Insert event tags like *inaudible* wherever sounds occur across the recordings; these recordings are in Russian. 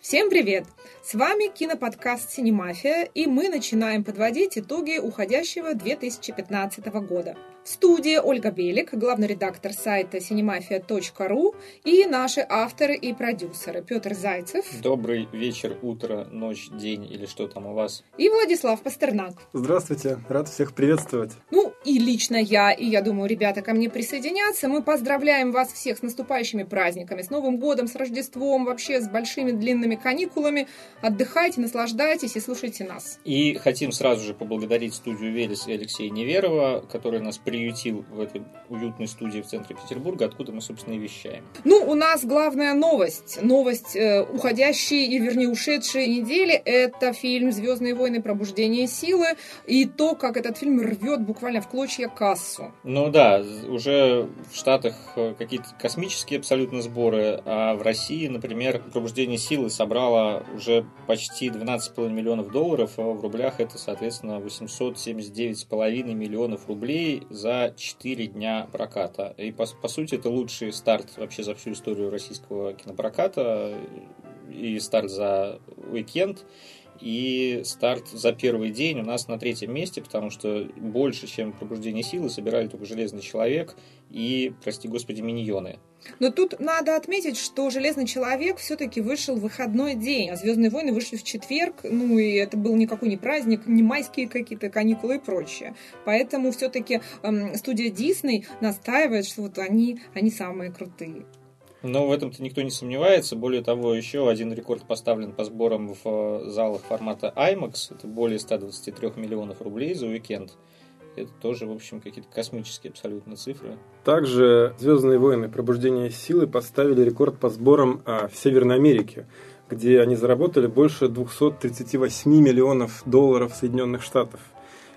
Всем привет! С вами киноподкаст «Синемафия», и мы начинаем подводить итоги уходящего 2015 года. В студии Ольга Белик, главный редактор сайта cinemafia.ru и наши авторы и продюсеры Петр Зайцев. Добрый вечер, утро, ночь, день или что там у вас. И Владислав Пастернак. Здравствуйте, рад всех приветствовать. Ну и лично я, и я думаю, ребята ко мне присоединятся. Мы поздравляем вас всех с наступающими праздниками, с Новым годом, с Рождеством, вообще с большими длинными каникулами. Отдыхайте, наслаждайтесь и слушайте нас. И хотим сразу же поблагодарить студию Велес и Алексея Неверова, которые нас приютил в этой уютной студии в центре Петербурга, откуда мы, собственно, и вещаем. Ну, у нас главная новость. Новость э, уходящей, и вернее ушедшей недели, это фильм «Звездные войны. Пробуждение силы» и то, как этот фильм рвет буквально в клочья кассу. Ну да, уже в Штатах э, какие-то космические абсолютно сборы, а в России, например, «Пробуждение силы» собрало уже почти 12,5 миллионов долларов, а в рублях это, соответственно, 879,5 миллионов рублей за 4 дня проката. И, по, по сути, это лучший старт вообще за всю историю российского кинопроката и старт за уикенд и старт за первый день у нас на третьем месте, потому что больше, чем «Пробуждение силы» собирали только «Железный человек» и, прости господи, «Миньоны». Но тут надо отметить, что «Железный человек» все-таки вышел в выходной день, а «Звездные войны» вышли в четверг, ну и это был никакой не праздник, не майские какие-то каникулы и прочее. Поэтому все-таки эм, студия Дисней настаивает, что вот они, они самые крутые. Но в этом-то никто не сомневается. Более того, еще один рекорд поставлен по сборам в э, залах формата IMAX. Это более 123 миллионов рублей за уикенд. Это тоже, в общем, какие-то космические абсолютно цифры. Также «Звездные войны. Пробуждение силы» поставили рекорд по сборам а, в Северной Америке, где они заработали больше 238 миллионов долларов Соединенных Штатов.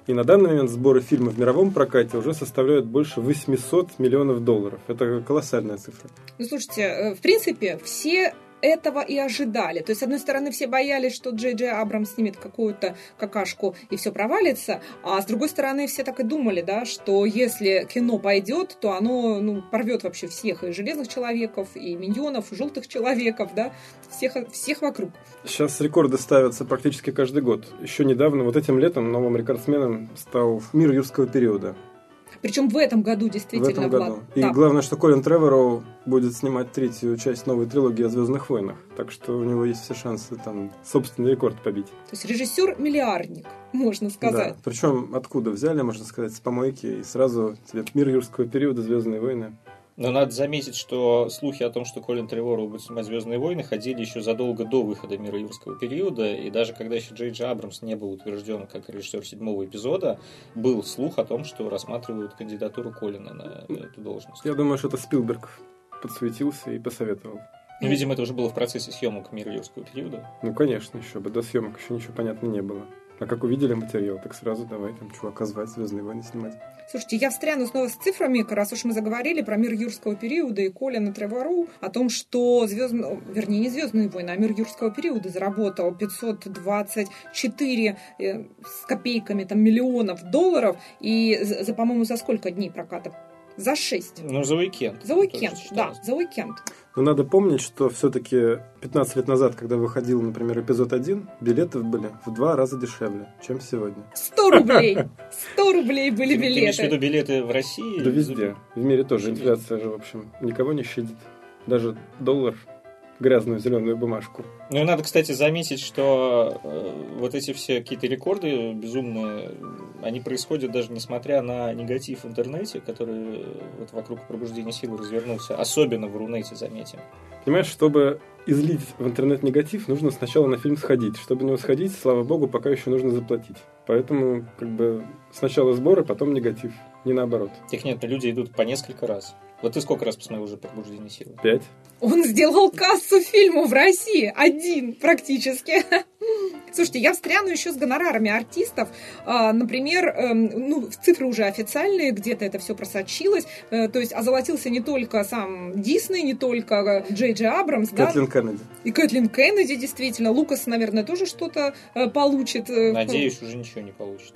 И на данный момент сборы фильма в мировом прокате уже составляют больше 800 миллионов долларов. Это колоссальная цифра. Ну, слушайте, э, в принципе, все этого и ожидали. То есть, с одной стороны, все боялись, что Джей Джей Абрам снимет какую-то какашку и все провалится, а с другой стороны, все так и думали, да, что если кино пойдет, то оно ну, порвет вообще всех, и железных человеков, и миньонов, и желтых человеков, да, всех, всех вокруг. Сейчас рекорды ставятся практически каждый год. Еще недавно, вот этим летом, новым рекордсменом стал мир юрского периода. Причем в этом году действительно. В этом году. Влад... И да. главное, что Колин Тревороу будет снимать третью часть новой трилогии о Звездных войнах. Так что у него есть все шансы там собственный рекорд побить. То есть режиссер-миллиардник, можно сказать. Да. Причем откуда взяли, можно сказать, с помойки и сразу тебе мир юрского периода, Звездные войны. Но надо заметить, что слухи о том, что Колин Тревору будет снимать «Звездные войны», ходили еще задолго до выхода «Мира юрского периода», и даже когда еще Джей Джей Абрамс не был утвержден как режиссер седьмого эпизода, был слух о том, что рассматривают кандидатуру Колина на эту должность. Я думаю, что это Спилберг подсуетился и посоветовал. Ну, видимо, это уже было в процессе съемок «Мира юрского периода». Ну, конечно, еще бы. До съемок еще ничего понятно не было. А как увидели материал, так сразу давай там чувака звать, «Звездные войны» снимать. Слушайте, я встряну снова с цифрами, раз уж мы заговорили про мир юрского периода и Колина Тревору, о том, что звезд... вернее, не звездные войны, а мир юрского периода заработал 524 э, с копейками там, миллионов долларов, и, за, по-моему, за сколько дней проката? За 6. Ну, за уикенд. За уикенд, да, за уикенд. Но надо помнить, что все-таки 15 лет назад, когда выходил, например, эпизод 1, билеты были в два раза дешевле, чем сегодня. 100 рублей! 100 рублей были билеты. Ты имеешь в виду билеты в России? Да везде. В мире тоже инфляция же, в общем, никого не щадит. Даже доллар грязную зеленую бумажку. Ну и надо, кстати, заметить, что э, вот эти все какие-то рекорды безумные, они происходят даже несмотря на негатив в интернете, который вот вокруг пробуждения силы развернулся, особенно в Рунете, заметим. Понимаешь, чтобы излить в интернет негатив, нужно сначала на фильм сходить. Чтобы не сходить, слава богу, пока еще нужно заплатить. Поэтому как бы сначала сборы, потом негатив, не наоборот. Их нет, люди идут по несколько раз. Вот ты сколько раз посмотрел уже «Пробуждение силы»? Пять. Он сделал кассу фильму в России. Один практически. Слушайте, я встряну еще с гонорарами артистов. А, например, эм, ну, цифры уже официальные, где-то это все просочилось. Э, то есть озолотился не только сам Дисней, не только Джей Джей Абрамс. Кэтлин да? Кеннеди. И Кэтлин Кеннеди, действительно. Лукас, наверное, тоже что-то э, получит. Э, Надеюсь, уже ничего не получит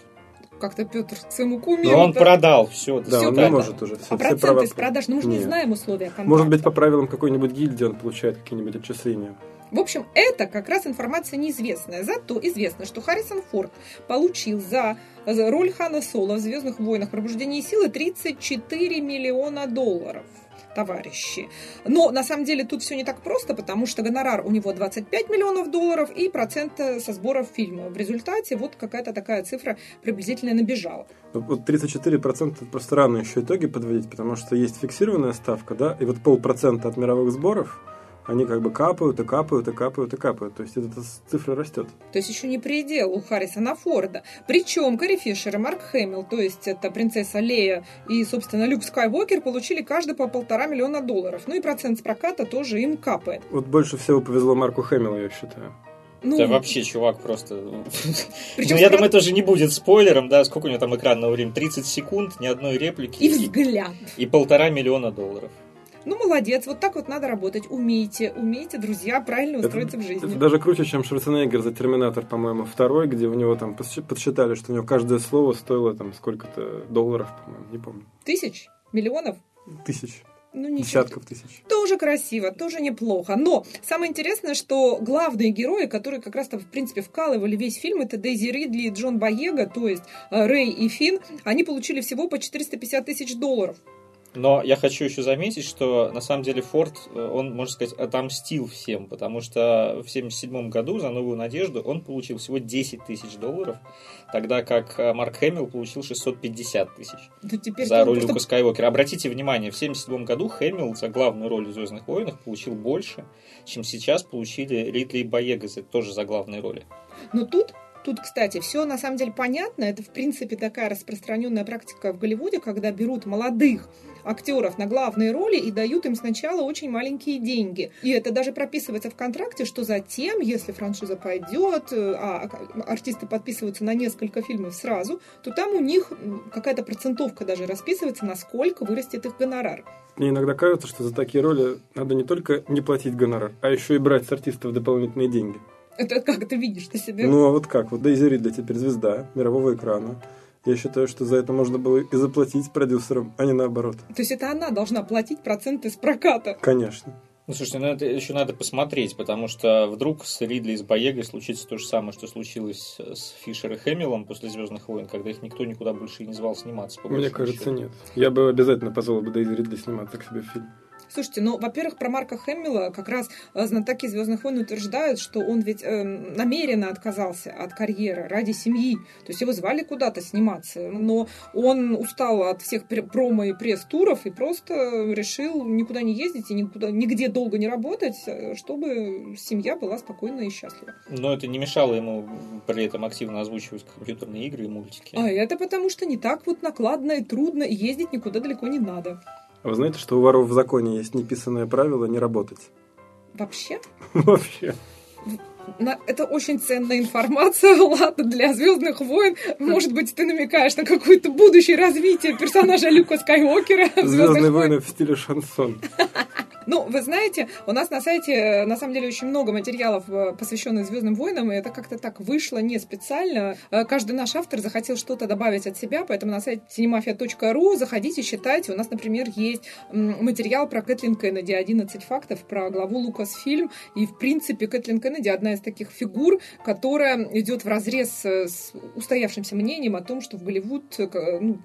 как-то Петр к своему кумиру. Но он продал все. Да, все он продал. не может уже. Все, а все проценты права... с продаж, ну мы же не знаем условия контракта. Может быть, по правилам какой-нибудь гильдии он получает какие-нибудь отчисления. В общем, это как раз информация неизвестная. Зато известно, что Харрисон Форд получил за роль Хана Соло в «Звездных войнах. Пробуждение силы» 34 миллиона долларов товарищи. Но на самом деле тут все не так просто, потому что гонорар у него 25 миллионов долларов и процент со сборов фильма. В результате вот какая-то такая цифра приблизительно набежала. Ну, вот 34% это просто рано еще итоги подводить, потому что есть фиксированная ставка, да, и вот полпроцента от мировых сборов – они как бы капают и капают и капают и капают. То есть эта цифра растет. То есть еще не предел у Харрисона Форда. Причем Карри Фишер и Марк Хэмилл, то есть это принцесса Лея и, собственно, Люк Скайуокер, получили каждый по полтора миллиона долларов. Ну и процент с проката тоже им капает. Вот больше всего повезло Марку Хэмиллу, я считаю. Ну, да вообще, чувак, просто... Причем ну, *laughs* я думаю, это же не будет спойлером, да, сколько у него там экранного времени? 30 секунд, ни одной реплики. И взгляд. И полтора миллиона долларов. Ну, молодец, вот так вот надо работать. Умейте, умейте, друзья, правильно устроиться это, в жизни. Это даже круче, чем Шварценеггер за Терминатор, по-моему, второй, где у него там подсчитали, что у него каждое слово стоило там сколько-то долларов, по-моему, не помню. Тысяч? Миллионов? Тысяч. Ну, ничего. Десятков тысяч. Тоже красиво, тоже неплохо. Но самое интересное, что главные герои, которые как раз-то, в принципе, вкалывали весь фильм, это Дейзи Ридли и Джон Боега, то есть э, Рэй и Финн, они получили всего по 450 тысяч долларов. Но я хочу еще заметить, что на самом деле Форд, э, он, можно сказать, отомстил всем, потому что в 1977 году за «Новую надежду» он получил всего 10 тысяч долларов, тогда как э, Марк Хэмилл получил 650 тысяч да за роль просто... Люка Скайуокера. Обратите внимание, в 1977 году Хэмилл за главную роль в «Звездных войнах» получил больше, чем сейчас получили Ридли и Боега, тоже за главные роли. Но тут Тут, кстати, все на самом деле понятно. Это, в принципе, такая распространенная практика в Голливуде, когда берут молодых актеров на главные роли и дают им сначала очень маленькие деньги. И это даже прописывается в контракте, что затем, если франшиза пойдет, э, а артисты подписываются на несколько фильмов сразу, то там у них какая-то процентовка даже расписывается, насколько вырастет их гонорар. Мне иногда кажется, что за такие роли надо не только не платить гонорар, а еще и брать с артистов дополнительные деньги. Это как ты видишь ты себе? Ну, а вот как? Вот Дейзи Ридли теперь звезда мирового экрана. Я считаю, что за это можно было и заплатить продюсерам, а не наоборот. То есть это она должна платить проценты с проката? Конечно. Ну, слушайте, ну это еще надо посмотреть, потому что вдруг с Ридли и с Боегой случится то же самое, что случилось с Фишер и Хэмиллом после «Звездных войн», когда их никто никуда больше и не звал сниматься. Мне кажется, счету. нет. Я бы обязательно позвал бы Дейзи Ридли сниматься к себе в фильм. Слушайте, ну, во-первых, про Марка Хэмилла как раз э, знатоки «Звездных войн» утверждают, что он ведь э, намеренно отказался от карьеры ради семьи. То есть его звали куда-то сниматься, но он устал от всех промо и пресс-туров и просто решил никуда не ездить и никуда, нигде долго не работать, э, чтобы семья была спокойна и счастлива. Но это не мешало ему при этом активно озвучивать компьютерные игры и мультики. А это потому что не так вот накладно и трудно, и ездить никуда далеко не надо. А вы знаете, что у воров в законе есть неписанное правило не работать? Вообще? *laughs* Вообще. Это очень ценная информация, *laughs* ладно, для Звездных войн. Может быть, ты намекаешь на какое-то будущее развитие персонажа Люка Скайуокера. Звездные войны в стиле шансон. *laughs* Ну, вы знаете, у нас на сайте, э, на самом деле, очень много материалов, э, посвященных Звездным войнам, и это как-то так вышло не специально. Э, каждый наш автор захотел что-то добавить от себя, поэтому на сайте cinemafia.ru заходите, читайте. У нас, например, есть материал про Кэтлин Кеннеди, 11 фактов про главу Лукасфильм, и, в принципе, Кэтлин Кеннеди одна из таких фигур, которая идет в разрез с устоявшимся мнением о том, что в Голливуд ну,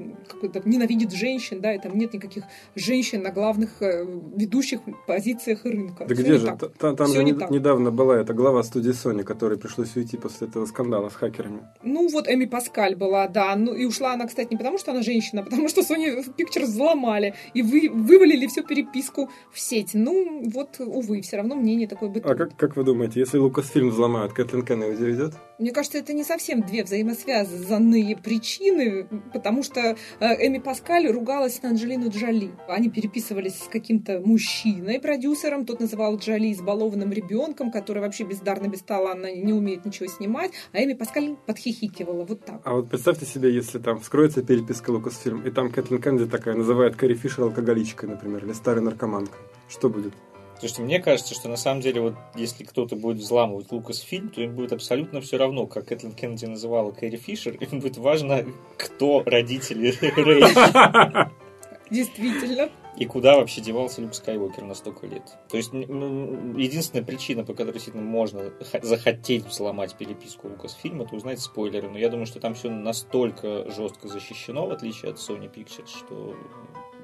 ненавидит женщин, да, и там нет никаких женщин на главных ведущих позициях рынка. Да Все где же? Там, там же не, недавно была эта глава студии Sony, которой пришлось уйти после этого скандала с хакерами. Ну, вот Эми Паскаль была, да. Ну, и ушла она, кстати, не потому, что она женщина, а потому что Sony Pictures взломали и вы, вывалили всю переписку в сеть. Ну, вот, увы, все равно мнение такое бытует. А как, как вы думаете, если Лукасфильм взломают, Кэтлин Кеннеди уйдет? Мне кажется, это не совсем две взаимосвязанные причины, потому что э, Эми Паскаль ругалась на Анджелину Джоли. Они переписывались с каким-то мужчиной, продюсером, тот называл Джоли избалованным ребенком, который вообще бездарно, бесталанно не умеет ничего снимать, а Эми Паскаль подхихикивала вот так. А вот представьте себе, если там вскроется переписка Лукасфильм, и там Кэтлин Кеннеди такая называет Кэрри Фишер алкоголичкой, например, или старой наркоманкой. Что будет? Слушайте, мне кажется, что на самом деле, вот если кто-то будет взламывать Лукас фильм, то им будет абсолютно все равно, как Кэтлин Кеннеди называла Кэрри Фишер, им будет важно, кто родители *laughs* Рэй. Действительно. И куда вообще девался Люк Скайуокер на столько лет? То есть, единственная причина, по которой действительно можно захотеть взломать переписку Лукасфильма, это узнать спойлеры. Но я думаю, что там все настолько жестко защищено, в отличие от Sony Pictures, что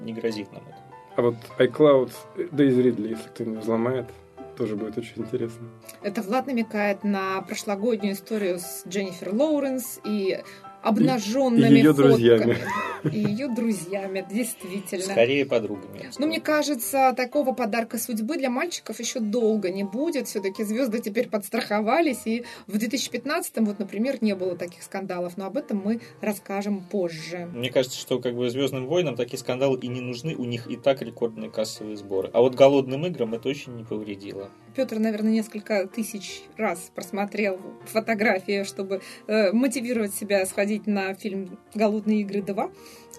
не грозит нам это. А вот iCloud Дейзи Ридли, если кто не взломает, тоже будет очень интересно. Это Влад намекает на прошлогоднюю историю с Дженнифер Лоуренс и обнаженными и ее фотками. друзьями. *laughs* И ее друзьями, действительно. Скорее подругами. Но мне кажется, такого подарка судьбы для мальчиков еще долго не будет. Все-таки звезды теперь подстраховались. И в 2015-м, вот, например, не было таких скандалов. Но об этом мы расскажем позже. Мне кажется, что как бы Звездным войнам такие скандалы и не нужны. У них и так рекордные кассовые сборы. А вот голодным играм это очень не повредило. Петр, наверное, несколько тысяч раз просмотрел фотографии, чтобы э, мотивировать себя сходить на фильм «Голодные игры 2».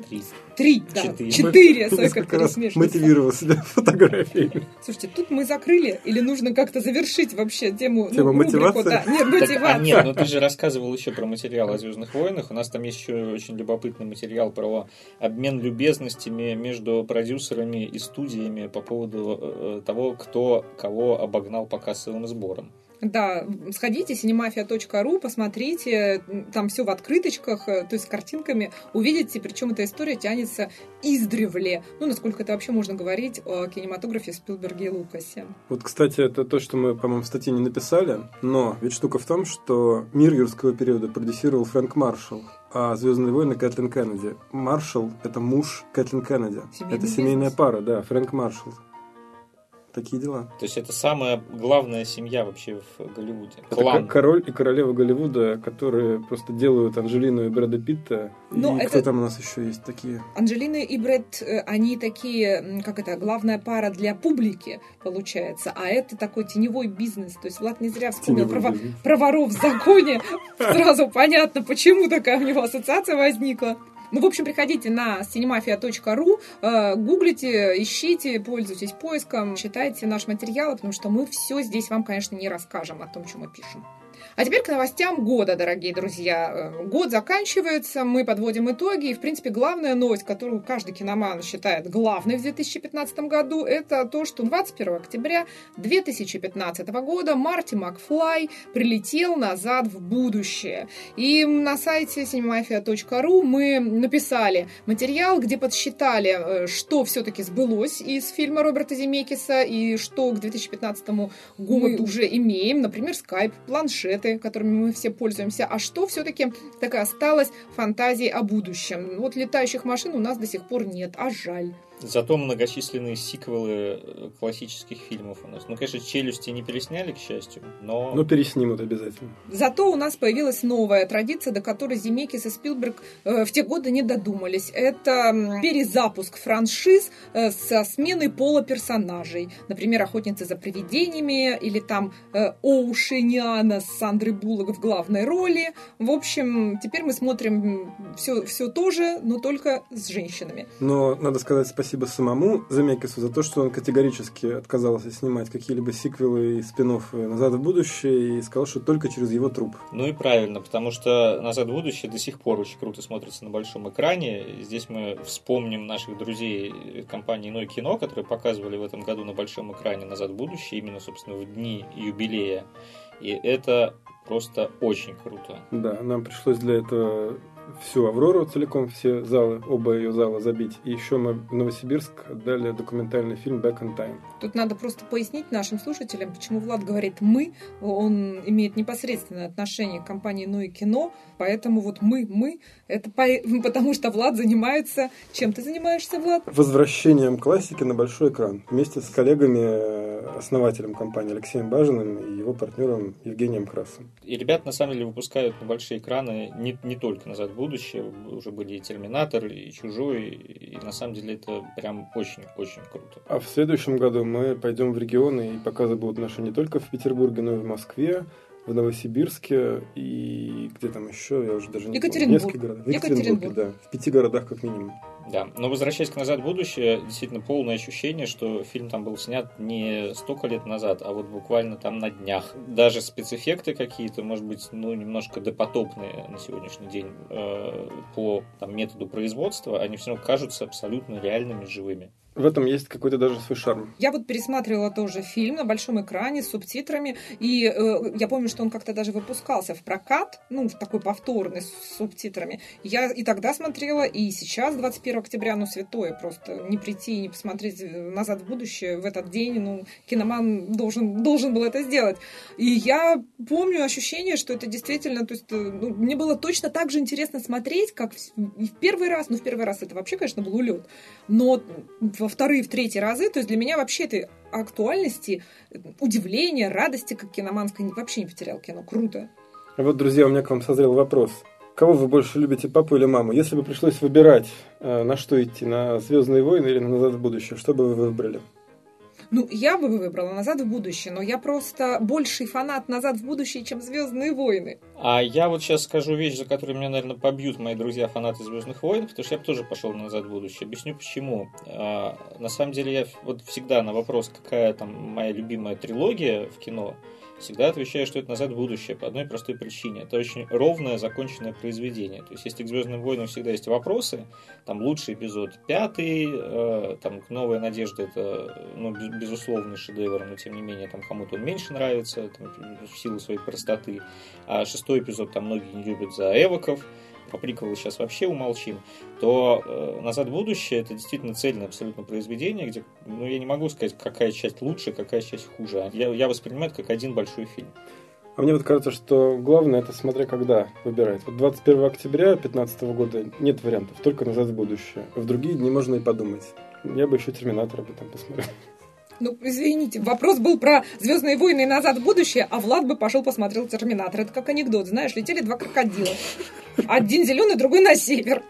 Три. Три, да. Четыре. Четыре. Сой, как Несколько раз мотивировал себя фотографиями. Слушайте, тут мы закрыли, или нужно как-то завершить вообще тему, ну, рубрику, мотивации? да. Нет, Так, а мотивация. нет, ну ты же рассказывал еще про материал о Звездных войнах. У нас там есть еще очень любопытный материал про обмен любезностями между продюсерами и студиями по поводу э, того, кто кого обогнал по кассовым сборам. Да, сходите, cinemafia.ru, посмотрите, там все в открыточках, э, то есть с картинками, увидите, причем эта история тянется издревле. Ну, насколько это вообще можно говорить о кинематографе Спилберге и Лукасе. Вот, кстати, это то, что мы, по-моему, в статье не написали, но ведь штука в том, что мир юрского периода продюсировал Фрэнк Маршалл, а «Звездные войны» Кэтлин Кеннеди. Маршалл — это муж Кэтлин Кеннеди. Семейный это семейная бизнес. пара, да, Фрэнк Маршалл. Такие дела. То есть это самая главная семья вообще в Голливуде. Это Клан. к- король и королева Голливуда, которые просто делают Анджелину и Брэда Питта. Но и это- кто там у нас еще есть такие? Анджелина и Брэд, э, они такие, как это, главная пара для публики, получается, а это такой теневой бизнес. То есть Влад не зря вспомнил про, про воров в законе. *laughs* Сразу понятно, почему такая у него ассоциация возникла. Ну, в общем, приходите на cinemafia.ru, э, гуглите, ищите, пользуйтесь поиском, читайте наш материал, потому что мы все здесь вам, конечно, не расскажем о том, что мы пишем. А теперь к новостям года, дорогие друзья. Э, Год заканчивается, мы подводим итоги. И, в принципе, главная новость, которую каждый киноман считает главной в 2015 году, это то, что 21 октября 2015 года Марти Макфлай прилетел назад в будущее. И на сайте cinemafia.ru мы написали материал, где подсчитали, э, что все-таки сбылось из фильма Роберта Земекиса и что к 2015 году уже имеем. Например, скайп, планшеты, которыми мы все пользуемся. А что все-таки так и осталось фантазией о будущем? Вот летающих машин у нас до сих пор нет, а жаль. Зато многочисленные сиквелы э, классических фильмов у нас. Ну, конечно, челюсти не пересняли, к счастью, но... Ну, переснимут обязательно. Зато у нас появилась новая традиция, до которой Земекис и Спилберг э, в те годы не додумались. Это перезапуск франшиз э, со сменой пола персонажей. Например, «Охотницы за привидениями» или там э, «Оушениана» с Сандрой Буллок в главной роли. В общем, теперь мы смотрим все, все то же, но только с женщинами. Но надо сказать спасибо самому Замекису за то, что он категорически отказался снимать какие-либо сиквелы и спин «Назад в будущее» и сказал, что только через его труп. Ну и правильно, потому что «Назад в будущее» до сих пор очень круто смотрится на большом экране. Здесь мы вспомним наших друзей компании «Иное кино», которые показывали в этом году на большом экране «Назад в будущее», именно, собственно, в дни юбилея. И это просто очень круто. Да, нам пришлось для этого всю Аврору целиком, все залы, оба ее зала забить. И еще мы в Новосибирск отдали документальный фильм «Back in Time». Тут надо просто пояснить нашим слушателям, почему Влад говорит «мы». Он имеет непосредственное отношение к компании «Ну и кино», поэтому вот «мы», «мы» — это по- *laughs* потому что Влад занимается... Чем ты занимаешься, Влад? Возвращением классики на большой экран. Вместе с коллегами, э, основателем компании Алексеем Бажиным и его партнером Евгением Красом. И ребят, на самом деле, выпускают на большие экраны не, не только «Назад в будущее», уже были и «Терминатор», и «Чужой», и на самом деле это прям очень-очень круто. А в следующем году мы пойдем в регионы, и показы будут наши не только в Петербурге, но и в Москве, в Новосибирске и где там еще, я уже даже не Екатеринбург. помню. Несколько городов. В Екатеринбурге, Екатеринбург. да. В пяти городах как минимум. Да, но возвращаясь к «Назад в будущее», действительно полное ощущение, что фильм там был снят не столько лет назад, а вот буквально там на днях. Даже спецэффекты какие-то, может быть, ну, немножко допотопные на сегодняшний день э, по там, методу производства, они все равно кажутся абсолютно реальными, живыми. В этом есть какой-то даже свой шарм. Я вот пересматривала тоже фильм на большом экране с субтитрами, и э, я помню, что он как-то даже выпускался в прокат, ну, в такой повторный с субтитрами. Я и тогда смотрела, и сейчас, 21 октября, ну, святое просто не прийти и не посмотреть «Назад в будущее» в этот день, ну, киноман должен, должен был это сделать. И я помню ощущение, что это действительно, то есть, э, ну, мне было точно так же интересно смотреть, как в, в первый раз, ну, в первый раз это вообще, конечно, был улет, но во вторые, в третий разы, то есть для меня вообще этой актуальности, удивления, радости, как киноманской, вообще не потерял кино. Круто. Вот, друзья, у меня к вам созрел вопрос. Кого вы больше любите, папу или маму? Если бы пришлось выбирать, э, на что идти, на «Звездные войны» или на «Назад в будущее», что бы вы выбрали? Ну, я бы выбрала «Назад в будущее», но я просто больший фанат «Назад в будущее», чем «Звездные войны». А я вот сейчас скажу вещь, за которую меня, наверное, побьют мои друзья фанаты «Звездных войн», потому что я бы тоже пошел «Назад в будущее». Объясню почему. А, на самом деле, я вот всегда на вопрос, какая там моя любимая трилогия в кино, всегда отвечаю, что это «Назад в будущее» по одной простой причине. Это очень ровное, законченное произведение. То есть, если к «Звездным войнам» всегда есть вопросы, там лучший эпизод пятый, э, там «Новая надежда» — это, ну, безусловный шедевр, но, тем не менее, там кому-то он меньше нравится, там, в силу своей простоты. А шестой эпизод там многие не любят за эвоков про приквелы сейчас вообще умолчим, то э, «Назад в будущее» — это действительно цельное абсолютно произведение, где, ну, я не могу сказать, какая часть лучше, какая часть хуже. Я, я воспринимаю это как один большой фильм. А мне вот кажется, что главное это смотря когда выбирать. Вот 21 октября 2015 года нет вариантов, только «Назад в будущее». В другие дни можно и подумать. Я бы еще «Терминатора» бы там посмотрел. Ну, извините, вопрос был про Звездные войны и назад в будущее, а Влад бы пошел посмотрел Терминатор. Это как анекдот, знаешь, летели два крокодила. Один зеленый, другой на север.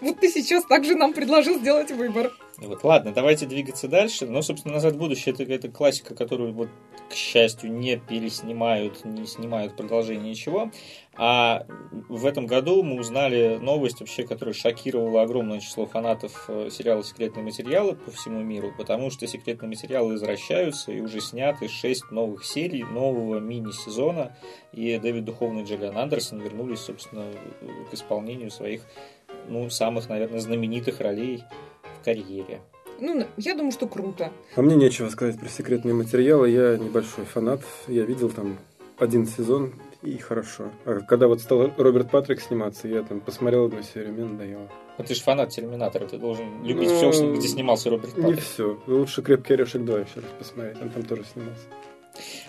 Вот ты сейчас также нам предложил сделать выбор. Вот, ладно, давайте двигаться дальше. Но, собственно, «Назад в будущее» это, это классика, которую, вот, к счастью, не переснимают, не снимают продолжение ничего. А в этом году мы узнали новость, вообще, которая шокировала огромное число фанатов э, сериала «Секретные материалы» по всему миру, потому что «Секретные материалы» возвращаются, и уже сняты шесть новых серий, нового мини-сезона, и Дэвид Духовный и Джиллиан Андерсон вернулись, собственно, к исполнению своих, ну, самых, наверное, знаменитых ролей в карьере. Ну, я думаю, что круто. А мне нечего сказать про секретные материалы. Я небольшой фанат. Я видел там один сезон и хорошо. А когда вот стал Роберт Патрик сниматься, я там посмотрел одну серию, мне надоело. Ну ты же фанат Терминатора, ты должен любить ну, все, где снимался Роберт Патрик. Не все. Лучше Крепкий орешек 2 еще раз посмотреть, он там тоже снимался.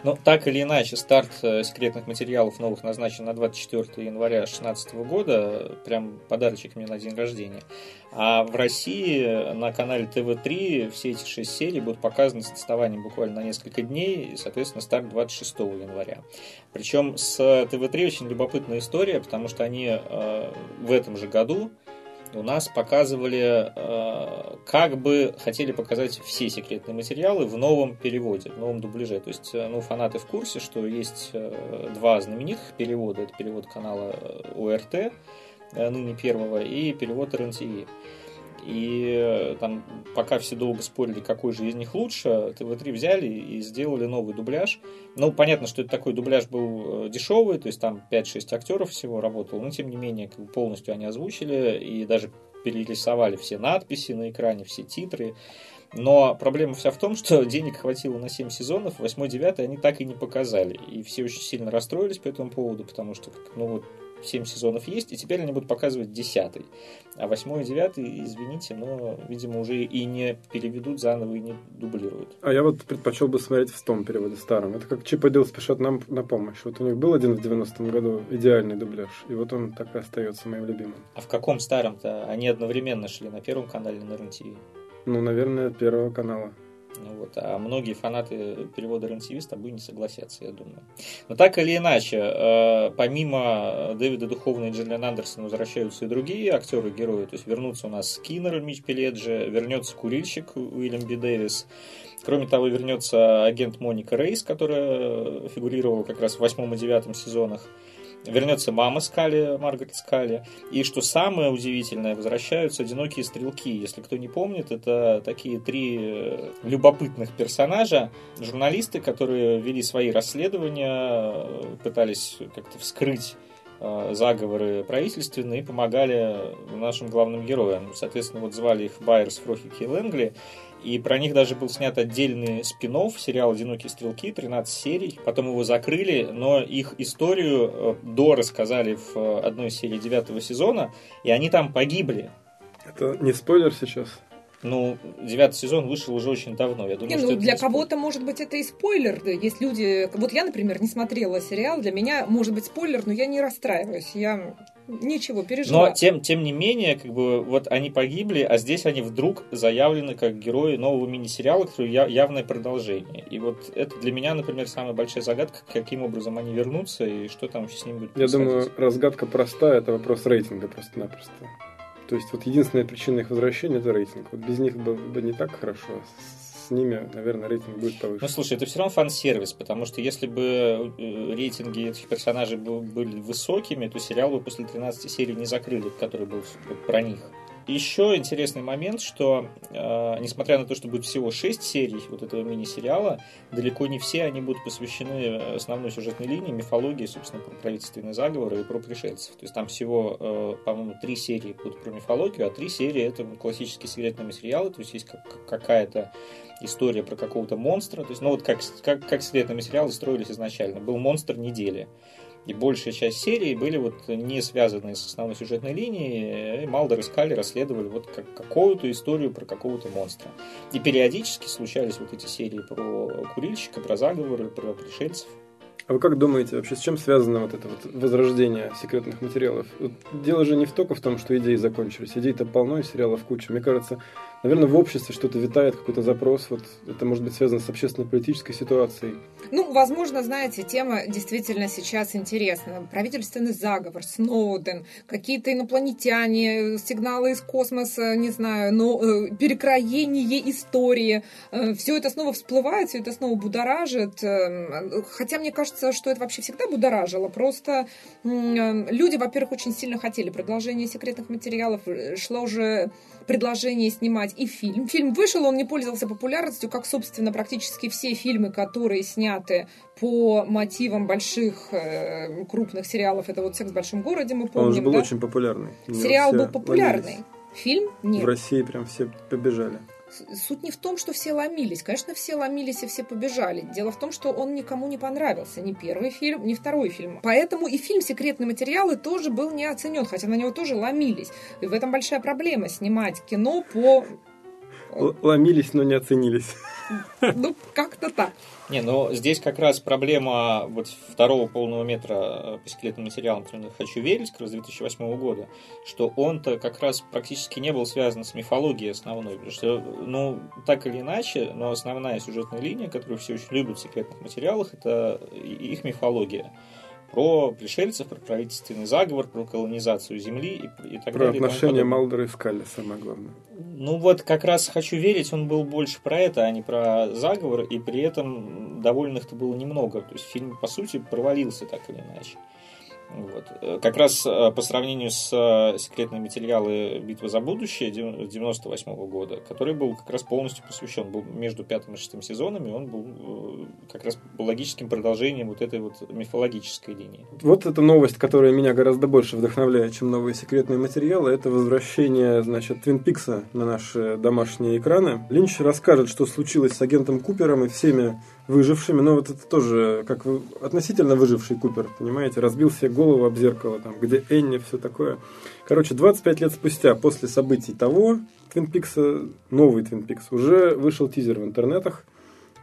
Ну, так или иначе, старт э, секретных материалов новых назначен на 24 января 2016 года. Прям подарочек мне на день рождения. А в России на канале ТВ-3 все эти шесть серий будут показаны с отставанием буквально на несколько дней. И, соответственно, старт 26 января. Причем с ТВ-3 очень любопытная история, потому что они э, в этом же году у нас показывали, э, как бы хотели показать все секретные материалы в новом переводе, в новом дубляже. То есть, э, ну, фанаты в курсе, что есть э, два знаменитых перевода. Это перевод канала УРТ, ныне первого, и перевод РНТВ. И там, пока все долго спорили, какой же из них лучше, ТВ-3 взяли и сделали новый дубляж. Ну, понятно, что это такой дубляж был э, дешевый, то есть там 5-6 актеров всего работало, но тем не менее полностью они озвучили и даже перерисовали все надписи на экране, все титры. Но проблема вся в том, что *laughs* денег хватило на 7 сезонов, 8-9 они так и не показали. И все очень сильно расстроились по этому поводу, потому что, ну вот, 7 сезонов есть, и теперь они будут показывать 10. А 8 и 9, извините, но, видимо, уже и не переведут заново и не дублируют. А я вот предпочел бы смотреть в том переводе старом. Это как Чип и Дил спешат нам на помощь. Вот у них был один в 90-м году идеальный дубляж, и вот он так и остается моим любимым. А в каком старом-то? Они одновременно шли на Первом канале на РНТВ? Ну, наверное, Первого канала. Вот. А многие фанаты перевода РНТВ с тобой не согласятся, я думаю. Но так или иначе, э, помимо Дэвида Духовна и Джиллиан Андерсона возвращаются и другие актеры-герои. То есть вернутся у нас Скиннер, Мич Пеледжи, вернется курильщик Уильям Би Дэвис. Кроме того, вернется агент Моника Рейс, которая фигурировала как раз в восьмом и девятом сезонах вернется мама Скали, Маргарет Скали. И что самое удивительное, возвращаются одинокие стрелки. Если кто не помнит, это такие три э, любопытных персонажа, журналисты, которые вели свои расследования, пытались как-то вскрыть э, заговоры правительственные и помогали нашим главным героям. Соответственно, вот звали их Байерс, Фрохики и Лэнгли. И про них даже был снят отдельный спин сериал «Одинокие стрелки», 13 серий. Потом его закрыли, но их историю э, до рассказали в э, одной серии девятого сезона, и они там погибли. Это не спойлер сейчас? Ну, девятый сезон вышел уже очень давно. Я думаю, не, что ну, для кого-то, может быть, это и спойлер. Есть люди... Вот я, например, не смотрела сериал. Для меня, может быть, спойлер, но я не расстраиваюсь. Я ничего переживаю. Но, тем, тем не менее, как бы, вот они погибли, а здесь они вдруг заявлены как герои нового мини-сериала, который явное продолжение. И вот это для меня, например, самая большая загадка, каким образом они вернутся и что там с ними будет Я думаю, разгадка простая. Это вопрос рейтинга просто-напросто. То есть вот единственная причина их возвращения это рейтинг. Вот без них бы, бы не так хорошо. Ними, наверное, рейтинг будет повыше. Ну, слушай, это все равно фан-сервис, потому что если бы э, рейтинги этих персонажей были высокими, то сериал бы после 13 серий не закрыли, который был про них. Еще интересный момент, что э, несмотря на то, что будет всего 6 серий вот этого мини-сериала, далеко не все они будут посвящены основной сюжетной линии, мифологии, собственно, про правительственные заговоры и про пришельцев. То есть там всего, э, по-моему, 3 серии будут про мифологию, а 3 серии это классические секретные материалы, то есть есть как, какая-то история про какого-то монстра. То есть, ну вот как, как, как секретные материалы строились изначально. Был монстр недели. И большая часть серии были вот не связаны с основной сюжетной линией. И Малдер и Скалли расследовали вот как, какую-то историю про какого-то монстра. И периодически случались вот эти серии про курильщика, про заговоры, про пришельцев. А вы как думаете, вообще с чем связано вот это вот возрождение секретных материалов? Вот дело же не в только в том, что идеи закончились. Идей-то полно, и сериалов куча. Мне кажется, наверное, в обществе что-то витает, какой-то запрос. Вот это может быть связано с общественно-политической ситуацией. Ну, возможно, знаете, тема действительно сейчас интересна. Правительственный заговор, Сноуден, какие-то инопланетяне, сигналы из космоса, не знаю, но э, перекроение истории. Э, все это снова всплывает, все это снова будоражит. Э, хотя мне кажется, что это вообще всегда будоражило. Просто люди, во-первых, очень сильно хотели продолжения секретных материалов. Шло уже предложение снимать и фильм. Фильм вышел, он не пользовался популярностью, как, собственно, практически все фильмы, которые сняты по мотивам больших э, крупных сериалов. Это вот «Секс в большом городе», мы помним, Он же был да? очень популярный. Сериал был популярный. Ловились. Фильм нет. В России прям все побежали. Суть не в том, что все ломились. Конечно, все ломились и все побежали. Дело в том, что он никому не понравился. Ни первый фильм, ни второй фильм. Поэтому и фильм «Секретные материалы» тоже был не оценен, хотя на него тоже ломились. И в этом большая проблема снимать кино по... Ломились, но не оценились. Ну, как-то так. Не, но здесь как раз проблема вот второго полного метра по секретным материалам, который «Хочу верить», как раз 2008 года, что он-то как раз практически не был связан с мифологией основной, потому что, ну, так или иначе, но основная сюжетная линия, которую все очень любят в секретных материалах, это их мифология про пришельцев, про правительственный заговор, про колонизацию Земли и, и так про далее. Про отношения Малдера и Скалли, самое главное. Ну вот как раз «Хочу верить» он был больше про это, а не про заговор, и при этом довольных-то было немного. То есть фильм, по сути, провалился так или иначе. Вот. Э, как раз э, по сравнению с э, секретными материалы «Битвы за будущее» 98 года, который был как раз полностью посвящен, был между пятым и шестым сезонами, он был как раз логическим продолжением вот этой вот мифологической линии. Вот эта новость, которая меня гораздо больше вдохновляет, чем новые секретные материалы, это возвращение, значит, Твин Пикса на наши домашние экраны. Линч расскажет, что случилось с агентом Купером и всеми выжившими. Но вот это тоже как относительно выживший Купер, понимаете, разбил себе голову об зеркало, там, где Энни, все такое. Короче, 25 лет спустя, после событий того Твин Пикса, новый Твин Пикс, уже вышел тизер в интернетах.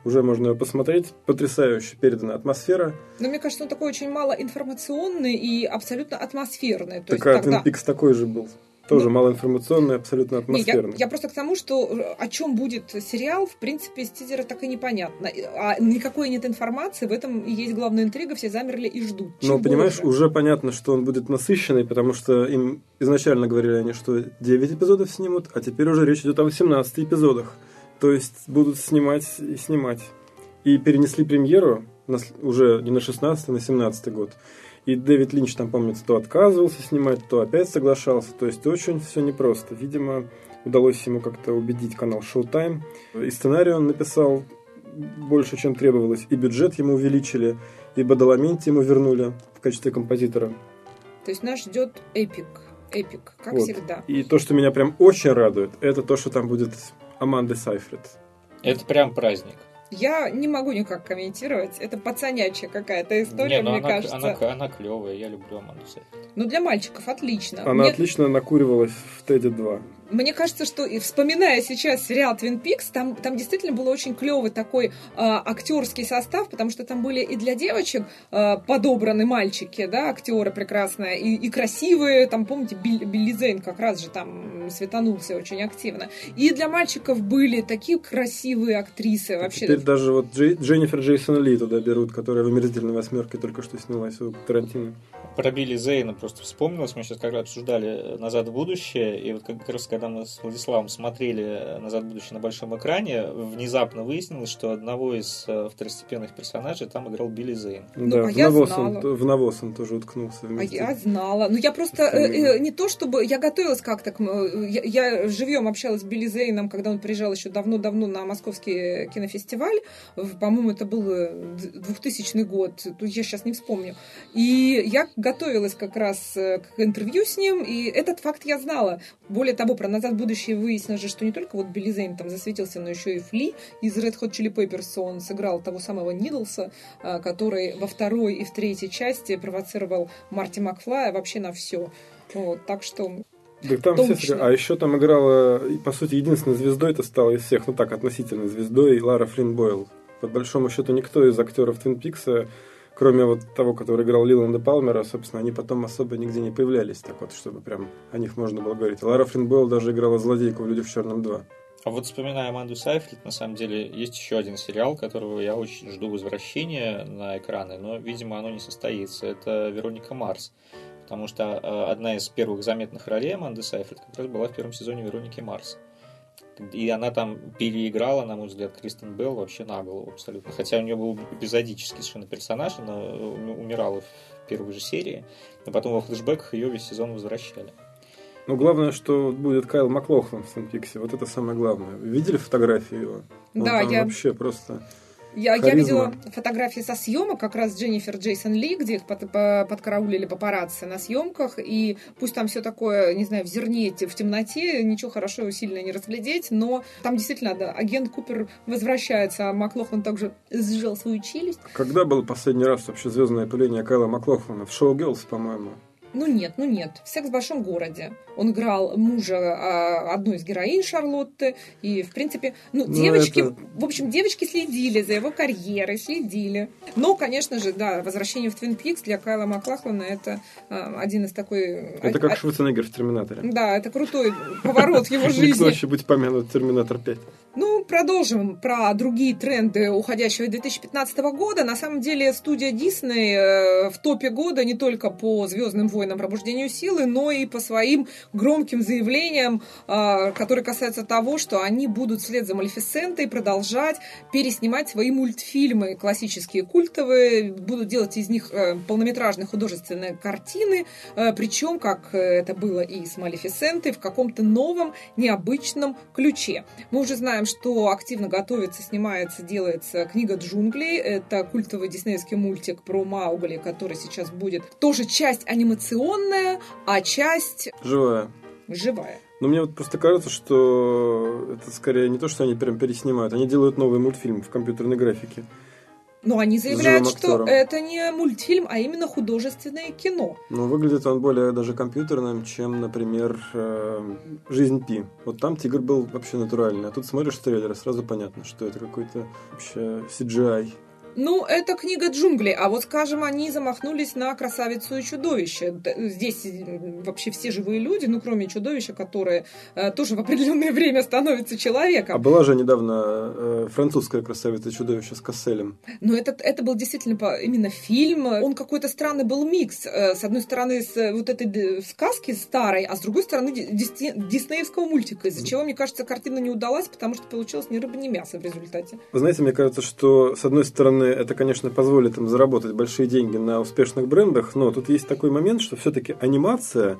Уже можно его посмотреть. Потрясающе передана атмосфера. Но мне кажется, он такой очень мало информационный и абсолютно атмосферный. То так, а тогда... Твин Пикс такой же был. Тоже ну, малоинформационный, абсолютно атмосферный. я, я просто к тому, что э, о чем будет сериал, в принципе, из тизера так и непонятно. А никакой нет информации, в этом и есть главная интрига, все замерли и ждут. Но, понимаешь, уже понятно, что он будет насыщенный, потому что им изначально говорили они, что 9 эпизодов снимут, а теперь уже речь идет о 18 эпизодах. То есть будут снимать и снимать. И перенесли премьеру на, уже не на 16, а на 17 год. И Дэвид Линч там, помнится, то отказывался снимать, то опять соглашался. То есть очень все непросто. Видимо, удалось ему как-то убедить канал Showtime. И сценарий он написал больше, чем требовалось. И бюджет ему увеличили, и Бадаламенти ему вернули в качестве композитора. То есть нас ждет эпик. Эпик, как вот. всегда. И то, что меня прям очень радует, это то, что там будет Аманды Сайфред. Это прям праздник. Я не могу никак комментировать. Это пацанячья какая-то история, Не, ну мне она, кажется. Она, она клевая, я люблю Аманду Сайфред. Ну, для мальчиков отлично. Она Мне- отлично накуривалась в Теди 2. Мне кажется, что и вспоминая сейчас сериал Twin Peaks, там, там действительно был очень клевый такой а, актерский состав, потому что там были и для девочек а, подобраны мальчики, да, актеры прекрасные, и, и красивые, там, помните, Билли, Билли Зейн как раз же там светанулся очень активно. И для мальчиков были такие красивые актрисы вообще. Теперь даже вот Джей- Дженнифер Джейсон Ли туда берут, которая в «Омерзительной восьмерке» только что снялась у Тарантино. Про Билли Зейна просто вспомнилось. Мы сейчас когда обсуждали «Назад в будущее», и вот как раз когда мы с Владиславом смотрели «Назад в будущее» на большом экране, внезапно выяснилось, что одного из э, второстепенных персонажей там играл Билли Зейн. да, а в, я навоз знала. он, в навоз он тоже уткнулся. А вместе. я знала. Ну, я просто э, э, не то чтобы... Я готовилась как-то... к э, Я, я живьем общалась с Билли Зейном, когда он приезжал еще давно-давно на Московский кинофестиваль. По-моему, это был э, д- 2000 год. Тут я сейчас не вспомню. И я готовилась как раз э, к интервью с ним, и этот факт я знала. Более того, про «Назад в будущее» выяснилось же, что не только вот Билли Зейн там засветился, но еще и Фли из Red Hot Chili Peppers. Он сыграл того самого Нидлса, а, который во второй и в третьей части провоцировал Марти Макфлая вообще на все. Вот, так что Так там все, а еще там играла, по сути, единственной звездой это стала из всех, ну так, относительно звездой, Лара Флинн Бойл. По большому счету, никто из актеров Твин Пикса, кроме вот того, который играл Лиланда Палмера, собственно, они потом особо нигде не появлялись, так вот, чтобы прям о них можно было говорить. Лара Флинн Бойл даже играла злодейку в «Людях в черном 2». А вот вспоминая Аманду Сайфрид, на самом деле есть еще один сериал, которого я очень жду возвращения на экраны, но, видимо, оно не состоится. Это Вероника Марс. Потому что э, одна из первых заметных ролей Аманды Сайфрид как раз была в первом сезоне Вероники Марс. И она там переиграла, на мой взгляд, Кристен Белл вообще на голову абсолютно. Хотя у нее был эпизодический совершенно персонаж, она э, умирала в первой же серии, а потом во флешбеках ее весь сезон возвращали. Ну, главное, что будет Кайл Маклохлан в Твин Пиксе, вот это самое главное. Вы видели фотографии его? Он Да, там я- вообще просто... я, я видела фотографии со съемок, как раз Дженнифер Джейсон Ли, где их под- по- подкараулили папарацци на съемках, и пусть там все такое, не знаю, в зерне, в темноте, ничего хорошего сильно не разглядеть, но там действительно, да, агент Купер возвращается, а Маклохлан также сжал свою челюсть. Когда был последний раз вообще звездное появление Кайла Маклохлана? В шоу Girls, по-моему. Ну нет, ну нет. «Секс в большом городе». Он играл мужа а, одной из героинь Шарлотты. И, в принципе, ну, Ну, девочки, это- в общем, девочки следили за его карьерой, следили. Но, конечно же, да, возвращение в Твин Пикс для Кайла Маклахлана это а, один из такой... Это а- как а- Шварценеггер в «Терминаторе». Да, это крутой поворот его жизни. еще быть помянут «Терминатор 5». Ну, продолжим про другие тренды уходящего 2015 года. На самом деле студия Дисней э, в топе года не только по «Звездным войнам. Пробуждению силы», но и по своим громким заявлениям, э, которые касаются того, что они будут вслед за Малефисентой продолжать переснимать свои мультфильмы классические, культовые, будут делать из них э, полнометражные художественные картины, причем, как это было и с Малефисентой, в каком-то новом, необычном ключе. Мы уже знаем, что активно готовится, снимается, делается книга джунглей. Это культовый диснеевский мультик про Маугли, который сейчас будет тоже часть анимационная, а часть Живая. живая. Но мне вот просто кажется, что это скорее не то, что они прям переснимают, они делают новый мультфильм в компьютерной графике. Но они заявляют, что это не мультфильм, а именно художественное кино. Но выглядит он более даже компьютерным, чем, например, э, «Жизнь Пи». Вот там тигр был вообще натуральный, а тут смотришь трейлер, сразу понятно, что это какой-то вообще CGI. Ну, это книга джунглей, а вот, скажем, они замахнулись на красавицу и чудовище. Здесь м, вообще все живые люди, ну, кроме чудовища, которое э, тоже в определенное время становится А человеком. была же недавно э, французская красавица чудовище с Касселем. Но это, это был действительно именно фильм. Он какой-то странный был микс. Э, С одной стороны, с э, вот этой сказки старой, а с другой стороны, ди- дисне- диснеевского мультика, из-за чего, мне кажется, картина не удалась, потому что получилось ни рыба, ни мясо в результате. Вы знаете, мне кажется, что, с одной стороны, это, конечно, позволит им заработать большие деньги на успешных брендах, но тут есть такой момент, что все-таки анимация,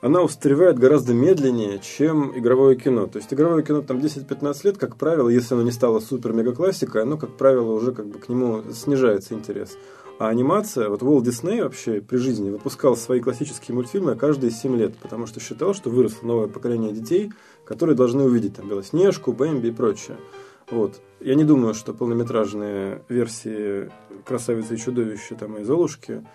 она устаревает гораздо медленнее, чем игровое кино. То есть игровое кино там 10-15 лет, как правило, если оно не стало супер-мега классикой, оно, как правило, уже как бы к нему снижается интерес. А анимация, вот Уолт Дисней вообще при жизни выпускал свои классические мультфильмы каждые 7 лет, потому что считал, что выросло новое поколение детей, которые должны увидеть там Белоснежку, Бэмби и прочее. Вот. Я не думаю, что полнометражные версии «Красавицы и чудовища» там, и «Золушки»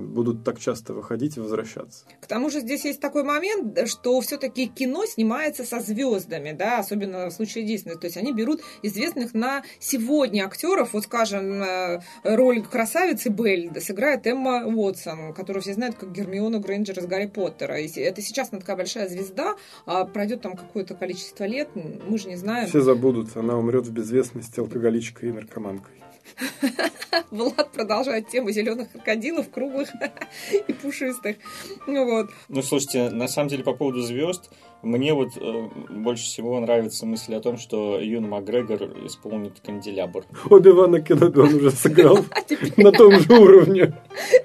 будут так часто выходить и возвращаться. К тому же здесь есть такой момент, что все-таки кино снимается со звездами, да, особенно в случае Дисней. То есть они берут известных на сегодня актеров, вот скажем, э, роль красавицы Белль сыграет Эмма Уотсон, которую все знают как Гермиона Грейнджер из Гарри Поттера. И это сейчас она такая большая звезда, а пройдет там какое-то количество лет, мы же не знаем. Все забудут, она умрет в безвестности алкоголичкой и наркоманкой. *laughs* Влад продолжает тему зеленых крокодилов, круглых *laughs* и пушистых. Ну, вот. ну, слушайте, на самом деле по поводу звезд, мне вот э, больше всего нравится мысль о том, что Юн Макгрегор исполнит канделябр. Оби-Вана Кеноби он уже сыграл *laughs* а на том же уровне.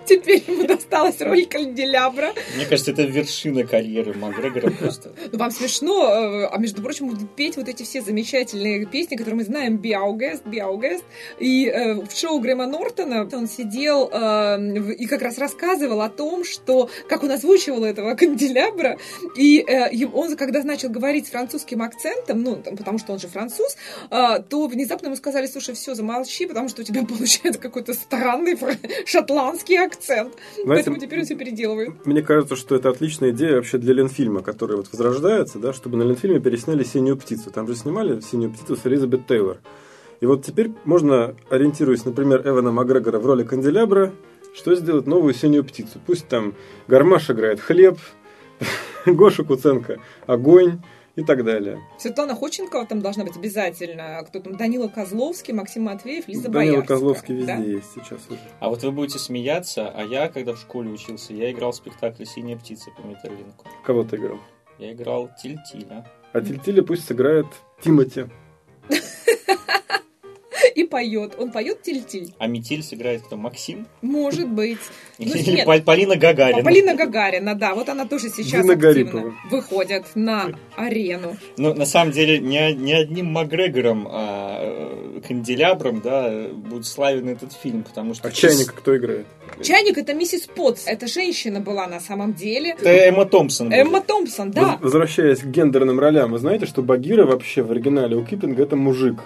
Теперь ему досталась роль канделябра. Мне кажется, это вершина карьеры Макгрегора просто. *laughs* Ну, вам смешно, э, а между прочим, будут петь вот эти все замечательные песни, которые мы знаем, Биаугест, Биаугест. И э, в шоу Грэма Нортона он сидел э, и как раз рассказывал о том, что, как он озвучивал этого канделябра, и э, он, когда начал говорить с французским акцентом, ну, потому что он же француз, э, то внезапно ему сказали, слушай, все, замолчи, потому что у тебя *laughs* получается какой-то странный шотландский акцент. Знаете, Поэтому теперь он все переделывает. Мне кажется, что это отличная идея вообще для Ленфильма, который вот возрождается, да, чтобы на Ленфильме пересняли «Синюю птицу». Там же снимали «Синюю птицу» с Элизабет Тейлор. И вот теперь можно, ориентируясь, например, Эвана Макгрегора в роли канделябра, что сделать новую синюю птицу. Пусть там Гармаш играет хлеб, *laughs* Гоша Куценко огонь и так далее. Светлана Ходченкова там должна быть обязательно. Кто там? Данила Козловский, Максим Матвеев, Лиза Данила Боярская. Козловский везде да? есть сейчас уже. А вот вы будете смеяться, а я, когда в школе учился, я играл в спектакле «Синяя птица» по Метерлинку. Кого ты играл? Я играл Тильтиля. А Тильтиля пусть сыграет Тимати. *laughs* и поет. Он поет тильтиль. А метиль сыграет кто? Максим? Может быть. *laughs* Ну, Или нет, Полина Гагарина. Полина Гагарина, да. Вот она тоже сейчас Дина активно Гарипова. выходит на арену. Ну, на самом деле, не, не одним Макгрегором, а э, канделябром, да, будет славен этот фильм, потому что... А Чайник кто играет? Чайник это миссис Потс. Это женщина была на самом деле. Это Эмма Томпсон. Будет. Эмма Томпсон, да. Возвращаясь к гендерным ролям, вы знаете, что Багира вообще в оригинале у Киплинга это мужик.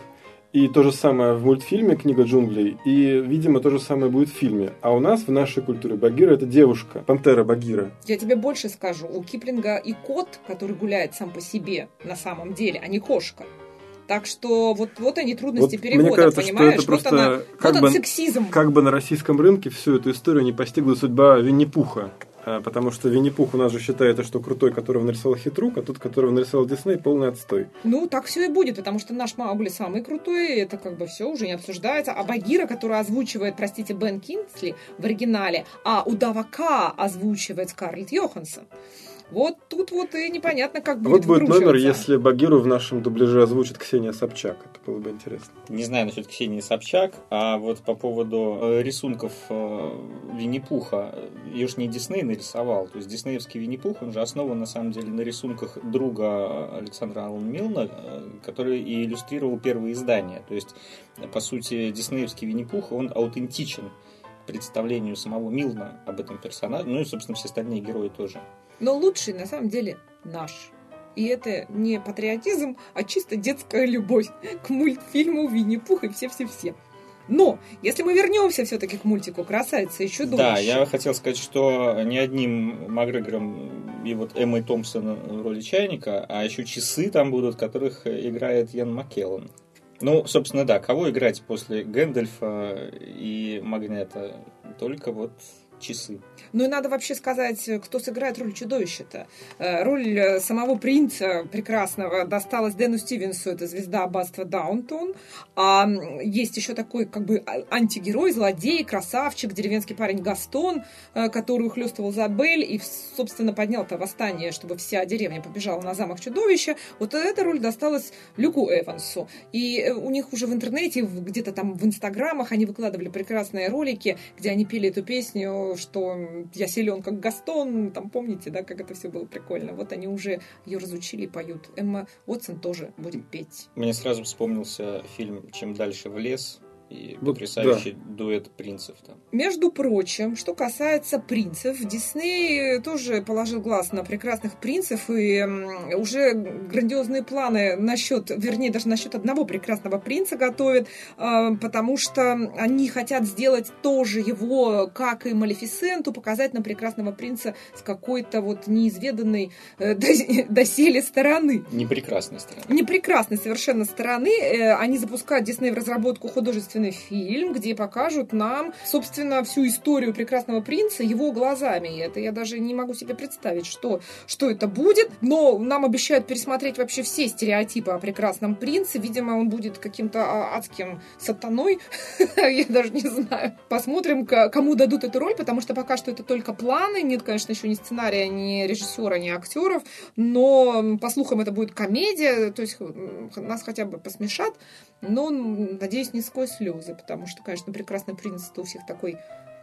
И то же самое в мультфильме «Книга джунглей», и, видимо, то же самое будет в фильме. А у нас в нашей культуре Багира – это девушка, пантера Багира. Я тебе больше скажу. У Киплинга и кот, который гуляет сам по себе на самом деле, а не кошка. Так что вот, вот они трудности вот перевода, мне кажется, понимаешь? Что это просто вот она, как вот бы, сексизм. Как бы на российском рынке всю эту историю не постигла судьба Винни-Пуха. А, потому что Винни-Пух у нас же считается, что крутой, которого нарисовал Хитрук, а тот, которого нарисовал Дисней, полный отстой. Ну, так все и будет, потому что наш Маугли самый крутой, это как бы все уже не обсуждается. А Багира, который озвучивает, простите, Бен Кинсли в оригинале, а Удавака озвучивает Скарлетт Йоханссон. Вот тут вот и непонятно, как будет Вот будет номер, если Багиру в нашем дубляже озвучит Ксения Собчак. Это было бы интересно. Не знаю насчет Ксении Собчак, а вот по поводу э, рисунков э, Винни-Пуха, ее ж не Дисней нарисовал. То есть диснеевский Винни-Пух, он же основан на самом деле на рисунках друга Александра Аллан Милна, э, который и иллюстрировал первые издания. То есть, по сути, диснеевский Винни-Пух, он аутентичен представлению самого Милна об этом персонаже, ну и, собственно, все остальные герои тоже. Но лучший на самом деле наш. И это не патриотизм, а чисто детская любовь к мультфильму Винни-Пух и все-все-все. Но, если мы вернемся все-таки к мультику «Красавица и чудовище». Да, я хотел сказать, что не одним Макгрегором и вот Эммой Томпсон в роли чайника, а еще часы там будут, которых играет Ян Маккеллан. Ну, собственно, да, кого играть после Гэндальфа и Магнета? Только вот часы. Ну и надо вообще сказать, кто сыграет роль чудовища-то. Э, роль э, самого принца прекрасного досталась Дэну Стивенсу, это звезда аббатства Даунтон. А есть еще такой как бы а, антигерой, злодей, красавчик, деревенский парень Гастон, э, который ухлестывал Забель и, собственно, поднял это восстание, чтобы вся деревня побежала на замок чудовища. Вот эта роль досталась Люку Эвансу. И у них уже в интернете, где-то там в инстаграмах они выкладывали прекрасные ролики, где они пели эту песню что я силен как Гастон, там помните, да, как это все было прикольно. Вот они уже ее разучили и поют. Эмма Уотсон тоже будет петь. Мне сразу вспомнился фильм «Чем дальше в лес», и Вот, потрясающий дуэт принцев там. Между прочим, что касается принцев, Дисней тоже положил глаз на прекрасных принцев и уже грандиозные планы насчет, вернее, даже насчет одного прекрасного принца готовят, э, потому что они хотят сделать тоже его, как и Малефисенту, показать нам прекрасного принца с какой-то вот неизведанной э, *laughs* досе- доселе стороны. Непрекрасная страна. Непрекрасной совершенно стороны. Э, Они запускают Дисней в разработку художественный фильм, где покажут нам, собственно, всю историю прекрасного принца его глазами. И это я даже не могу себе представить, что, что это будет. Но нам обещают пересмотреть вообще все стереотипы о прекрасном принце. Видимо, он будет каким-то а, адским сатаной. *laughs* Я даже не знаю. Посмотрим, кому дадут эту роль, потому что пока что это только планы. Нет, конечно, еще ни сценария, ни режиссера, ни актеров. Но, по слухам, это будет комедия. То есть нас хотя бы посмешат. Но, надеюсь, не сквозь слезы, потому что, конечно, прекрасный принц у всех такой,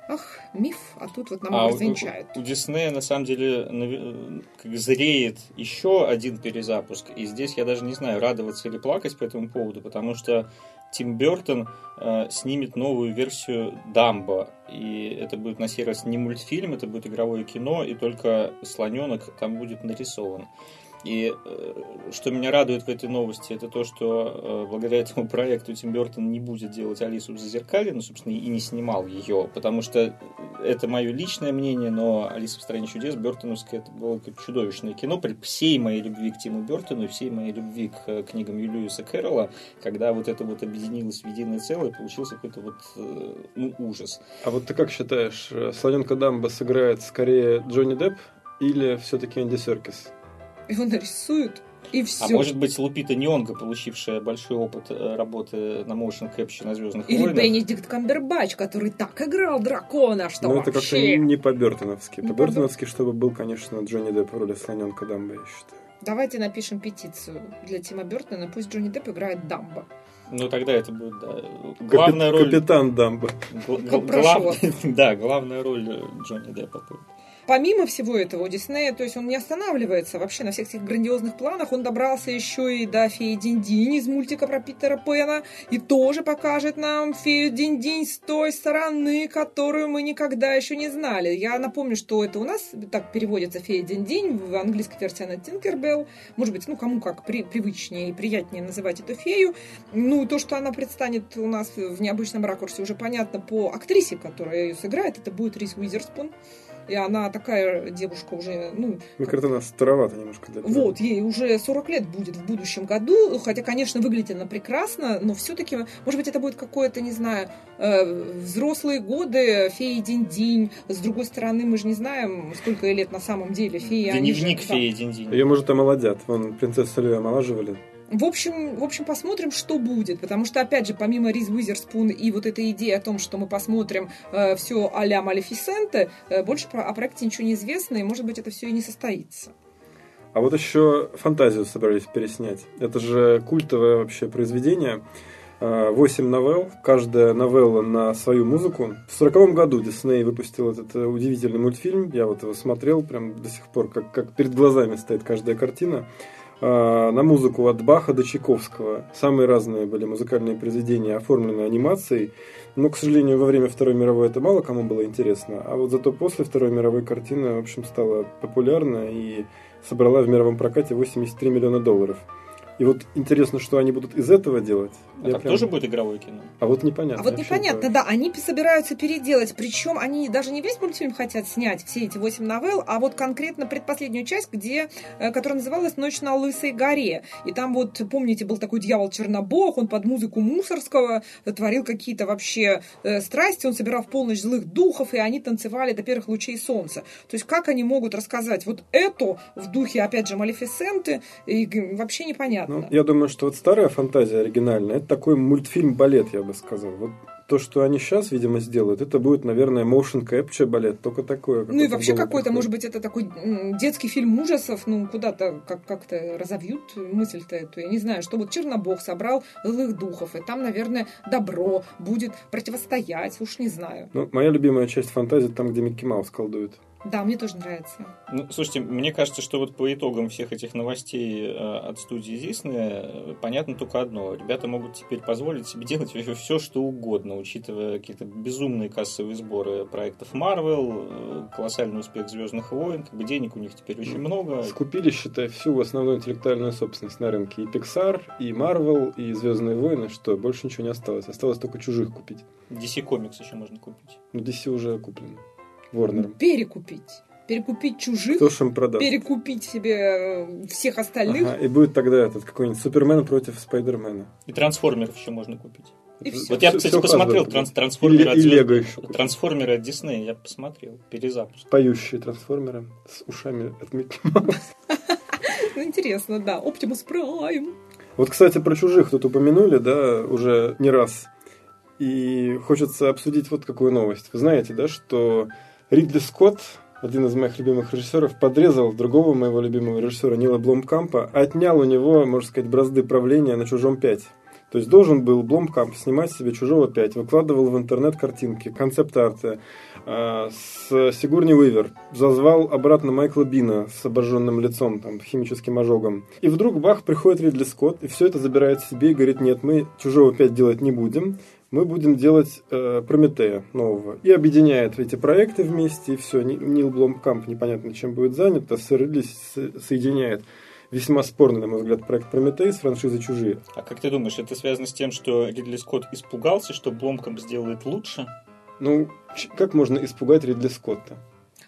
ах, миф, а тут вот нам А его у, развенчают. у Диснея на самом деле нави- как зреет еще один перезапуск. И здесь я даже не знаю, радоваться или плакать по этому поводу, потому что Тим Бертон э, снимет новую версию Дамбо. И это будет на сей раз не мультфильм, это будет игровое кино, и только слоненок там будет нарисован. И э, что меня радует в этой новости, это то, что э, благодаря этому *laughs* проекту Тим Бертон не будет делать Алису в зазеркалье, ну, собственно, и не снимал ее, потому что это мое личное мнение, но Алиса в стране чудес Бертоновская это было как чудовищное кино при всей моей любви к Тиму Бертону и всей моей любви к э, книгам Юлиуса Кэрролла, когда вот это вот объединилось в единое целое, получился какой-то вот ну, ужас. А вот ты как считаешь, Слоненка Дамбо сыграет скорее Джонни Депп или все-таки Энди Серкис? Его нарисуют, и все. А может быть, Лупита Нионга, получившая большой опыт э, работы на motion capture на Звездных Или войнах. Бенедикт Камбербач, который так играл дракона, что Ну, это как-то вообще... не по-бертоновски. Не По-бертоновски, чтобы был, конечно, Джонни Депп в роли Слоненка Дамбо, я считаю. Давайте напишем петицию для Тима Бертона, пусть Джонни Депп играет Дамбо. Ну, тогда это будет, да. Главная роль... Капитан Дамбо. гла- гла-. *laughs* Да, главная роль Джонни Деппа будет. Помимо всего этого, у Диснея, то есть он не останавливается вообще на всех этих грандиозных планах, он добрался еще и до феи Динь-Динь из мультика про Питера Пэна, и тоже покажет нам фею Динь-Динь с той стороны, которую мы никогда еще не знали. Я напомню, что это у нас так переводится фея Динь-Динь, в английской версии она Тинкербелл, может быть, ну, кому как при- привычнее и приятнее называть эту фею. Ну, то, что она предстанет у нас в необычном ракурсе, уже понятно по актрисе, которая ее сыграет, это будет Рис Уизерспун. И она такая девушка уже, ну, Мне кажется, она старовата немножко для вот, ей уже 40 лет будет в будущем году, хотя, конечно, выглядит она прекрасно, но все-таки, может быть, это будет какое-то, не знаю, э, взрослые годы, феи Динь-Динь. С другой стороны, мы же не знаем, сколько ей лет на самом деле феи. они же- Дневник феи Динь-Динь. Ее, может, омолодят. Вон, принцессу Лью омолаживали. В общем, в общем, посмотрим, что будет. Потому что, опять же, помимо Риз Уизерспун и вот этой идеи о том, что мы посмотрим все а-ля Малефисенте, э, больше про, о проекте ничего не известно, и, может быть, это все и не состоится. А вот еще фантазию собрались переснять. Это же культовое вообще произведение. А, Восемь новелл, каждая новелла на свою музыку. В сороковом году Дисней выпустил этот э, удивительный мультфильм. Я вот его смотрел прям до сих пор, как, как перед глазами стоит каждая картина. А, На музыку от Баха до Чайковского. Самые разные были музыкальные произведения, оформленные анимацией. Но, к сожалению, во время Второй мировой это мало кому было интересно. А вот зато после Второй мировой картина, в общем, стала популярна и собрала в мировом прокате 83 миллиона долларов. И вот интересно, что они будут из этого делать. А Я там прям- тоже будет игровое кино? А вот непонятно. А вот непонятно, да, они собираются переделать, причем они даже не весь мультфильм хотят снять, все эти восемь новелл, а вот конкретно предпоследнюю часть, где, э, которая называлась «Ночь на Лысой горе». И там вот, помните, был такой дьявол Чернобог, он под музыку Мусорского творил какие-то вообще э, страсти, он собирал в полночь злых духов, и они танцевали до первых лучей солнца. То есть как они могут рассказать вот это в духе, опять же, Малефисенты, и вообще непонятно. Ну, я думаю, что вот старая фантазия оригинальная, это такой мультфильм-балет, я бы сказал. Вот то, что они сейчас, видимо, сделают, это будет, наверное, motion capture балет, только такое. Ну и вообще какой-то, может быть, это такой детский фильм ужасов, ну куда-то как- как-то разовьют мысль-то эту. Я не знаю, что вот Чернобог собрал злых духов, и там, наверное, добро будет противостоять, уж не знаю. Ну, моя любимая часть фантазии там, где Микки Маус колдует. Да, мне тоже нравится. Ну, слушайте, мне кажется, что вот по итогам всех этих новостей э, от студии Disney э, понятно только одно. Ребята могут теперь позволить себе делать *laughs* все, что угодно, учитывая какие-то безумные кассовые сборы проектов Marvel, э, колоссальный успех Звездных войн. Как бы денег у них теперь очень много. Скупили, считай, всю основную интеллектуальную собственность на рынке. И Pixar, и Marvel, и Звездные войны, что больше ничего не осталось. Осталось только чужих купить. DC Comics еще можно купить. Ну, DC уже куплено. Ворнером. Перекупить. Перекупить чужих, Кто им продаст? перекупить себе э, всех остальных. Ага, и будет тогда этот какой-нибудь Супермен против Спайдермена. И трансформеров еще можно купить. И. Вот я, всё- кстати, всё посмотрел транс- трансформеры И, от Лего. Трансформеры от Диснея я посмотрел. Перезапуск. Поющие трансформеры с ушами от Микки. *laughs* Ну, интересно, да. Оптимус Прайм. Вот, кстати, про чужих тут упомянули, да, уже не раз. И хочется обсудить вот какую новость. Вы знаете, да, что Ридли Скотт, один из моих любимых режиссеров, подрезал другого моего любимого режиссера Нила Бломкампа, отнял у него, можно сказать, бразды правления на «Чужом 5». То есть должен был Бломкамп снимать себе «Чужого 5», выкладывал в интернет картинки, концепт-арты, а, с Сигурни Уивер, зазвал обратно Майкла Бина с обожженным лицом, там, химическим ожогом. И вдруг, бах, приходит Ридли Скотт, и все это забирает себе и говорит, нет, мы «Чужого 5» делать не будем, мы будем делать э, Прометея нового. И объединяет эти проекты вместе, и все. Нил Бломкамп непонятно чем будет занят, а сэр соединяет весьма спорный, на мой взгляд, проект Прометей с франшизой «Чужие». А как ты думаешь, это связано с тем, что Ридли Скотт испугался, что Бломком сделает лучше? Ну, как можно испугать Ридли Скотта?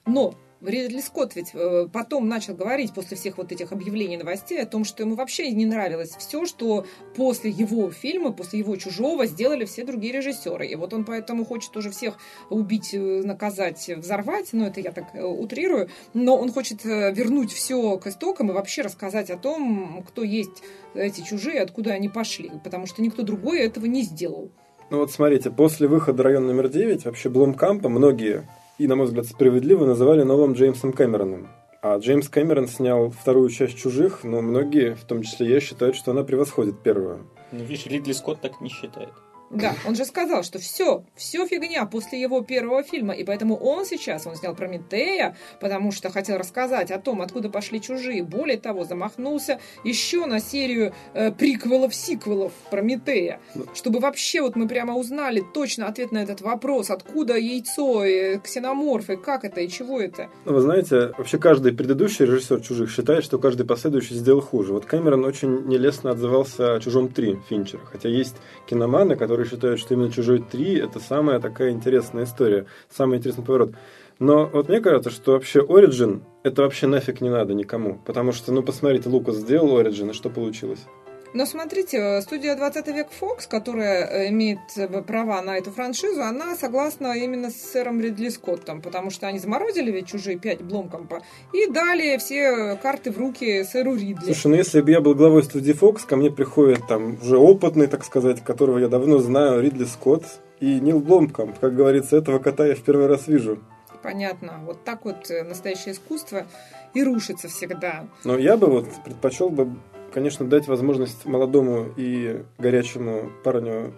Но Ридли Скотт ведь э, потом начал говорить после всех вот этих объявлений новостей о том, что ему вообще не нравилось все, что после его фильма, после его «Чужого» сделали все другие режиссеры. И вот он поэтому хочет уже всех убить, э, наказать, взорвать, ну это я так э, утрирую, но он хочет вернуть все к истокам и вообще рассказать о том, кто есть эти чужие, откуда они пошли, потому что никто другой этого не сделал. Ну вот смотрите, после выхода «Район номер 9» вообще Бломкампа многие, и, на мой взгляд, справедливо, называли новым Джеймсом Кэмероном. А Джеймс Кэмерон снял вторую часть «Чужих», но многие, в том числе я, считают, что она превосходит первую. Ну, видишь, Ридли Скотт так не считает. Да, он же сказал, что все, все фигня после его первого фильма, и поэтому он сейчас, он снял Прометея, потому что хотел рассказать о том, откуда пошли чужие. Более того, замахнулся еще на серию э, приквелов, сиквелов Прометея, чтобы вообще вот мы прямо узнали точно ответ на этот вопрос, откуда яйцо, э, ксеноморфы, как это и чего это. Ну, Вы знаете, вообще каждый предыдущий режиссер «Чужих» считает, что каждый последующий сделал хуже. Вот Кэмерон очень нелестно отзывался о «Чужом 3» Финчера, хотя есть киноманы, которые считают, что именно «Чужой 3» это самая такая интересная история, самый интересный поворот. Но вот мне кажется, что вообще Origin это вообще нафиг не надо никому. Потому что, ну, посмотрите, Лукас сделал Origin, и что получилось? Но смотрите, э, студия 20 век Fox, которая э, имеет э, права на эту франшизу, она согласна именно с сэром Ридли Скоттом, потому что они заморозили ведь чужие пять Бломкомпа и дали все карты в руки сэру Ридли. Слушай, ну если бы я был главой студии Fox, ко мне приходит там уже опытный, так сказать, которого я давно знаю, Ридли Скотт и Нил Бломкамп. Как говорится, этого кота я в первый раз вижу. Понятно. Вот так вот настоящее искусство и рушится всегда. Но я бы вот предпочел бы, конечно, дать возможность молодому и горячему парню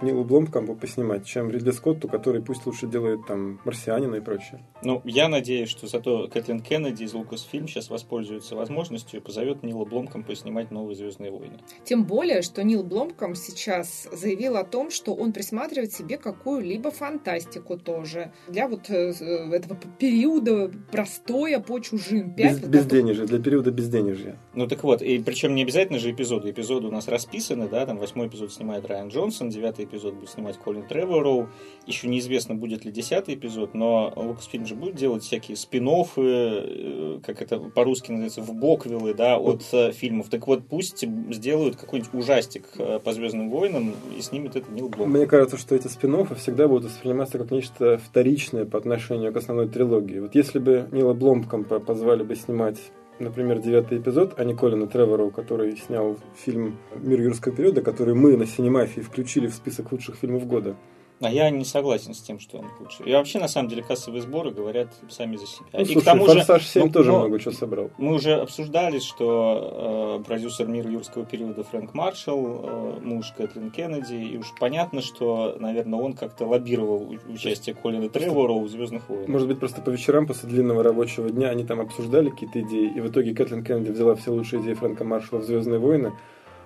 Нилу Бломкампу поснимать, чем Ридли Скотту, который пусть лучше делает там «Марсианина» и прочее. Ну, я надеюсь, что зато Кэтлин Кеннеди из Lucasfilm сейчас воспользуется возможностью и позовет Нила Бломком поснимать новые «Звездные войны». Тем более, что Нил Бломком сейчас заявил о том, что он присматривает себе какую-либо фантастику тоже для вот э, этого периода простоя по чужим. Без, вот безденежья, для периода безденежья. Ну так вот, и причем не обязательно же эпизоды. Эпизоды у нас расписаны, да, там восьмой эпизод снимает Райан Джонсон, девятый эпизод будет снимать Колин Тревороу. Еще неизвестно, будет ли десятый эпизод, но Lucasfilm же будет делать всякие спин э, как это по-русски называется, в боквиллы, да, от э, фильмов. Так вот, пусть сделают какой-нибудь ужастик э, по Звездным войнам и снимет это Нил Блом. Мне кажется, что эти спин всегда будут восприниматься как нечто вторичное по отношению к основной трилогии. Вот если бы Нила Бломкампа позвали бы снимать например, девятый эпизод, а не Колина Тревору, который снял фильм «Мир юрского периода», который мы на Синемафии включили в список лучших фильмов года. А я не согласен с тем, что он лучше. И вообще, на самом деле, кассовые сборы говорят сами за себя. Ну, и слушай, к тому «Форсаж же, 7» ну, тоже но много чего собрал. Мы уже обсуждали, что э, продюсер мира юрского периода Фрэнк Маршалл, э, муж Кэтлин Кеннеди, и уж понятно, что, наверное, он как-то лоббировал у- участие Колина Тревора в «Звездных войнах». Может быть, просто по вечерам после длинного рабочего дня они там обсуждали какие-то идеи, и в итоге Кэтлин Кеннеди взяла все лучшие идеи Фрэнка Маршалла в «Звездные войны»,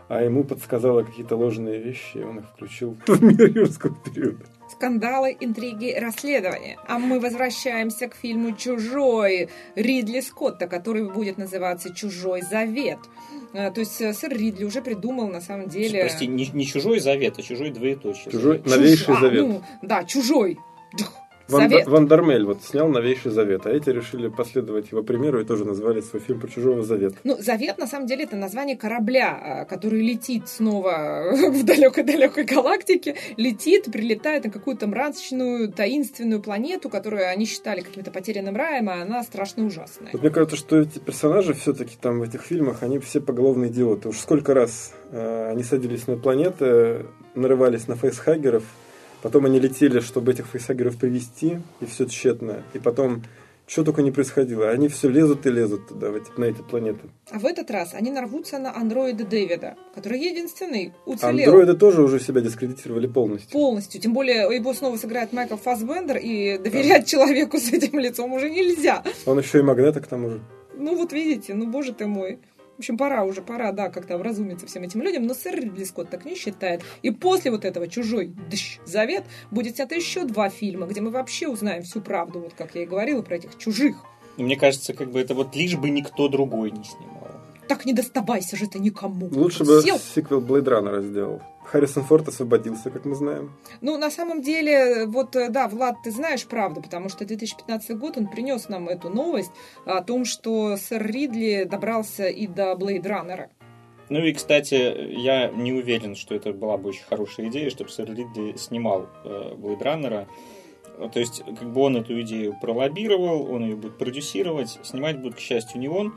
а ему подсказала какие-то ложные вещи, и он их включил в мир юрского периода. Скандалы, интриги, расследования. А мы возвращаемся к фильму «Чужой» Ридли Скотта, который будет называться «Чужой завет». А, То есть э, сэр Ридли уже придумал на самом деле... Прости, не, не чужой завет, а чужой двоеточие. Чужой Чуж- новейший а, завет. ну, да, «Чужой». Дх, Ван, Завет. Ван Дармель вот снял новейший завет, а эти решили последовать его примеру и тоже назвали свой фильм про чужого завета. Ну, «Завет» на самом деле это название корабля, а, который летит снова *laughs* в далекой-далекой галактике, летит, прилетает на какую-то мрачную, таинственную планету, которую они считали каким-то потерянным раем, а она страшно ужасная. Вот мне кажется, что эти персонажи все-таки там в этих фильмах, они все поголовные идиоты. Уж сколько раз э, они садились на планеты, нарывались на фейсхаггеров, потом они летели, чтобы этих фейсхаггеров привести, и все тщетно. И потом что только не происходило. Они все лезут и лезут туда, в эти, на эти планеты. А в этот раз они нарвутся на андроида Дэвида, который единственный уцелел Андроиды тоже уже себя дискредитировали полностью. полностью. Тем более его снова сыграет Майкл Фассбендер, и доверять человеку с этим лицом уже нельзя. Он еще и магнета к тому же. Ну вот видите, ну боже ты мой. В общем, пора уже, пора, да, как-то образумиться всем этим людям, но сэр Ридли Скотт так не считает. И после вот этого «Чужой дыщ, завет» будет снято еще два фильма, где мы вообще узнаем всю правду, вот как я и говорила, про этих чужих. И Мне кажется, как бы это вот лишь бы никто другой не снимал. Так не доставайся же ты никому. Лучше бы Сел. сиквел Блейд Раннера сделал. Харрисон Форд освободился, как мы знаем. Ну, на самом деле, вот, э, да, Влад, ты знаешь правду, потому что 2015 год, он принес нам эту новость о том, что сэр Ридли добрался и до Блейд Раннера. Ну и, кстати, я не уверен, что это была бы очень хорошая идея, чтобы сэр Ридли снимал э, Blade Runner. То есть, как бы он эту идею пролоббировал, он ее будет продюсировать, снимать будет, к счастью, не он.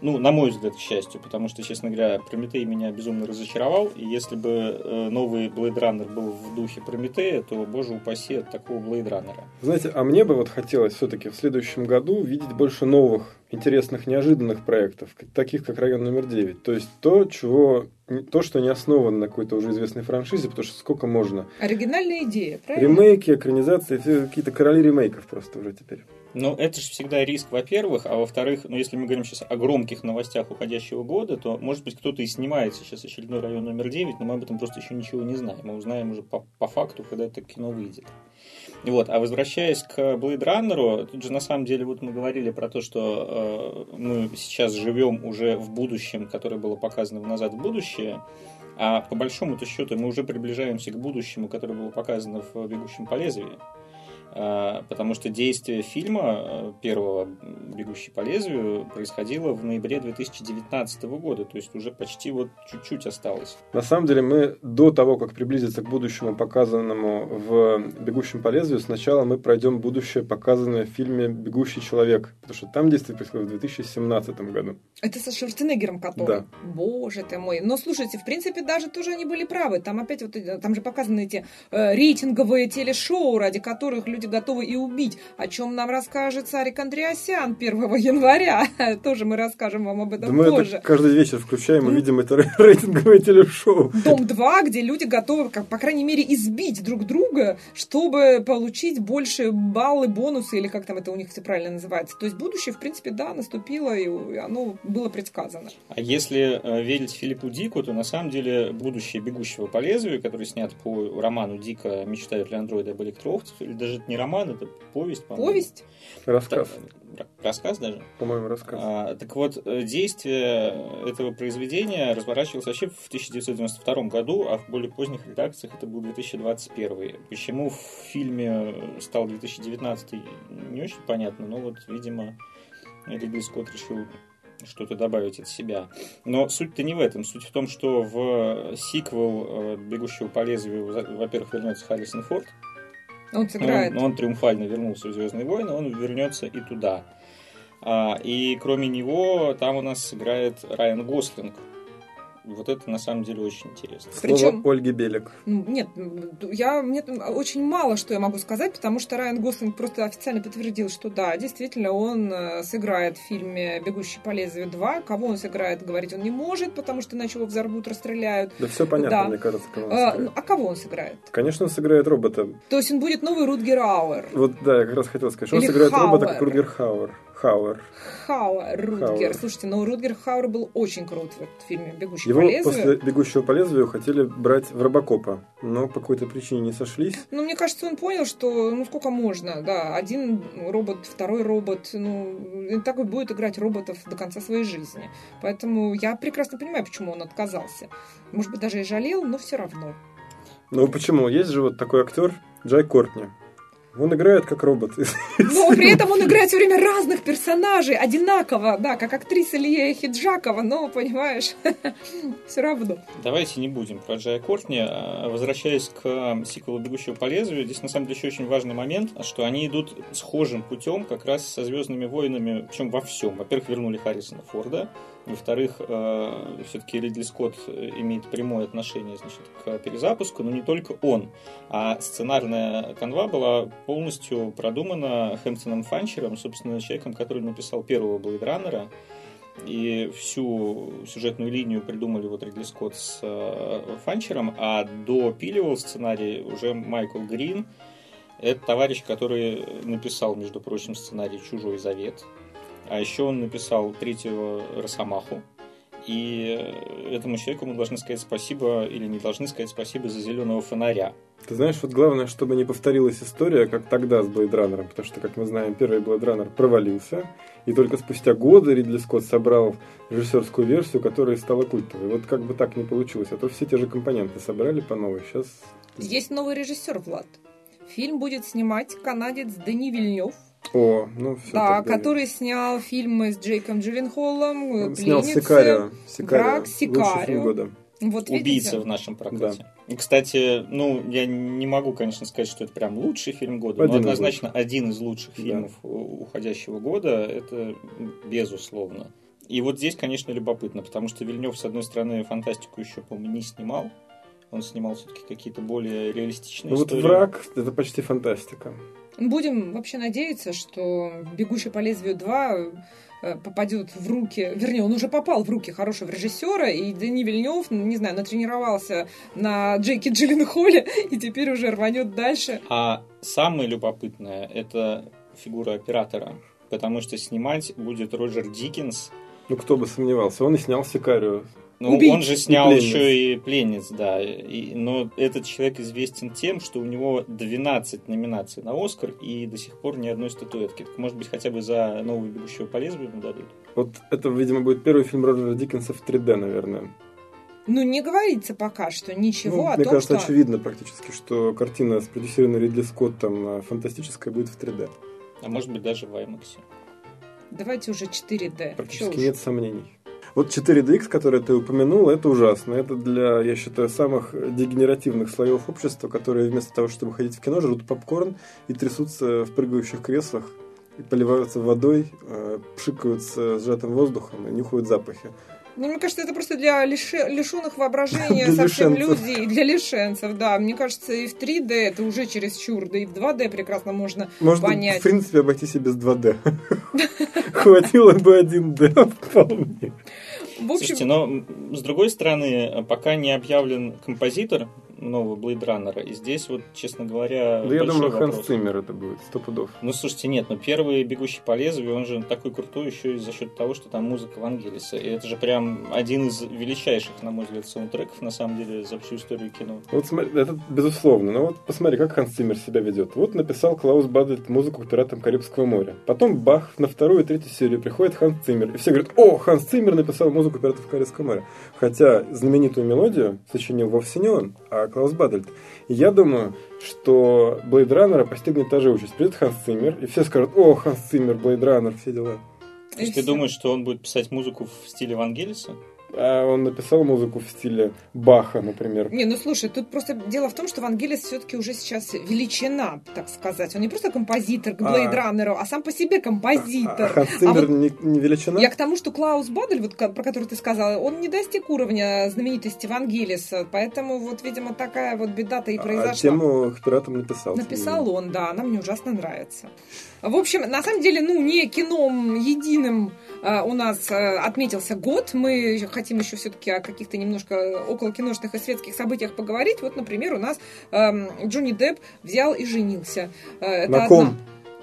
Ну, на мой взгляд, к счастью, потому что, честно говоря, Прометей меня безумно разочаровал, и если бы э, новый Blade Runner был в духе Прометея, то, боже упаси, от такого Blade Runner. Знаете, а мне бы вот хотелось все-таки в следующем году видеть больше новых, интересных, неожиданных проектов, таких как район номер 9. То есть то, чего, то, что не основано на какой-то уже известной франшизе, потому что сколько можно. Оригинальная идея, правильно? Ремейки, экранизации, все какие-то короли ремейков просто уже теперь. Ну, это же всегда риск, во-первых, а во-вторых, ну, если мы говорим сейчас о громких новостях уходящего года, то, может быть, кто-то и снимает сейчас очередной район номер 9, но мы об этом просто еще ничего не знаем. Мы узнаем уже по, по факту, когда это кино выйдет. Вот. А возвращаясь к Blade Runner, тут же на самом деле вот мы говорили про то, что э, мы сейчас живем уже в будущем, которое было показано в «Назад в будущее», а по большому-то счету мы уже приближаемся к будущему, которое было показано в «Бегущем по лезвию». А, Потому что действие фильма э, первого «Бегущий по лезвию» происходило в ноябре 2019 года, то есть уже почти вот чуть-чуть осталось. На самом деле мы до того, как приблизиться к будущему, показанному в «Бегущем по лезвию», сначала мы пройдем будущее, показанное в фильме «Бегущий человек», потому что там действие происходит в 2017 году. Это со Шварценеггером который. Да. Боже ты мой. Но слушайте, в принципе, даже тоже они были правы. Там опять вот, э, там же показаны эти э, рейтинговые телешоу, ради которых люди готовы и убить. О чем нам расскажет Сарик Андреасян 1 января. *laughs* Тоже мы расскажем вам об Да этом мы позже. это каждый вечер включаем и видим это *laughs* рейтинговое телешоу. Дом 2, где люди готовы, как, по крайней мере, избить друг друга, чтобы получить больше баллы, бонусы, или как там это у них все правильно называется. То есть будущее, в принципе, да, наступило, и оно было предсказано. А если э, верить Филиппу Дику, то на самом деле будущее «Бегущего по лезвию», который снят по роману Дика «Мечтают ли андроиды об электроовцах», или даже это не роман, это повесть, по-моему. Повесть? Рассказ, Так, рассказ даже. по-моему, рассказ. А, так вот, э, действие этого произведения разворачивалось вообще в 1992 году, а в более поздних редакциях это был 2021. Почему в фильме стал 2019, не очень понятно, но вот, видимо, Ридли Скотт решил что-то добавить от себя. Но суть-то не в этом. Суть в том, что в сиквел э, «Бегущего по лезвию», во-первых, вернется Харрисон Форд, Он сыграет. он, он триумфально вернулся в Звездные войны, он вернется и туда. А, и кроме него там у нас играет Райан Гослинг. Вот это на самом деле очень интересно. Слово Причем- Ольги Белик. Ну, Нет, я, мне очень мало что я могу сказать, потому что Райан Гослинг просто официально подтвердил, что да, действительно, он э, сыграет в фильме «Бегущий по лезвию 2». Кого он сыграет, говорить он не может, потому что иначе его взорвут, расстреляют. Да все понятно, Да. мне кажется, кого он А, сыграет. ну, а кого он сыграет? Конечно, он сыграет робота. То есть он будет новый Рутгер Ауэр. Вот, да, я как раз хотел сказать, что он Или сыграет робота, Хауэр. как Рутгер Хауэр. Хауэр. Хауэр, Рутгер. Хауэр. Слушайте, ну Рутгер Хауэр был очень крут в этом фильме «Бегущий Его по лезвию». после «Бегущего по лезвию» хотели брать в Робокопа, но по какой-то причине не сошлись. Ну, мне кажется, он понял, что ну сколько можно, да, один робот, второй робот, ну, так и будет играть роботов до конца своей жизни. Поэтому я прекрасно понимаю, почему он отказался. Может быть, даже и жалел, но все равно. Ну почему? Есть же вот такой актер Джай Кортни. Он играет как робот. Но при этом он играет все время разных персонажей, одинаково, да, как актриса Лия Хиджакова, но, понимаешь, *laughs* все равно. Давайте не будем про Джая Кортни. А, Возвращаясь к сиквелу «Бегущего по лезвию», здесь на самом деле еще очень важный момент, что они идут схожим путем как раз со «Звездными войнами», причем во всем. Во-первых, вернули Харрисона Форда, во-вторых, все-таки Ридли Скотт э, имеет прямое отношение значит, к перезапуску, но не только он. А сценарная канва была полностью продумана Хэмптоном Фанчером, собственно, человеком, который написал первого Блейдраннера, и всю сюжетную линию придумали вот Ридли Скотт с э, Фанчером, а допиливал сценарий уже Майкл Грин. Это товарищ, который написал, между прочим, сценарий «Чужой завет». А еще он написал третьего Росомаху. И э, этому человеку мы должны сказать спасибо, или не должны сказать спасибо за зеленого фонаря. Ты знаешь, вот главное, чтобы не повторилась история, как тогда с Блейдранером, потому что, как мы знаем, первый Блейдранер провалился, и только спустя годы Ридли Скотт собрал режиссерскую версию, которая стала культовой. Вот как бы так не получилось, а то все те же компоненты собрали по новой. Сейчас Есть новый режиссер, Влад. Фильм будет снимать канадец Дени Вильнев, О, ну все. да, который снял фильмы с Джейком Джилленхолом, Он снял. Сикарио. Сикарио. Враг, Лучший Сикарио. фильм года. Вот Убийца видите? в нашем прокате. И, кстати, ну, я не могу, конечно, сказать, что это прям лучший фильм года, Один но из однозначно один из лучших Да. фильмов уходящего года, это безусловно. И вот здесь, конечно, любопытно, потому что Вильнев, с одной стороны, фантастику еще, по-моему, не снимал. Он снимал все-таки какие-то более реалистичные Ну вот истории. «Враг» — это почти фантастика. Будем вообще надеяться, что «Бегущий по лезвию 2» э, попадет в руки, вернее, он уже попал в руки хорошего режиссера, и Дени Вильнев, ну, не знаю, натренировался на Джейке Джилленхоле, *laughs* и теперь уже рванет дальше. А самое любопытное – это фигура оператора, потому что снимать будет Роджер Диккенс. Ну кто бы сомневался. Он и снял «Сикарио». Ну, Убийц он же снял пленниц. еще и пленниц, да. И- но этот человек известен тем, что у него 12 номинаций на Оскар и до сих пор ни одной статуэтки. Так, может быть, хотя бы за нового бегущего по лезвию ему дадут. Вот это, видимо, будет первый фильм Роджера Диккенса в 3D, наверное. Ну, не говорится пока что ничего Ну, о мне том, кажется, что... очевидно практически, что картина, спродюсированная Ридли Скоттом, э, фантастическая, будет в 3D. А может быть, даже в IMAX. Давайте уже 4D. Чё Практически уж. нет сомнений. Вот 4DX, который ты упомянул, это ужасно. Это для, я считаю, самых дегенеративных слоев общества, которые вместо того, чтобы ходить в кино, жрут попкорн и трясутся в прыгающих креслах, и поливаются водой, э, пшикаются сжатым воздухом и нюхают запахи. Ну, мне кажется, это просто для лише- лишенных воображения *laughs* Для совсем лишенцев. людей, для лишенцев, да. Мне кажется, и в 3D это уже чересчур, да и в 2D прекрасно можно Можно, понять. в принципе, обойтись и без 2D. *laughs* Хватило бы 1D *laughs* вполне. В общем, Слушайте, но с другой стороны, пока не объявлен композитор нового Blade Runner, и здесь вот, честно говоря, Да я думаю, Ханс вопрос. Циммер это будет, сто пудов. Ну, слушайте, нет, ну первый «Бегущий по лезвию», он же такой крутой еще и за счет того, что там музыка Вангелиса. И это же прям один из величайших, на мой взгляд, саундтреков, на самом деле, за всю историю кино. Вот смотри, это безусловно. Но вот посмотри, как Ханс Циммер себя ведет. Вот написал Клаус Бадельт музыку к «Пиратам Карибского моря». Потом бах, на вторую и третью серию приходит Ханс Циммер. И все говорят, о, Ханс Циммер написал музыку «Пиратов Карибского моря». Хотя знаменитую мелодию сочинил вовсе не он, а Клаус Бадельт. И я думаю, что Blade Runner а постигнет та же участь. Придет Ханс Циммер, и все скажут, о, Ханс Циммер, Blade Runner, все дела. То есть ты думаешь, что он будет писать музыку в стиле Вангелиса? А он написал музыку в стиле Баха, например. Не, ну слушай, тут просто дело в том, что Вангелис все-таки уже сейчас величина, так сказать. Он не просто композитор к Блейд А. А сам по себе композитор. А А Циммер вот не, не величина? Я к тому, что Клаус Бадель, вот, про который ты сказала, он не достиг уровня знаменитости Вангелиса, поэтому вот, видимо, такая вот беда-то и А произошла. тему к пиратам написал. Написал он, да, она мне ужасно нравится. В общем, на самом деле, ну, не кином единым э, у нас э, отметился год. Мы хотим еще все-таки о каких-то немножко около киношных и светских событиях поговорить. Вот, например, у нас Джонни Депп взял и женился. Э, это На одна- ком?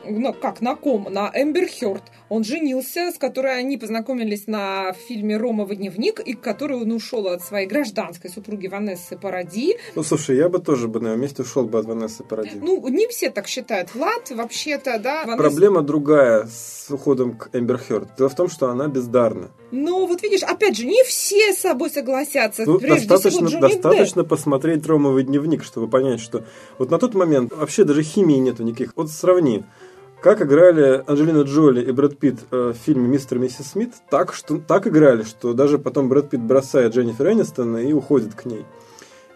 Ну, как, на ком? На Эмбер Хёрд. Он женился, с которой они познакомились на фильме «Ромовый дневник», и к которой он ушел от своей гражданской супруги Ванессы Паради. Ну, слушай, я бы тоже бы на его месте ушел бы от Ванессы Паради. Ну, не все так считают. Влад, вообще-то, да. Ванесса- Проблема другая с уходом к Эмбер Хёрд. Дело в том, что она бездарна. Ну, вот видишь, опять же, не все с собой согласятся. Ну, Прежде достаточно, всего, достаточно посмотреть Ромовый дневник, чтобы понять, что вот на тот момент вообще даже химии нету никаких. Вот сравни, как играли Анджелина Джоли и Брэд Питт э, в фильме «Мистер и миссис Смит», так, что, так играли, что даже потом Брэд Питт бросает Дженнифер Энистон и уходит к ней.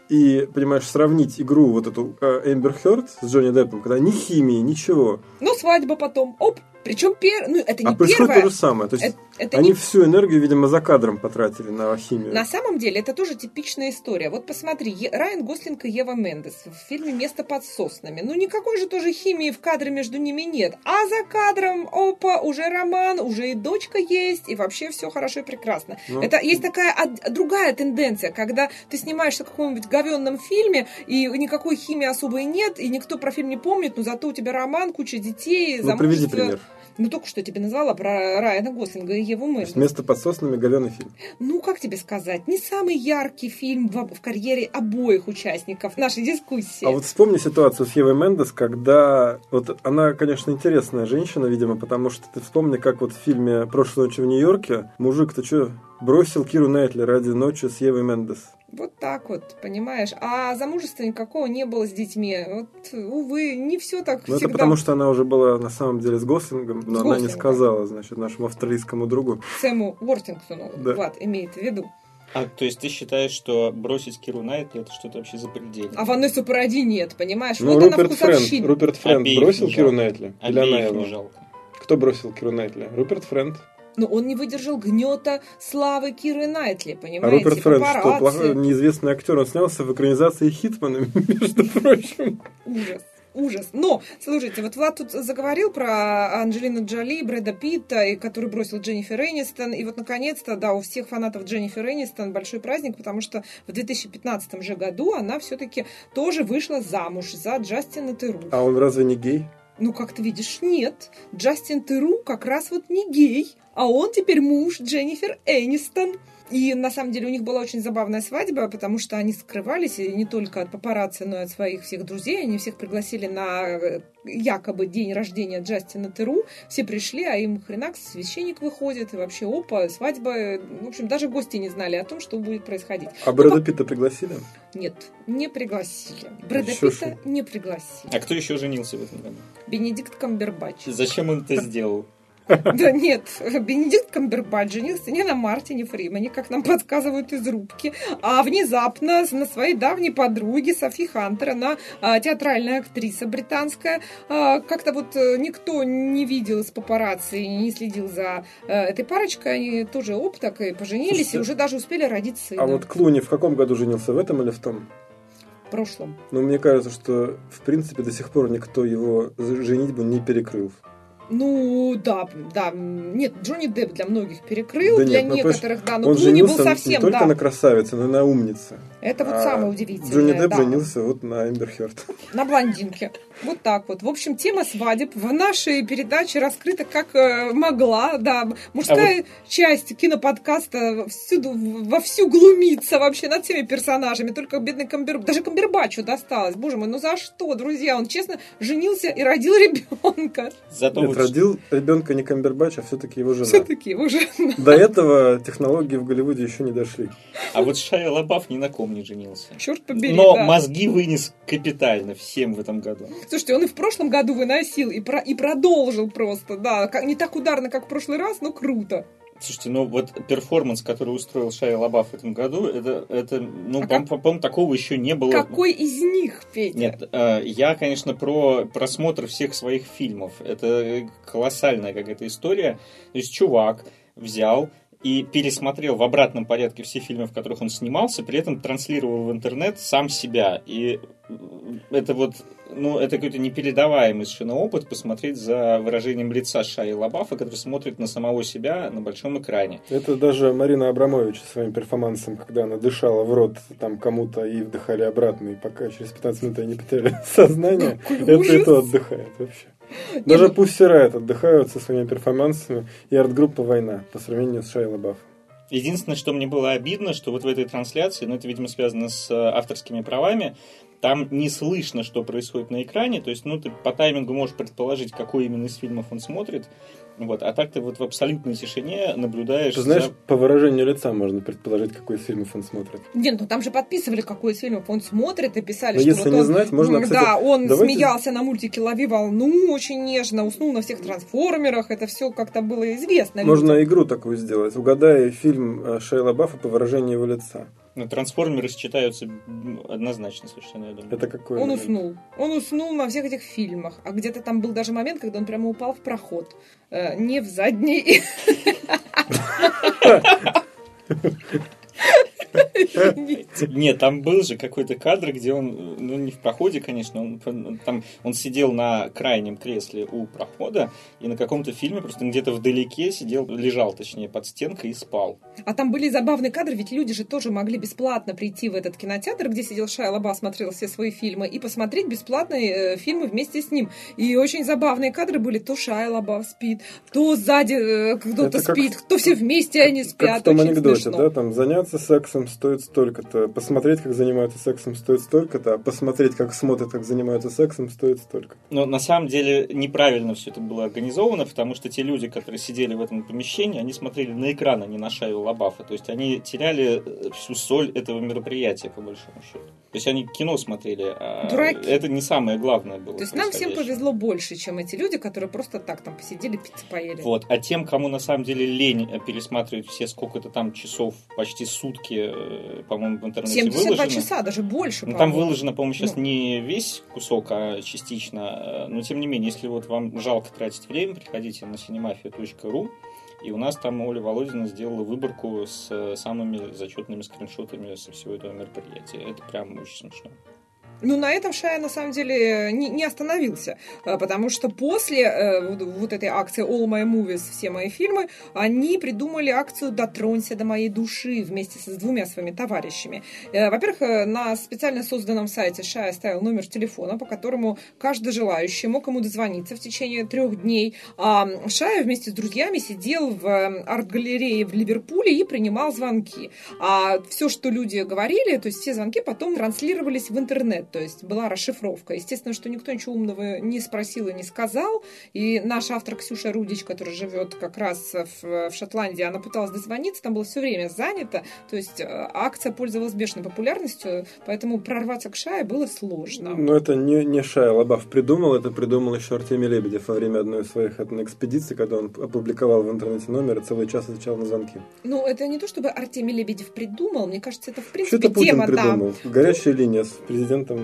И, понимаешь, сравнить игру вот эту Эмбер Хёрд с Джонни Деппом, когда ни химии, ничего. Ну, свадьба потом. Оп! Причем пер... ну, это не а происходит первая. то же самое. То есть Это, это они не всю энергию, видимо, за кадром потратили на химию. На самом деле, это тоже типичная история. Вот посмотри, Е- Райан Гослинг и Ева Мендес в фильме «Место под соснами». Ну, никакой же тоже химии в кадре между ними нет. А за кадром, опа, уже роман, уже и дочка есть, и вообще все хорошо и прекрасно. Ну, Это есть такая од- другая тенденция, когда ты снимаешься в каком-нибудь говенном фильме, и никакой химии особой нет, и никто про фильм не помнит, но зато у тебя роман, куча детей, ну, приведи замужество. пример. Ну, только что тебе назвала про Райана Гослинга и Еву То Мендес. есть Место под соснами фильм. Ну, как тебе сказать, не самый яркий фильм в, в карьере обоих участников нашей дискуссии. А вот вспомни ситуацию с Евой Мендес, когда вот она, конечно, интересная женщина, видимо, потому что ты вспомни, как вот в фильме «Прошлой ночью в Нью-Йорке» мужик-то что, бросил Киру Найтли ради ночи с Евой Мендес. Вот так вот, понимаешь. А замужества никакого не было с детьми. Вот, увы, не все так Ну, это потому, что она уже была на самом деле с Гослингом, но С она не Гослингом. сказала, значит, нашему австралийскому другу. Сэму Уортингтону, Да. Влад, имеет в виду. А, то есть ты считаешь, что бросить Киру Найтли это что-то вообще запредельное? А Ванессу Паради нет, понимаешь? Ну, вот она Руперт Френд, вкусовщина. Руперт Френд Обеих бросил не Киру. Найтли? Или она Обеих его? не жалко. Кто бросил Киру Найтли? Руперт Френд. Но он не выдержал гнета славы Киры Найтли, А понимаете? Руперт Френд что, плохой, неизвестный актер? Он снялся в экранизации Хитмана, *laughs* между прочим. Ужас. Ужас. Но, слушайте, вот Влад тут заговорил про Анджелину Джоли, Брэда Питта, и который бросил Дженнифер Энистон. И вот, наконец-то, да, у всех фанатов Дженнифер Энистон большой праздник, потому что в 2015 же году она все-таки тоже вышла замуж за Джастина Теру. А он разве не гей? Ну, как ты видишь, нет. Джастин Теру как раз вот не гей, а он теперь муж Дженнифер Энистон. И на самом деле у них была очень забавная свадьба, потому что они скрывались и не только от папарацци, но и от своих всех друзей. Они всех пригласили на э, якобы день рождения Джастина Теру. Все пришли, а им хренак священник выходит. И вообще, опа, свадьба. В общем, даже гости не знали о том, что будет происходить. А Брэда Питта пригласили? Нет, не пригласили. Брэда Еще Питта не пригласили. А кто еще женился в этом году? Бенедикт Камбербач. Зачем он это сделал? *laughs* Да нет, Бенедикт Камбербатч женился не на Мартине Фримане, как нам подсказывают из рубки, а внезапно на своей давней подруге Софи Хантер, она а, театральная актриса британская. А, как-то вот э, никто не видел из папарацци не следил за э, этой парочкой, они тоже оп, так и поженились, Слушайте, и уже даже успели родить сына А вот Клуни в каком году женился? В этом или в том? в прошлом. Ну, мне кажется, что, в принципе, до сих пор никто его женитьбу не перекрыл. Ну, да, да. Нет, Джонни Депп для многих перекрыл, Да для нет, ну, некоторых, да, но он Клуни был женился совсем, не только да. на красавице, но и на умнице. Это вот А самое удивительное. Джонни Депп да. женился вот на Эмбер Хёрд. На блондинке. Вот так вот. В общем, тема свадеб в нашей передаче раскрыта как э, могла. Да, мужская часть киноподкаста всюду, вовсю глумится вообще над всеми персонажами. Только бедный Камбер... Даже Камбербачу досталось. Боже мой, ну за что, друзья? Он честно женился и родил ребенка. Зато Нет, вот родил ребенка не Камбербач, а все-таки его жена. Все-таки уже. До этого технологии в Голливуде еще не дошли. А вот Шайя Лабаф ни на ком не женился. Черт побери. Но да. мозги вынес капитально всем в этом году. Слушайте, он и в прошлом году выносил, и, про... и продолжил просто, да. Как- Не так ударно, как в прошлый раз, но круто. Слушайте, ну вот перформанс, который устроил Шайя Лабаф в этом году, это, это ну, А по- по-моему, такого еще не было. Какой из них, Петя? Нет, э, я, конечно, про просмотр всех своих фильмов. Это колоссальная какая-то история. То есть чувак взял и пересмотрел в обратном порядке все фильмы, в которых он снимался, при этом транслировал в интернет сам себя. И это вот, ну, это какой-то непередаваемый совершенно опыт посмотреть за выражением лица Шаи Лабафа, который смотрит на самого себя на большом экране. Это даже Марина Абрамович своим перформансом, когда она дышала в рот там кому-то и вдыхали обратно, и пока через 15 минут они не потеряли *laughs* сознание, это и ужас. то отдыхает вообще. *laughs* Даже пусть Райт отдыхают со своими перформансами и арт-группа «Война» по сравнению с Шайа Лабаф. Единственное, что мне было обидно, что вот в этой трансляции, ну это, видимо, связано с э, авторскими правами, там не слышно, что происходит на экране, то есть, ну, ты по таймингу можешь предположить, какой именно из фильмов он смотрит, вот, а так ты вот в абсолютной тишине наблюдаешь... Ты знаешь, за- по выражению лица можно предположить, какой из фильмов он смотрит. Нет, ну там же подписывали, какой из фильмов он смотрит, и писали, Но что если вот не он, знать, можно, кстати, да, он давайте- смеялся на мультике «Лови волну» очень нежно, уснул на всех трансформерах, это все как-то было известно. Можно людям. игру такую сделать. Угадай фильм э, Шайа Лабафа по выражению его лица. Ну, трансформеры считаются однозначно совершенно, я думаю. Это какой? Он момент? уснул. Он уснул на всех этих фильмах. А где-то там был даже момент, когда он прямо упал в проход. Э, не в задний. *laughs* *laughs* *laughs* Нет, там был же какой-то кадр, где он, ну не в проходе, конечно, он там он сидел на крайнем кресле у прохода и на каком-то фильме просто где-то вдалеке сидел, лежал, точнее, под стенкой и спал. А там были забавные кадры, ведь люди же тоже могли бесплатно прийти в этот кинотеатр, где сидел Шайа Лаба, смотрел все свои фильмы, и посмотреть бесплатные э, фильмы вместе с ним. И очень забавные кадры были. То Шайа Лаба спит, то сзади э, кто-то как спит, то все вместе они Как спят. в том Очень анекдоте, смешно. да, там заняться сексом стоит столько-то, посмотреть, как занимаются сексом, стоит столько-то, а посмотреть, как смотрят, как занимаются сексом, стоит столько. Но на самом деле неправильно все это было организовано, потому что те люди, которые сидели в этом помещении, они смотрели на экран, а не на шаю Лабафа. То есть они теряли э, всю соль этого мероприятия, по большому счету. То есть они кино смотрели, а Дураки. это не самое главное было. То есть нам всем повезло больше, чем эти люди, которые просто так там посидели, пиццу поели. Вот. А тем, кому на самом деле лень э, пересматривать все сколько-то там часов, почти сутки, э, по-моему, в интернете 72 выложено. часа, даже больше. Ну, там выложено, по-моему, сейчас Ну. не весь кусок, а частично. Э, Но, тем не менее, если вот вам жалко тратить время, приходите на cinemafia.ru, и у нас там Оля Володина сделала выборку с э, самыми зачетными скриншотами со всего этого мероприятия. Это прям очень смешно. Ну, на этом Шая, на самом деле, не, не остановился, а, потому что после э, вот, этой акции All My Movies, все мои фильмы, они придумали акцию «Дотронься до моей души» вместе с двумя своими товарищами. Э, Во-первых, э, на специально созданном сайте Шая оставил номер телефона, по которому каждый желающий мог ему дозвониться в течение трех дней. А Шая вместе с друзьями сидел в э, арт-галерее в Ливерпуле и принимал звонки. А все, что люди говорили, то есть все звонки потом транслировались в интернет, то есть была расшифровка. Естественно, что никто ничего умного не спросил и не сказал. И наш автор Ксюша Рудич, которая живет как раз в, в Шотландии, она пыталась дозвониться, там было все время занято. То есть э, акция пользовалась бешеной популярностью, поэтому прорваться к Шае было сложно. Но это не, не Шайа Лабаф придумал, это придумал еще Артемий Лебедев во время одной из своих экспедиций, когда он опубликовал в интернете номер и целый час отвечал на звонки. Ну, это не то, чтобы Артемий Лебедев придумал, мне кажется, это в принципе это Путин тема, да. придумал? Горячая линия с президентом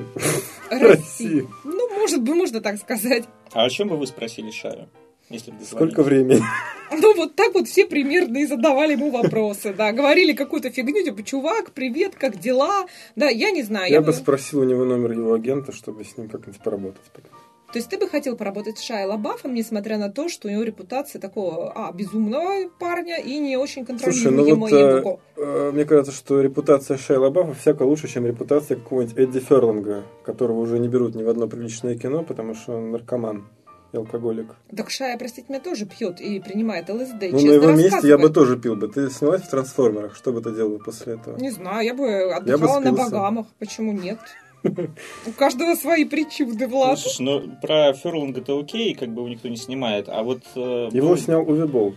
России. России. Ну, может быть, можно так сказать. А о чем бы вы спросили Шаю? Если бы Сколько времени? Ну, вот так вот все примерно и задавали ему вопросы, да. Говорили какую-то фигню, типа, чувак, привет, как дела? Да, я не знаю. Я бы спросил у него номер его агента, чтобы с ним как-нибудь поработать. То есть ты бы хотел поработать с Шайа Лабафом, несмотря на то, что у него репутация такого, а, безумного парня и не очень Слушай, ну контролируемого. вот э, э, мне кажется, что репутация Шайа Лабафа всяко лучше, чем репутация какого-нибудь Эдди Ферлинга, которого уже не берут ни в одно приличное кино, потому что он наркоман и алкоголик. Так Шая, простите меня, тоже пьет и принимает ЛСД. Ну, на его месте я бы тоже пил бы. Ты снялась в трансформерах, что бы ты делала после этого? Не знаю, я бы отдыхала на спился. Багамах. Почему нет? *laughs* У каждого свои причуды, Ну, Влад. слушай, ну про Ферлинга-то окей, как бы его никто не снимает, а вот... э, Его был- снял Уви Болл.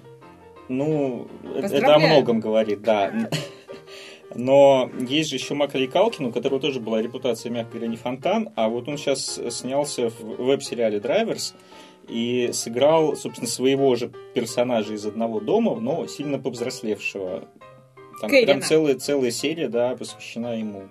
Ну, это- это о многом говорит, да. *laughs* Но есть же еще Макалей Калкин, у которого тоже была репутация, мягко говоря, не фонтан, а вот он сейчас снялся в веб-сериале «Драйверс», и сыграл, собственно, своего же персонажа из одного дома, но сильно повзрослевшего. Там Кевина. прям целая, целая серия, да, посвящена ему.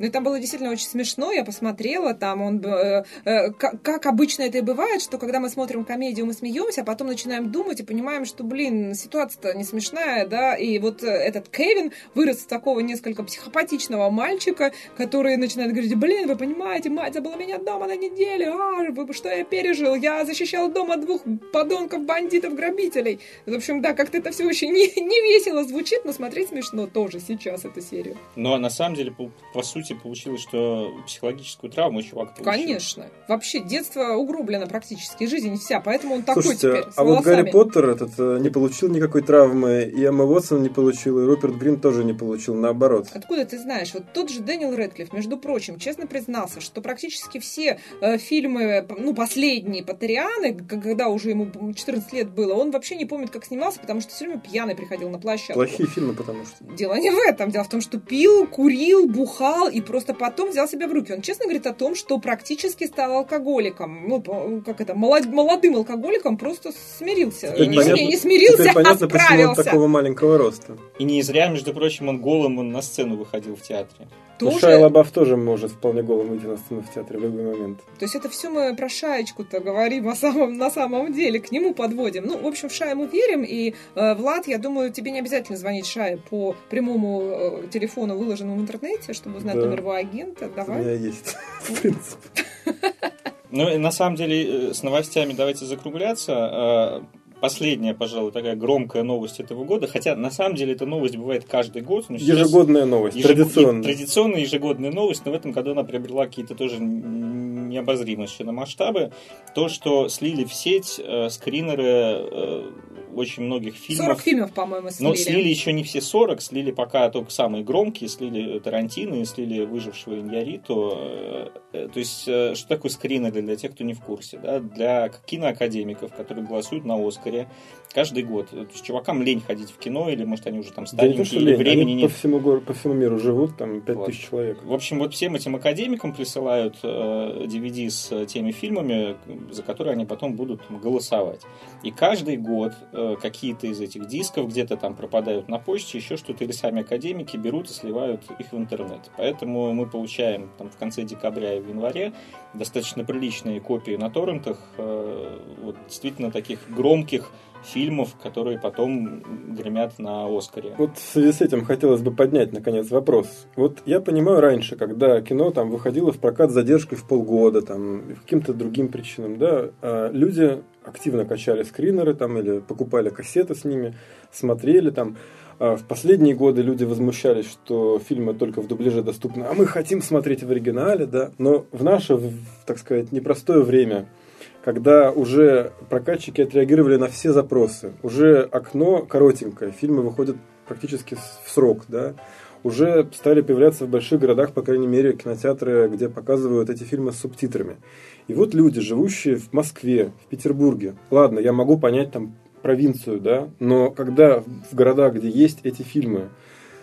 Ну, и там было действительно очень смешно, я посмотрела, там он, э, э, как, как обычно это и бывает, что когда мы смотрим комедию, мы смеемся, а потом начинаем думать и понимаем, что, блин, ситуация-то не смешная, да, и вот э, этот Кевин вырос в такого несколько психопатичного мальчика, который начинает говорить, блин, вы понимаете, мать забыла меня дома на неделю, а, что я пережил, я защищал дома двух подонков, бандитов, грабителей. В общем, да, как-то это все очень *laughs* не, не весело звучит, но смотреть смешно тоже сейчас эту серию. Но на самом деле, по, по сути, получилось, что психологическую травму чувак получил. Конечно. Вообще, детство угрублено практически, жизнь вся, поэтому он такой Слушайте, теперь, а вот. Гарри Поттер этот э, не получил никакой травмы, и Эмма Уотсон не получил, и Руперт Грин тоже не получил, наоборот. Откуда ты знаешь? Вот тот же Дэниел Рэдклифф, между прочим, честно признался, что практически все э, фильмы, ну, последние Патрианы, когда уже ему 14 лет было, он вообще не помнит, как снимался, потому что все время пьяный приходил на площадку. Плохие фильмы, потому что. Дело не в этом. Дело в том, что пил, курил, бухал и просто потом взял себя в руки. Он честно говорит о том, что практически стал алкоголиком. Ну, как это, молод- молодым алкоголиком просто смирился. Теперь не, понятно- не- смирился, Теперь а понятно, почему он справился. такого маленького роста. И не зря, между прочим, он голым он на сцену выходил в театре. Ну, Тоже- Шайя Лабаф тоже может вполне голым выйти на сцену в театре в любой момент. То есть это все мы про Шаечку-то говорим о самом, на самом деле, к нему подводим. Ну, в общем, в Шае мы верим, и, э, Влад, я думаю, тебе не обязательно звонить Шае по прямому э, телефону, выложенному в интернете, чтобы узнать Да. номер его агента. У Давай. меня есть, *laughs* в принципе. Ну, и на самом деле, э, с новостями давайте закругляться. Последняя, пожалуй, такая громкая новость этого года. Хотя, на самом деле, эта новость бывает каждый год. но Ежегодная новость, Ежегод- традиционная. Традиционная ежегодная новость, но в этом году она приобрела какие-то тоже необозримые совершенно масштабы. То, что слили в сеть э, скринеры э, очень многих 40 фильмов. фильмов, по-моему, слили. Но слили еще не все 40, слили пока только самые громкие, слили Тарантино, слили выжившего Иньяриту. Э, э, То есть, э, что такое скринеры для тех, кто не в курсе? Да? Для киноакадемиков, которые голосуют на Оскаре каждый год. То есть, чувакам лень ходить в кино, или, может, они уже там Да то, старенькие, что или лень, времени они нет. по всему, гор- по всему миру живут, там 5000 Вот. человек. В общем, вот всем этим академикам присылают э, DVD с э, теми фильмами, за которые они потом будут голосовать. И каждый год э, какие-то из этих дисков где-то там пропадают на почте, еще что-то, или сами академики берут и сливают их в интернет. Поэтому мы получаем там, в конце декабря и в январе достаточно приличные копии на торрентах, э, вот, действительно таких громких фильмов, которые потом гремят на Оскаре. Вот в связи с этим хотелось бы поднять, наконец, вопрос. Вот я понимаю раньше, когда кино там выходило в прокат с задержкой в полгода, там, каким-то другим причинам, да, а люди активно качали скринеры там или покупали кассеты с ними, смотрели там. А В последние годы люди возмущались, что фильмы только в дубляже доступны, а мы хотим смотреть в оригинале, да. Но в наше, так сказать, непростое время, когда уже прокатчики отреагировали на все запросы, уже окно коротенькое, фильмы выходят практически в срок, да, уже стали появляться в больших городах, по крайней мере, кинотеатры, где показывают эти фильмы с субтитрами. И вот люди, живущие в Москве, в Петербурге, ладно, я могу понять там провинцию, да, но когда в городах, где есть эти фильмы,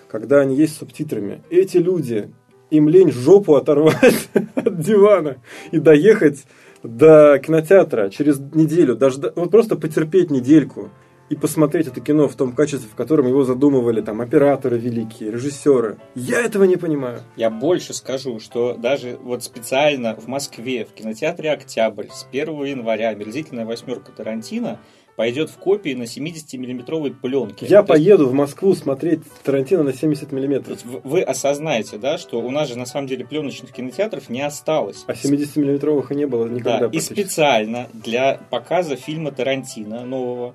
когда они есть с субтитрами, эти люди, им лень жопу оторвать *laughs* от дивана и доехать до кинотеатра через неделю, дожда... вот просто потерпеть недельку и посмотреть это кино в том качестве, в котором его задумывали там операторы великие, режиссеры. Я этого не понимаю. Я больше скажу, что даже вот специально в Москве, в кинотеатре «Октябрь» с 1 января «Омерзительная восьмерка Тарантино» пойдет в копии на 70-миллиметровой пленке. Я То есть, поеду в Москву смотреть Тарантино на 70 то миллиметров. есть вы- осознаете, да, что у нас же на самом деле пленочных кинотеатров не осталось. А 70 миллиметровых и не было никогда. Да, и специально для показа фильма Тарантино нового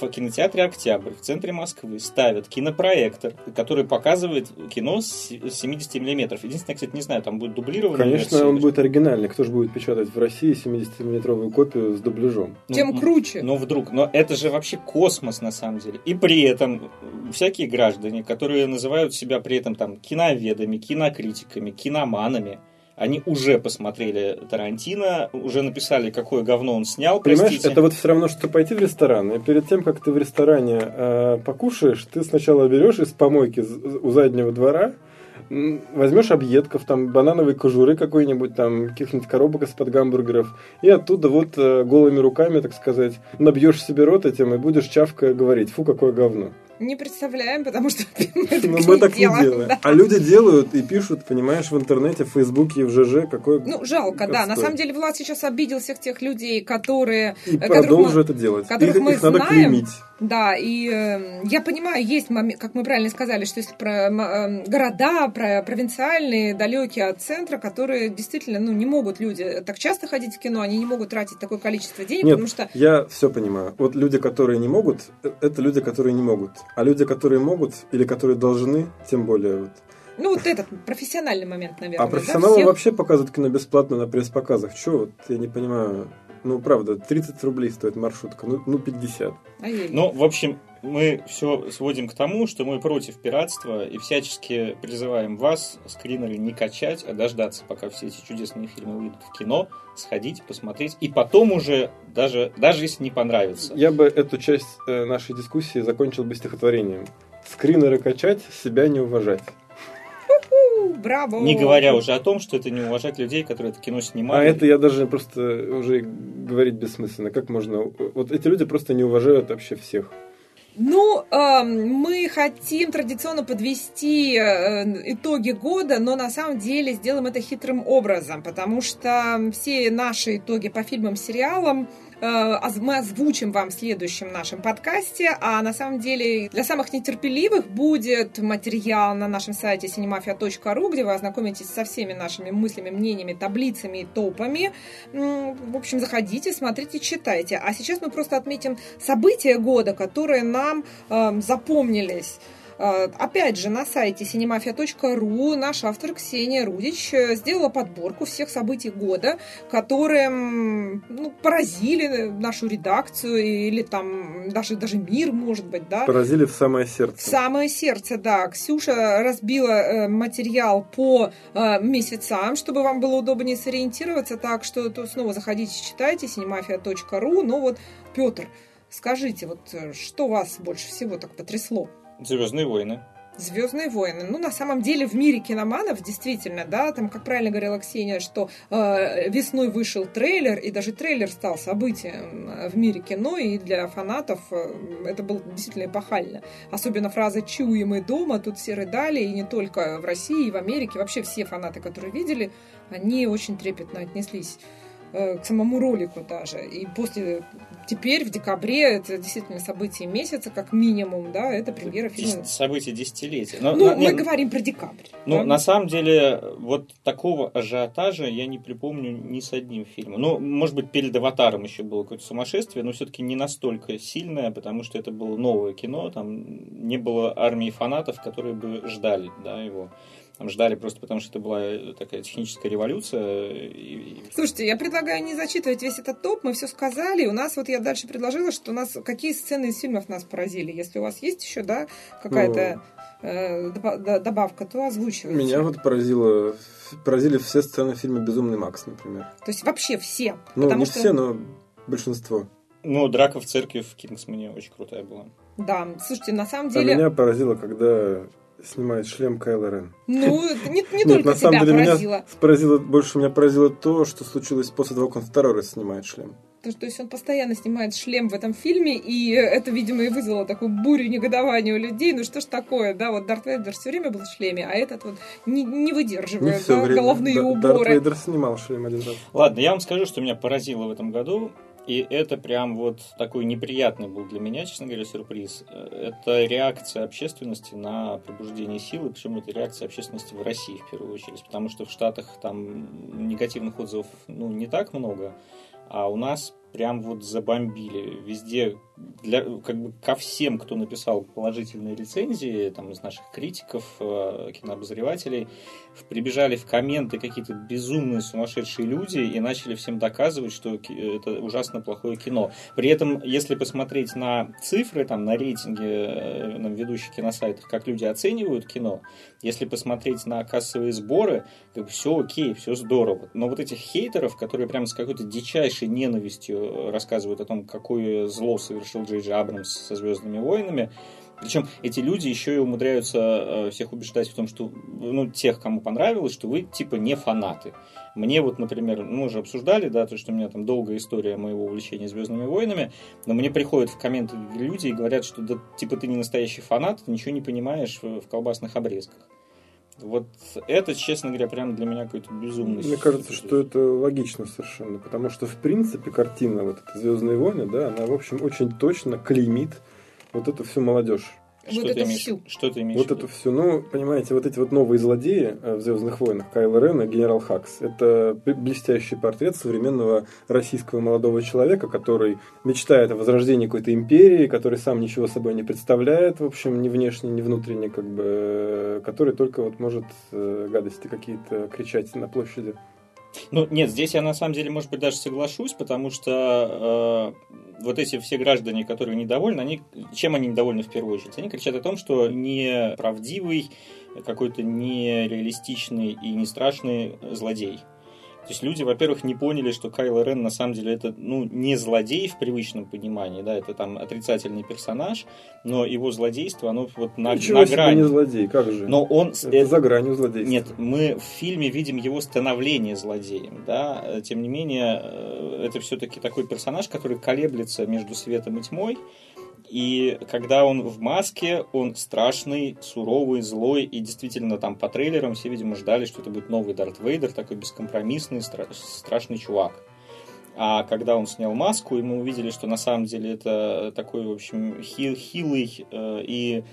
в кинотеатре «Октябрь» в центре Москвы ставят кинопроектор, который показывает кино с 70 миллиметров. Единственное, кстати, не знаю, там будет дублированная Конечно, версия он будет оригинальный. Кто же будет печатать в России 70-миллиметровую копию с дубляжом? Ну, Тем м, круче. Но вдруг, но это же вообще космос на самом деле. И при этом всякие граждане, которые называют себя при этом там киноведами, кинокритиками, киноманами, они уже посмотрели Тарантино, уже написали, какое говно он снял, Понимаешь, простите. это вот все равно, что пойти в ресторан, и перед тем, как ты в ресторане э, покушаешь, ты сначала берешь из помойки у заднего двора возьмешь объедков, там, банановой кожуры какой-нибудь, там, каких-нибудь коробок из-под гамбургеров, и оттуда вот э, голыми руками, так сказать, набьешь себе рот этим и будешь чавкая говорить, фу, какое говно. Не представляем, потому что *laughs* мы так, Но не, мы так делаем, не делаем. да. А люди делают и пишут, понимаешь, в интернете, в Фейсбуке и в ЖЖ, какой Ну, жалко, да. На отстой. самом деле Влад сейчас обидел всех тех людей, которые... И э, продолжу мы- это делать. которых их мы их надо знаем. клеймить. Да, и э, я понимаю, есть момент, как мы правильно сказали, что если про м, э, города, про провинциальные, далекие от центра, которые действительно, ну, не могут люди так часто ходить в кино, они не могут тратить такое количество денег, Нет, потому что я все понимаю. Вот люди, которые не могут, э, это люди, которые не могут. А люди, которые могут или которые должны, тем более вот. Ну, вот этот профессиональный момент, наверное. А да, профессионалы всех. вообще показывают кино бесплатно на пресс-показах. Че, вот я не понимаю. Ну, правда, 30 рублей стоит маршрутка, ну, ну 50. Ай-яй-яй. Ну, в общем, мы все сводим к тому, что мы против пиратства и всячески призываем вас, скринеры, не качать, а дождаться, пока все эти чудесные фильмы выйдут в кино, сходить, посмотреть, и потом уже, даже, даже если не понравится. Я бы эту часть э, нашей дискуссии закончил бы стихотворением. Скринеры качать, себя не уважать. Браво! Не говоря уже о том, что это не уважать людей, которые это кино А снимали. это я даже просто уже говорить бессмысленно. Как можно... Вот эти люди просто не уважают вообще всех. Ну, эм, мы хотим традиционно подвести э, итоги года, но на самом деле сделаем это хитрым образом, потому что все наши итоги по фильмам, сериалам э, мы озвучим вам в следующем нашем подкасте, а на самом деле для самых нетерпеливых будет материал на нашем сайте cinemafia.ru, где вы ознакомитесь со всеми нашими мыслями, мнениями, таблицами и топами. В общем, заходите, смотрите, читайте. А сейчас мы просто отметим события года, которые нам эм, запомнились. Э, Опять же, на сайте cinemafia.ru наш автор Ксения Рудич э, сделала подборку всех событий года, которые ну, поразили нашу редакцию или там даже, даже мир, может быть, да. Поразили в самое В сердце. самое сердце, да. Ксюша разбила э, материал по э, месяцам, чтобы вам было удобнее сориентироваться. Так что то снова заходите, читайте cinemafia.ru. Но вот, Петр, скажите, вот что вас больше всего так потрясло? Звездные войны. Звездные войны. Ну, на самом деле, в мире киноманов действительно, да, там, как правильно говорила Ксения, что э, весной вышел трейлер, и даже трейлер стал событием э, в мире кино, и для фанатов э, это было действительно эпохально. Особенно фраза «чуем мы дома», тут все рыдали, и не только в России, и в Америке. Вообще все фанаты, которые видели, они очень трепетно отнеслись э, к самому ролику даже. И после, теперь, в декабре, это действительно событие месяца, как минимум, да, это премьера фильма. События десятилетия. Но- Ну, на- мы не- говорим про декабрь. Ну, да? на самом деле, вот такого ажиотажа я не припомню ни с одним фильмом. Ну, может быть, перед «Аватаром» еще было какое-то сумасшествие, но все-таки не настолько сильное, потому что это было новое кино, там не было армии фанатов, которые бы ждали да, его. Там ждали просто потому, что это была э, такая техническая революция. и- Слушайте, я предлагаю не зачитывать весь этот топ, мы все сказали. У нас, вот я дальше предложила, что у нас какие сцены из фильмов нас поразили. Если у вас есть еще, да, какая-то э, доба- да- добавка, то озвучивайте. Меня вот поразило, поразили все сцены в фильме «Безумный Макс», например. То есть вообще все. Ну, не что, все, но большинство. Ну, драка в церкви в Кингсмане очень крутая была. Да, слушайте, на самом А деле, меня поразило, когда снимает шлем Кайло Рен. ну, *laughs* не, не Нет, только на самом деле поразило. меня поразило, больше меня поразило то, что случилось после того, как он второй раз снимает шлем. То, то есть он постоянно снимает шлем в этом фильме, и это, видимо, и вызвало такую бурю негодования у людей. Ну что ж такое, да, вот Дарт Вейдер все время был в шлеме, а этот вот не, не Не выдерживает все да, время. головные Да- уборы. Дарт Вейдер снимал шлем один раз. Ладно, я вам скажу, что меня поразило в этом году. И это прям вот такой неприятный был для меня, честно говоря, сюрприз. Э, Это реакция общественности на пробуждение силы, причем это реакция общественности в России в первую очередь, потому что в Штатах там негативных отзывов ну, не так много, а у нас прям вот забомбили. Везде, для, как бы ко всем, кто написал положительные рецензии, там, из наших критиков, э, кинообозревателей, прибежали в комменты какие-то безумные сумасшедшие люди и начали всем доказывать, что ки- это ужасно плохое кино. При этом, если посмотреть на цифры, там, на рейтинге э, на ведущих киносайтах, как люди оценивают кино, если посмотреть на кассовые сборы, как бы все окей, все здорово. Но вот этих хейтеров, которые прям с какой-то дичайшей ненавистью э, рассказывают о том, какое зло совершил Джей Джей Абрамс со «Звездными войнами», Причем эти люди еще и умудряются э, всех убеждать в том, что, ну, тех, кому понравилось, что вы, типа, не фанаты. Мне вот, например, мы уже обсуждали, да, то, что у меня там долгая история моего увлечения Звездными войнами, но мне приходят в комменты люди и говорят, что, да, типа, ты не настоящий фанат, ты ничего не понимаешь в, в колбасных обрезках. Вот это, честно говоря, прям для меня какой-то безумный. Мне кажется, что это логично совершенно, потому что, в принципе, картина вот эта «Звездные войны», да, она, в общем, очень точно клеймит вот эту всю молодежь. Что, Вот эту имеешь, всю. что ты имеешь Вот в виду? эту всю, ну, понимаете, вот эти вот новые злодеи э, в «Звездных войнах», Кайло Рен и генерал Хакс, это блестящий портрет современного российского молодого человека, который мечтает о возрождении какой-то империи, который сам ничего собой не представляет, в общем, ни внешне, ни внутренне, как бы, э, который только вот может э, гадости какие-то кричать на площади. Ну, нет, здесь я на самом деле, может быть, даже соглашусь, потому что э, вот эти все граждане, которые недовольны, они, чем они недовольны в первую очередь? Они кричат о том, что неправдивый, какой-то нереалистичный и не страшный злодей. То есть люди, во-первых, не поняли, что Кайло Рен на самом деле это ну, не злодей в привычном понимании, да, это там отрицательный персонаж, но его злодейство, оно вот на, Ничего на себе грани. не злодей, как же? Но он... это э, за гранью злодейства. нет, мы в фильме видим его становление злодеем, да, Э, тем не менее, э, это все-таки такой персонаж, который колеблется между светом и тьмой, и когда он в маске, он страшный, суровый, злой, и действительно там по трейлерам все, видимо, ждали, что это будет новый Дарт Вейдер, такой бескомпромиссный, стра- страшный чувак. А когда он снял маску, и мы увидели, что на самом деле это такой, в общем, хил- хилый э, и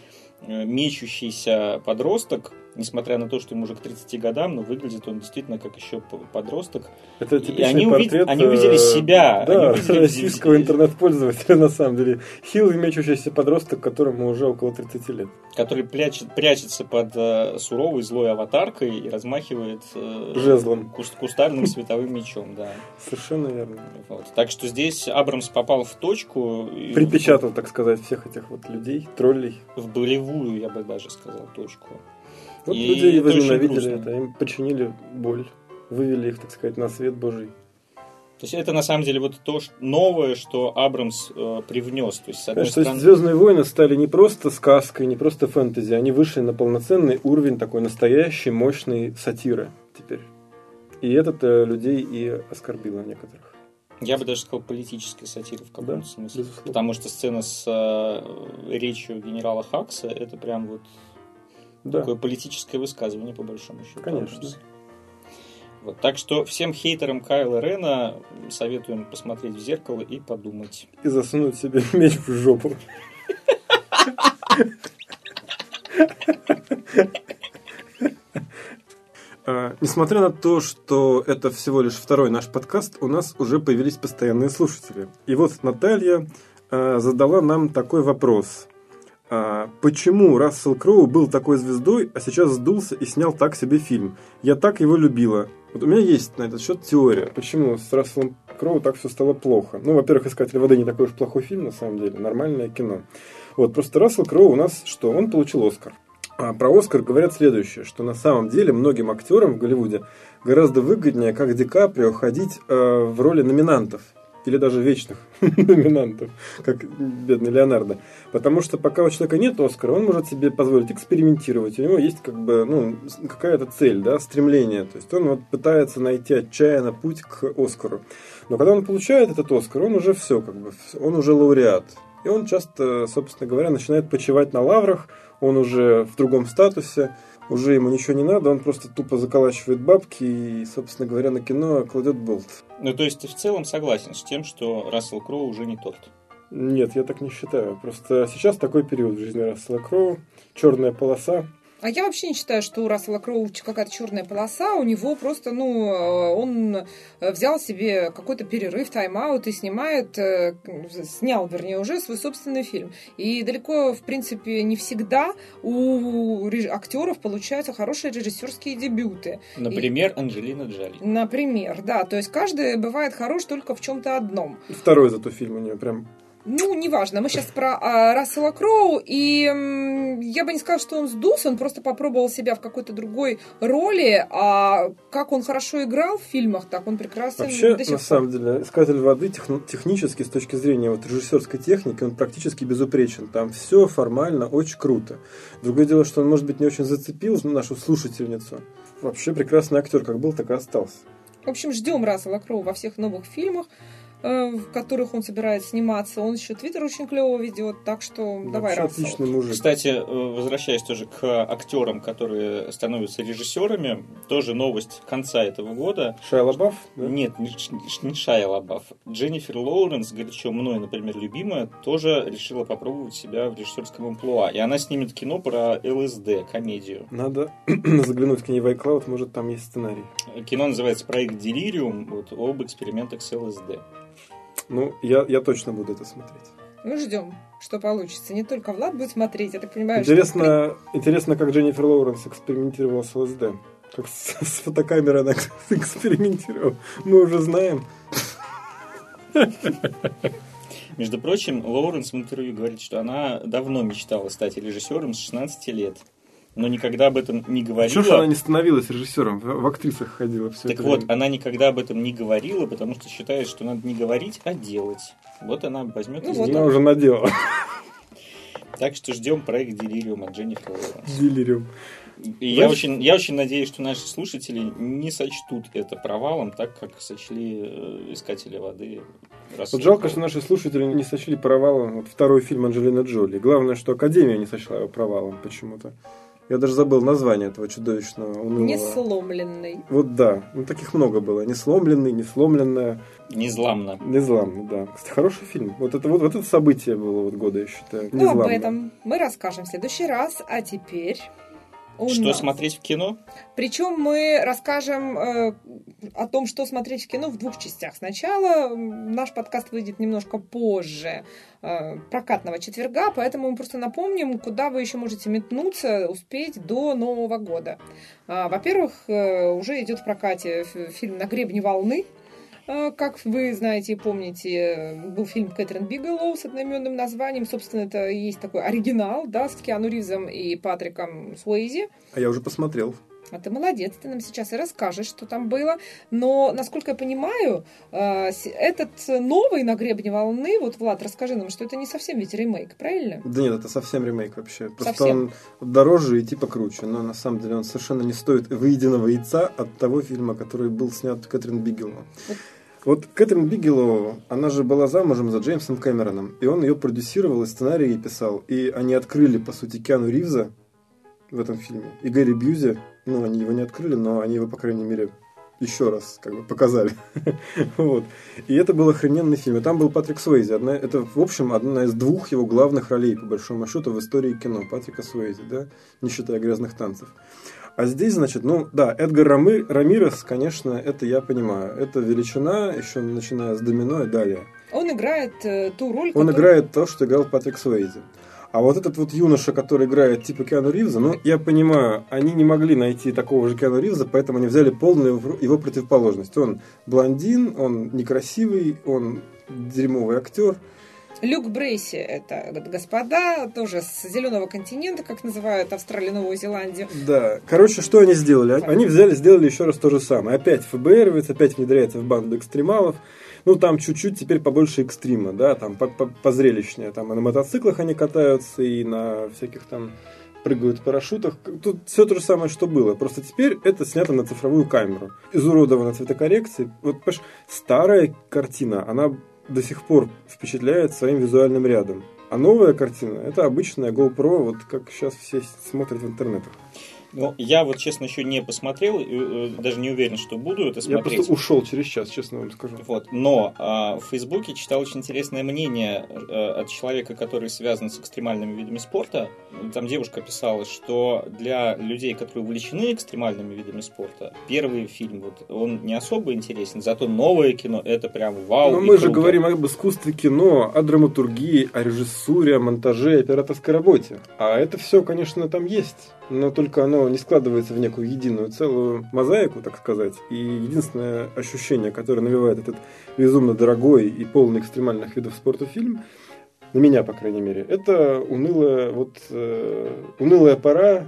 э, мечущийся подросток, несмотря на то, что ему уже к 30 годам, но выглядит он действительно как еще подросток. Это И типичный они увид- портрет они увидели э, себя, Да, они увидели- *laughs* российского интернет-пользователя, на самом деле. Хилый мечущийся подросток, которому уже около 30 лет. который прячет- прячется под э, суровой злой аватаркой и размахивает э, Жезлом. куст- кустарным световым мечом, да. Совершенно верно. Вот. Так что здесь Абрамс попал в точку, и Припечатал, так сказать, всех этих вот людей, троллей. в болевую, я бы даже сказал, точку. Вот И люди и возненавидели это, им починили боль, вывели их, так сказать, на свет Божий. То есть это на самом деле вот то что- новое, что Абрамс э, привнес. То есть, с одной Конечно, то есть стороны, Звездные войны стали не просто сказкой, не просто фэнтези, они вышли на полноценный уровень такой настоящей, мощной сатиры теперь. И это людей и оскорбило некоторых. я бы даже сказал политической сатиры в каком-то Да, смысле. безусловно. Потому что сцена с э, речью генерала Хакса это прям вот Да. такое политическое высказывание, по большому счету. Конечно. Вот, так что всем хейтерам Кайла Рена советуем посмотреть в зеркало и подумать. И засунуть себе *laughs* меч в жопу. А, Несмотря на то, что это всего лишь второй наш подкаст, у нас уже появились постоянные слушатели. И вот Наталья а, задала нам такой вопрос. А, Почему Рассел Кроу был такой звездой, а сейчас сдулся и снял так себе фильм? Я так его любила. Вот у меня есть на этот счет теория. Почему с Расселом Кроу так все стало плохо? Ну, во-первых, «Искатель воды» не такой уж плохой фильм, на самом деле. Нормальное кино. Вот, просто Рассел Кроу у нас что? Он получил Оскар. А про Оскар говорят следующее, что на самом деле многим актерам в Голливуде гораздо выгоднее, как Ди Каприо, ходить э, в роли номинантов или даже вечных *laughs* номинантов, как бедный Леонардо. Потому что пока у человека нет Оскара, он может себе позволить экспериментировать. У него есть как бы ну, какая-то цель, да, стремление. То есть он вот пытается найти отчаянно путь к Оскару. Но когда он получает этот Оскар, он уже все, как бы, он уже лауреат. И он часто, собственно говоря, начинает почивать на лаврах, он уже в другом статусе, уже ему ничего не надо, он просто тупо заколачивает бабки и, собственно говоря, на кино кладет болт. Ну, то есть ты в целом согласен с тем, что Рассел Кроу уже не торт. Нет, я так не считаю. Просто сейчас такой период в жизни Рассела Кроу, черная полоса. А я вообще не считаю, что у Рассела Кроу какая-то черная полоса. У него просто, ну, э, он э, взял себе какой-то перерыв, тайм-аут и снимает, э, снял, вернее, уже свой собственный фильм. И далеко, в принципе, не всегда у актеров получаются хорошие режиссерские дебюты. Например, Анджелина Джоли. Например, да. То есть каждый бывает хорош только в чем-то одном. И Второй зато фильм у нее прям Ну, неважно, мы сейчас про а, Рассела Кроу, и м, я бы не сказала, что он сдулся, он просто попробовал себя в какой-то другой роли, а как он хорошо играл в фильмах, так он прекрасен Вообще, до сих на пор. самом деле, «Искатель воды» техно- технически, с точки зрения вот режиссерской техники, он практически безупречен. Там все формально очень круто. Другое дело, что он, может быть, не очень зацепил нашу слушательницу. Вообще прекрасный актер, как был, так и остался. В общем, ждем Рассела Кроу во всех новых фильмах, в которых он собирается сниматься. Он еще твиттер очень клево ведет, так что давай, Вообще Рассел. отличный мужик. Кстати, э, возвращаясь тоже к актерам, которые становятся режиссерами, тоже новость конца этого года. Шайа Лабаф, да? Нет, не, не Шайя Лабаф. Дженнифер Лоуренс, горячо мной, например, любимая, тоже решила попробовать себя в режиссерском амплуа. И она снимет кино про ЛСД, комедию. Надо *clears throat* заглянуть к ней в iCloud, может, там есть сценарий. Кино называется «Проект Делириум» вот, об экспериментах с ЛСД. Ну, я, я точно буду это смотреть. Мы ждем, что получится. Не только Влад будет смотреть, я так понимаю, что- Интересно, интересно, как Дженнифер Лоуренс экспериментировала с ЛСД. Как с, с фотокамерой она *laughs* экспериментировала. Мы уже знаем. Между прочим, Лоуренс в интервью говорит, что она давно мечтала стать режиссером с 16 лет, но никогда об этом не говорила. Чего же она не становилась режиссером? В, в актрисах ходила все Так это вот, время. она никогда об этом не говорила, потому что считает, что надо не говорить, а делать. Вот она возьмет Ну и вот Она уже наделала. Так что ждем проект Делириум от Дженнифер Лоуренс. Делириум. И я очень, я очень надеюсь, что наши слушатели не сочтут это провалом, так как сочли э, искатели воды. Вот жалко, что наши слушатели не сочли провалом вот второй фильм Анджелины Джоли. Главное, что Академия не сочла его провалом почему-то. Я даже забыл название этого чудовищного, унылого. не сломленный. Вот да, ну таких много было. Не сломленный, не сломленная, Незламно. незламный, да. Кстати, хороший фильм. Вот это вот, вот это событие было вот года, я считаю. Ну, об Незламно. этом мы расскажем в следующий раз. А теперь у Что нас. смотреть в кино? Причем мы расскажем э, о том, что смотреть в кино в двух частях. Сначала наш подкаст выйдет немножко позже э, прокатного четверга, поэтому мы просто напомним, куда вы еще можете метнуться, успеть до Нового года. А, Во-первых, э, уже идет в прокате фильм «На гребне волны», Как вы знаете и помните, был фильм Кэтрин Бигелоу с одноименным названием. Собственно, это и есть такой оригинал, да, с Киану Ривзом и Патриком Суэйзи. А я уже посмотрел. А ты молодец, ты нам сейчас и расскажешь, что там было. Но, насколько я понимаю, с- этот новый «На гребне волны», вот, Влад, расскажи нам, что это не совсем ведь ремейк, правильно? Да нет, это совсем ремейк вообще. Просто Совсем. он дороже и типа круче. Но на самом деле он совершенно не стоит выеденного яйца от того фильма, который был снят Кэтрин Бигелоу. Вот. Вот Кэтрин Бигелоу, она же была замужем за Джеймсом Кэмероном, и он ее продюсировал и сценарий ей писал. И они открыли, по сути, Киану Ривза в этом фильме. И Гэри Бьюзи, ну, они его не открыли, но они его, по крайней мере, еще раз как бы показали. *laughs* вот. И это был охрененный фильм. И там был Патрик Суэйзи. Одна, это, в общем, одна из двух его главных ролей, по большому счету, в истории кино. Патрика Суэйзи, да? Не считая грязных танцев. А здесь, значит, ну, да, Эдгар Рамы, Рамирес, конечно, это я понимаю. Это величина, еще начиная с Домино и далее. Он играет э, ту роль, Он которую- играет то, что играл Патрик Суэйзи. А вот этот вот юноша, который играет типа Киану Ривза, ну, я понимаю, они не могли найти такого же Киану Ривза, поэтому они взяли полную его- его противоположность. Он блондин, он некрасивый, он дерьмовый актер. Люк Брейси, это господа, тоже с зеленого континента, как называют Австралию, Новую Зеландию. Да. Короче, что они сделали? Они взяли, сделали еще раз то же самое. Опять ФБРовец, опять внедряется в банду экстремалов. Ну, там чуть-чуть теперь побольше экстрима, да, там по- по- позрелищнее. Там и на мотоциклах они катаются, и на всяких там прыгают в парашютах. Тут все то же самое, что было. Просто теперь это снято на цифровую камеру. Изуродовано цветокоррекцией. Вот, понимаешь, старая картина, она до сих пор впечатляет своим визуальным рядом. А новая картина это обычная GoPro, вот как сейчас все смотрят в интернетах. Ну, я вот, честно, еще не посмотрел, э, даже не уверен, что буду это Я смотреть. просто ушел через час, честно вам скажу. Вот. Но а, в Фейсбуке читал очень интересное мнение э, от человека, который связан с экстремальными видами спорта. Там девушка писала, что для людей, которые увлечены экстремальными видами спорта, первый фильм, вот, он не особо интересен, зато новое кино это прям вау. Но мы же круто. говорим об искусстве кино, о драматургии, о режиссуре, о монтаже, операторской работе. А это все, конечно, там есть. Но только оно не складывается в некую единую целую мозаику, так сказать. И единственное ощущение, которое навевает этот безумно дорогой и полный экстремальных видов спорта фильм, на меня, по крайней мере, это унылая, вот, э, унылая пора,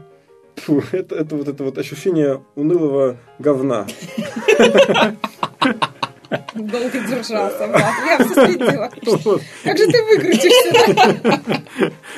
Фу, это, это вот это вот ощущение унылого говна. *laughs* Долго держался, Влад. Я все следила. Как же ты выкрутишься?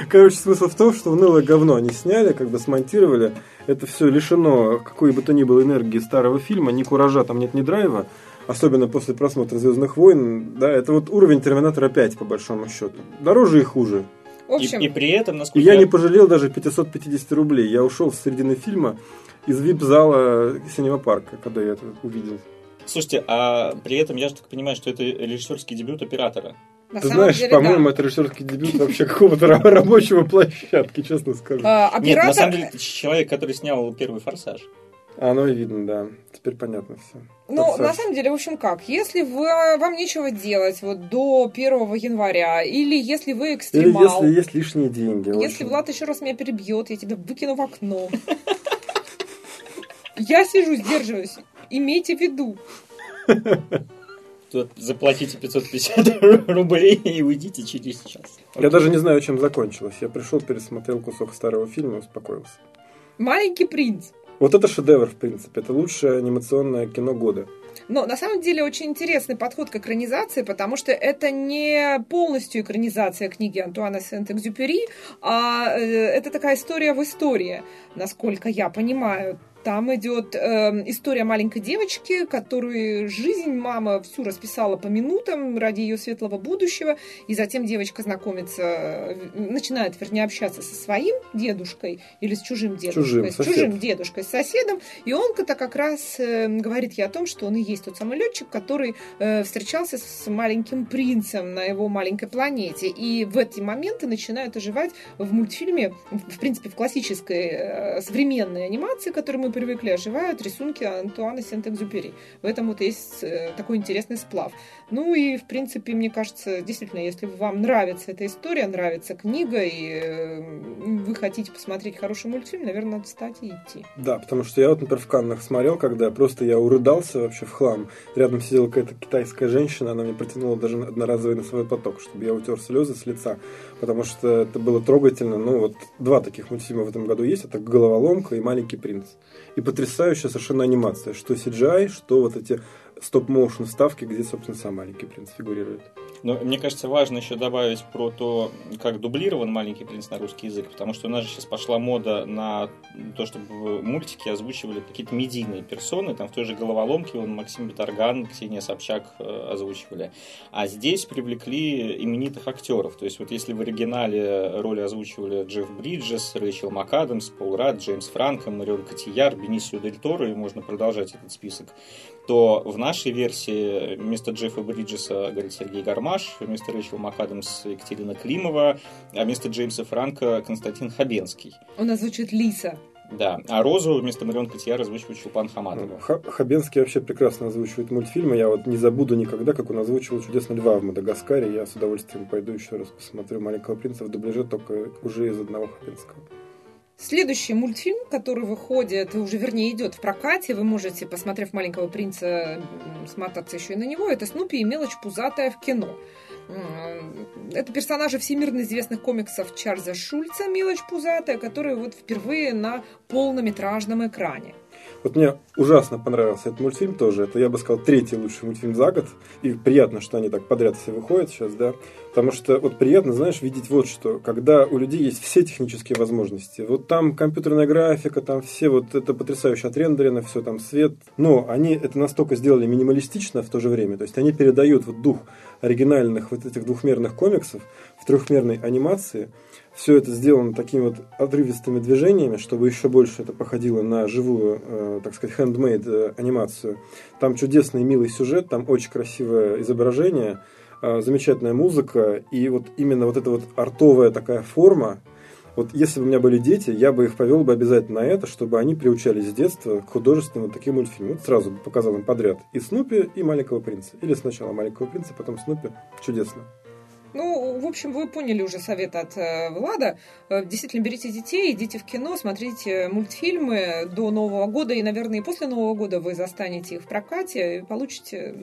Короче, смысл в том, что унылое говно они сняли, как бы смонтировали. Это все лишено какой бы то ни было энергии старого фильма, ни куража, там нет ни драйва. Особенно после просмотра «Звездных войн». Да, это вот уровень «Терминатора 5», по большому счету. Дороже и хуже. В общем, и, и при этом, насколько я... я не пожалел даже 550 рублей. Я ушел с середины фильма из вип-зала синема парка, когда я это увидел. Слушайте, а при этом я же так понимаю, что это режиссерский дебют оператора. На Ты знаешь, деле, по-моему, да. это режиссерский дебют вообще какого-то рабочего площадки, честно скажу. А, оператор... Нет, на самом деле, это человек, который снял первый «Форсаж». А, ну и видно, да. Теперь понятно все. Ну, Форсаж. на самом деле, в общем, как? Если вы, вам нечего делать вот до 1 января, или если вы экстремал... Или если есть лишние деньги. Если Влад еще раз меня перебьет, я тебя выкину в окно. Я сижу, сдерживаюсь. Имейте в виду. Тут заплатите 550 *laughs* рублей и уйдите через час. Я даже не знаю, чем закончилось. Я пришел, пересмотрел кусок старого фильма и успокоился. Маленький принц. Вот это шедевр, в принципе. Это лучшее анимационное кино года. Но на самом деле очень интересный подход к экранизации, потому что это не полностью экранизация книги Антуана Сент-Экзюпери, а э, это такая история в истории, насколько я понимаю. Там идет э, история маленькой девочки, которую жизнь мама всю расписала по минутам ради ее светлого будущего. И затем девочка знакомится, э, начинает, вернее, общаться со своим дедушкой или с чужим дедушкой, чужим, с сосед. чужим дедушкой, с соседом. И он-то как раз э, говорит ей о том, что он и есть тот самый летчик, который э, встречался с маленьким принцем на его маленькой планете. И в эти моменты начинают оживать в мультфильме, в принципе, в классической э, современной анимации, которую мы привыкли, оживают рисунки Антуана Сент-Экзюпери. В этом вот есть э, такой интересный сплав. Ну и, в принципе, мне кажется, действительно, если вам нравится эта история, нравится книга, и э, вы хотите посмотреть хороший мультфильм, наверное, надо встать и идти. Да, потому что я вот, например, в Каннах смотрел, когда просто я урыдался вообще в хлам. Рядом сидела какая-то китайская женщина, она мне протянула даже одноразовый носовой платок, чтобы я утер слезы с лица, потому что это было трогательно. Ну вот два таких мультфильма в этом году есть, это «Головоломка» и «Маленький принц». И потрясающая совершенно анимация, что CGI, что вот эти стоп-моушен вставки, где, собственно, сам маленький принц фигурирует. Но мне кажется, важно еще добавить про то, как дублирован маленький принц на русский язык, потому что у нас же сейчас пошла мода на то, чтобы мультики озвучивали какие-то медийные персоны, там в той же головоломке он Максим Батарган, Ксения Собчак э, озвучивали. А здесь привлекли именитых актеров. То есть вот если в оригинале роли озвучивали Джефф Бриджес, Рэйчел МакАдамс, Пол Рад, Джеймс Франко, Марион Котияр, Бенисио Дель Торо, и можно продолжать этот список, то в нашей версии вместо Джеффа Бриджеса говорит Сергей Гармаш, вместо Рэйчел МакАдамс Екатерина Климова, а вместо Джеймса Франка Константин Хабенский. У нас звучит Лиса. Да, а Розу вместо Марион Котияр озвучивает Чулпан Хаматова. Хабенский вообще прекрасно озвучивает мультфильмы. Я вот не забуду никогда, как он озвучивал «Чудесный льва» в Мадагаскаре. Я с удовольствием пойду еще раз посмотрю «Маленького принца» в дубляже, только уже из одного Хабенского. Следующий мультфильм, который выходит, уже вернее идет в прокате, вы можете, посмотрев «Маленького принца», смотаться еще и на него, это «Снупи и мелочь пузатая в кино». Это персонажи всемирно известных комиксов Чарльза Шульца «Мелочь пузатая», которые вот впервые на полнометражном экране. Вот мне ужасно понравился этот мультфильм тоже. Это, я бы сказал, третий лучший мультфильм за год. И приятно, что они так подряд все выходят сейчас, да. Потому что вот приятно, знаешь, видеть вот что. Когда у людей есть все технические возможности. Вот там компьютерная графика, там все вот это потрясающе отрендерено, все там свет. Но они это настолько сделали минималистично в то же время. То есть они передают вот дух оригинальных вот этих двухмерных комиксов в трехмерной анимации – все это сделано такими вот отрывистыми движениями, чтобы еще больше это походило на живую, э, так сказать, handmade э, анимацию. Там чудесный милый сюжет, там очень красивое изображение, э, замечательная музыка, и вот именно вот эта вот артовая такая форма, вот если бы у меня были дети, я бы их повел бы обязательно на это, чтобы они приучались с детства к художественным вот таким мультфильмам. Вот сразу бы показал им подряд и Снупи, и Маленького принца. Или сначала Маленького принца, потом Снупи. Чудесно. Ну, в общем, вы поняли уже совет от э, Влада. Э, действительно, берите детей, идите в кино, смотрите мультфильмы до Нового года, и, наверное, и после Нового года вы застанете их в прокате и получите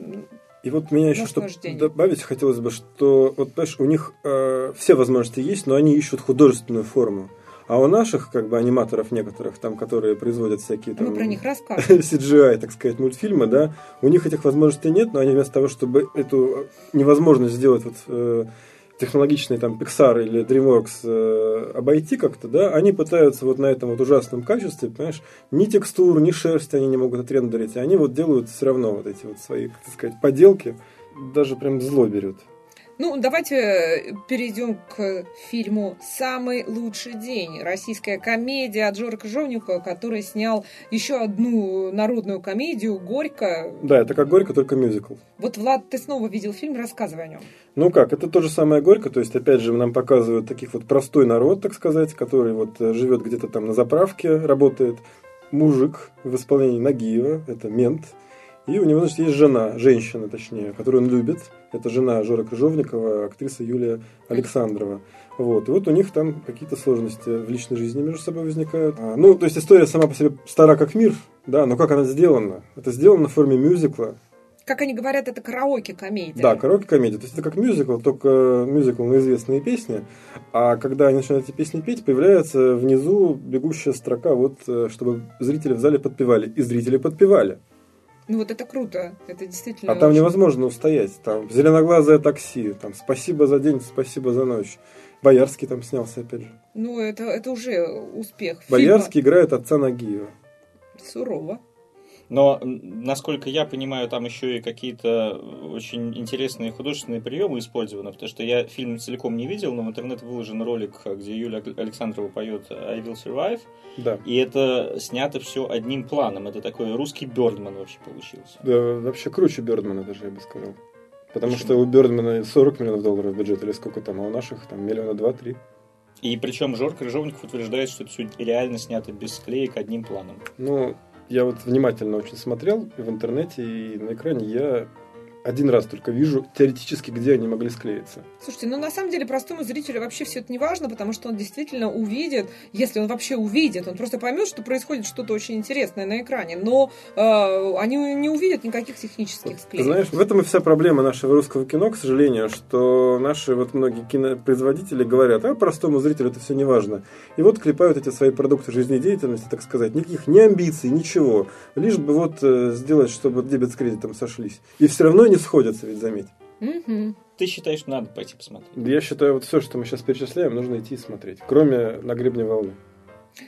И вот меня еще что добавить хотелось бы, что вот понимаешь, у них э, все возможности есть, но они ищут художественную форму. А у наших, как бы, аниматоров некоторых, там, которые производят всякие там... Мы про них расскажем. *laughs* CGI, так сказать, мультфильмы, да, у них этих возможностей нет, но они вместо того, чтобы эту невозможность сделать вот э, технологичный там Pixar или DreamWorks э, обойти как-то, да, они пытаются вот на этом вот ужасном качестве, понимаешь, ни текстур, ни шерсть они не могут отрендерить, они вот делают все равно вот эти вот свои, так сказать, поделки, даже прям зло берет. Ну, давайте э, перейдем к фильму «Самый лучший день». Российская комедия от Жора Крыжовникова, который снял еще одну народную комедию «Горько». Да, это как «Горько», только мюзикл. Вот, Влад, ты снова видел фильм, рассказывай о нем. Ну как, это то же самое «Горько», то есть, опять же, нам показывают таких вот простой народ, так сказать, который вот э, живет где-то там на заправке, работает. Мужик в исполнении Нагиева, это мент – и у него, значит, есть жена, женщина, точнее, которую он любит. Это жена Жора Крыжовникова, актриса Юлия Александрова. Вот. И вот у них там какие-то сложности в личной жизни между собой возникают. А, ну, то есть история сама по себе стара как мир, да, но как она сделана? Это сделано в форме мюзикла. Как они говорят, это караоке-комедия. Да, караоке-комедия. То есть это как мюзикл, только мюзикл на известные песни. А когда они начинают эти песни петь, появляется внизу бегущая строка, вот, э, чтобы зрители в зале подпевали. И зрители подпевали. Ну вот это круто, это действительно. А там очень... невозможно устоять. Там зеленоглазое такси, там спасибо за день, спасибо за ночь. Боярский там снялся опять же. Ну это это уже успех. Боярский фильма. играет отца Нагиева. Сурово. Но, насколько я понимаю, там еще и какие-то очень интересные художественные приемы использованы, потому что я фильм целиком не видел, но в интернет выложен ролик, где Юлия Александрова поет I Will Survive. Да. И это снято все одним планом. Это такой русский Бёрдман вообще получился. Да, вообще круче Бёрдмана даже, я бы сказал. Потому Почему? что у Бёрдмана 40 миллионов долларов бюджет, или сколько там, а у наших там миллиона два-три. И причем Жор Крыжовников утверждает, что это все реально снято без склеек одним планом. Ну, я вот внимательно очень смотрел в интернете и на экране я один раз только вижу теоретически, где они могли склеиться. Слушайте, ну на самом деле простому зрителю вообще все это не важно, потому что он действительно увидит, если он вообще увидит, он просто поймет, что происходит что-то очень интересное на экране, но э, они не увидят никаких технических склеек. Знаешь, в этом и вся проблема нашего русского кино, к сожалению, что наши вот многие кинопроизводители говорят, а простому зрителю это все не важно. И вот клепают эти свои продукты жизнедеятельности, так сказать, никаких ни амбиций, ничего, лишь бы вот э, сделать, чтобы дебет с кредитом сошлись. И все равно не сходятся, ведь заметь. Угу. Ты считаешь, что надо пойти посмотреть? Я считаю, вот все, что мы сейчас перечисляем, нужно идти и смотреть. Кроме «На гребне волны».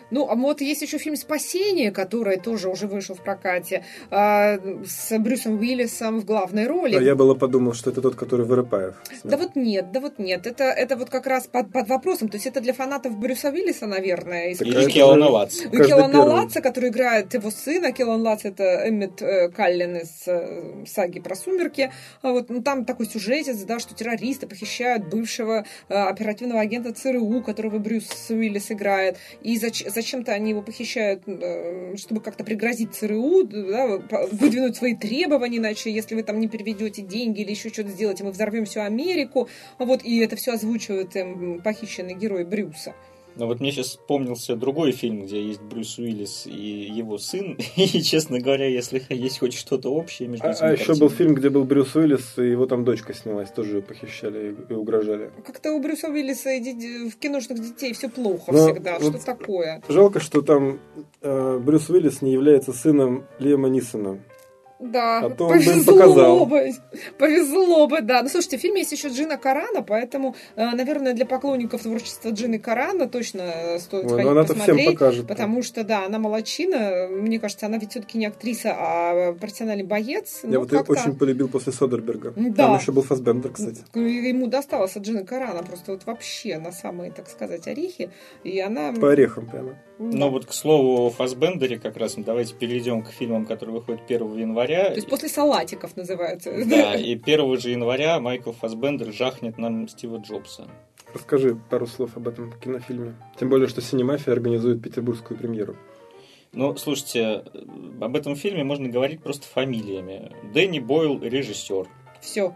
Ну, а вот есть еще фильм «Спасение», который тоже уже вышел в прокате, э, с Брюсом Уиллисом в главной роли. А я было подумал, что это тот, который Вырыпаев. Да вот нет, да вот нет. Это, это вот как раз под, под вопросом. То есть это для фанатов Брюса Уиллиса, наверное. И, и Келлана Латца. И Келлана Латца, который играет его сына. Келлан Латц это Эммет э, Каллен из э, саги про «Сумерки». А вот, ну, там такой сюжетец, да, что террористы похищают бывшего э, оперативного агента ЦРУ, которого Брюс Уиллис играет. И зачем зачем-то они его похищают, э, чтобы как-то пригрозить ЦРУ, да, выдвинуть свои требования, иначе если вы там не переведете деньги или еще что-то сделаете, мы взорвем всю Америку. Вот, и это все озвучивает эм, похищенный герой Брюса. Но вот мне сейчас вспомнился другой фильм, где есть Брюс Уиллис и его сын. *laughs* И, честно говоря, если есть хоть что-то общее между а, этими А еще был фильм, где был Брюс Уиллис, и его там дочка снялась, тоже ее похищали и угрожали. Как-то у Брюса Уиллиса в киношных детей все плохо Но всегда. Вот что такое? Жалко, что там э, Брюс Уиллис не является сыном Лема Нисона. Да, а то повезло показал. бы, повезло бы, да. Ну, слушайте, в фильме есть еще Джина Карана, поэтому, э, наверное, для поклонников творчества Джины Карана точно стоит Ой, сходить посмотреть. Всем покажет, потому что, да, она молочина. Мне кажется, она ведь все-таки не актриса, а профессиональный боец. Я ну, вот ее очень полюбил после Содерберга. Да. Там еще был Фасбендер, кстати. Ему досталось от Джины Карана просто вот вообще на самые, так сказать, орехи. И она... По орехам прямо. Ну вот, к слову, о Фасбендере как раз давайте перейдем к фильмам, которые выходят 1 января. То есть после салатиков называются. Да, *laughs* и 1 же января Майкл Фасбендер жахнет нам Стива Джобса. Расскажи пару слов об этом кинофильме. Тем более, что Синемафия организует петербургскую премьеру. Ну, слушайте, об этом фильме можно говорить просто фамилиями. Дэнни Бойл – режиссер. Все.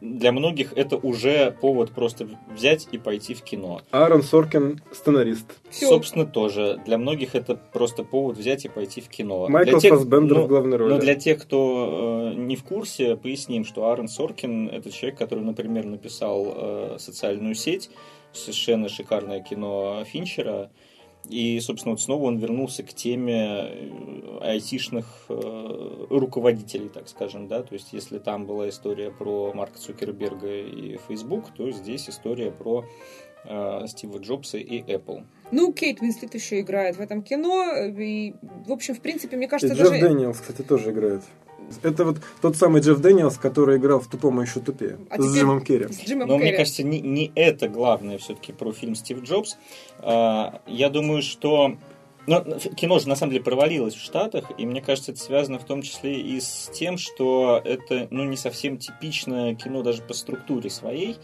Для многих это уже повод просто взять и пойти в кино. Аарон Соркин сценарист. Всё. Собственно, тоже. Для многих это просто повод взять и пойти в кино. Майкл Для тех- Фассбендер ну, в главной роли. Но для тех, кто э, не в курсе, поясним, что Аарон Соркин это человек, который, например, написал э, социальную сеть, совершенно шикарное кино Финчера. И, собственно, вот снова он вернулся к теме э, айтишных э, руководителей, так скажем, да, то есть если там была история про Марка Цукерберга и Facebook, то здесь история про э, Стива Джобса и Apple. Ну, Кейт Уинслет еще играет в этом кино. И, в общем, в принципе, мне И кажется, Джефф даже... Дэниелс, кстати, тоже играет. Это вот тот самый Джефф Дэниелс, который играл в «Тупом и еще тупее» А с Джимом Керри. С Джимом Но мне Керри. кажется, не, не это главное все-таки про фильм Стив Джобс. А, Я думаю, что но кино же на самом деле провалилось в Штатах, и мне кажется, это связано в том числе и с тем, что это ну, не совсем типичное кино даже по структуре своей.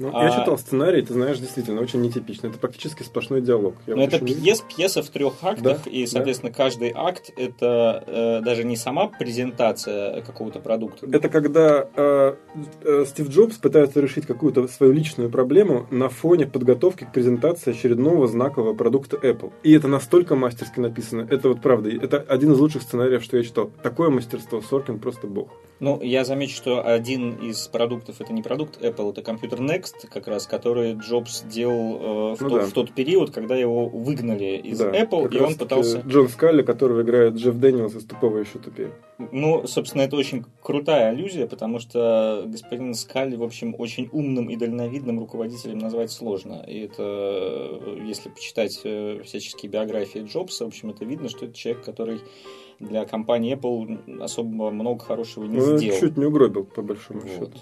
Ну, А- Я читал сценарий, ты знаешь, действительно, очень нетипично. Это практически сплошной диалог. Я Но это не видел. пьес, пьеса в трех актах, Да, и, да. соответственно, каждый акт это э, даже не сама презентация какого-то продукта. Это когда э, э, Стив Джобс пытается решить какую-то свою личную проблему на фоне подготовки к презентации очередного знакового продукта Apple. И это настолько мастерски написано. Это вот правда. Это один из лучших сценариев, что я читал. Такое мастерство Соркин просто бог. Ну, я замечу, что один из продуктов это не продукт Apple, это компьютер NeXT, как раз, который Джобс делал э, в, Ну тот, да. в тот период, когда его выгнали из Да, Apple, как и он пытался. Джон Скалли, которого играет Джефф Дэниелс из «Тупого еще тупее». Ну, собственно, это очень крутая аллюзия, потому что господин Скалли, в общем, очень умным и дальновидным руководителем назвать сложно. И это, э, если почитать э, всяческие биографии Джобса, в общем, это видно, что это человек, который для компании Apple особо много хорошего не Ну, сделал. чуть не угробил, по большому Вот. счету.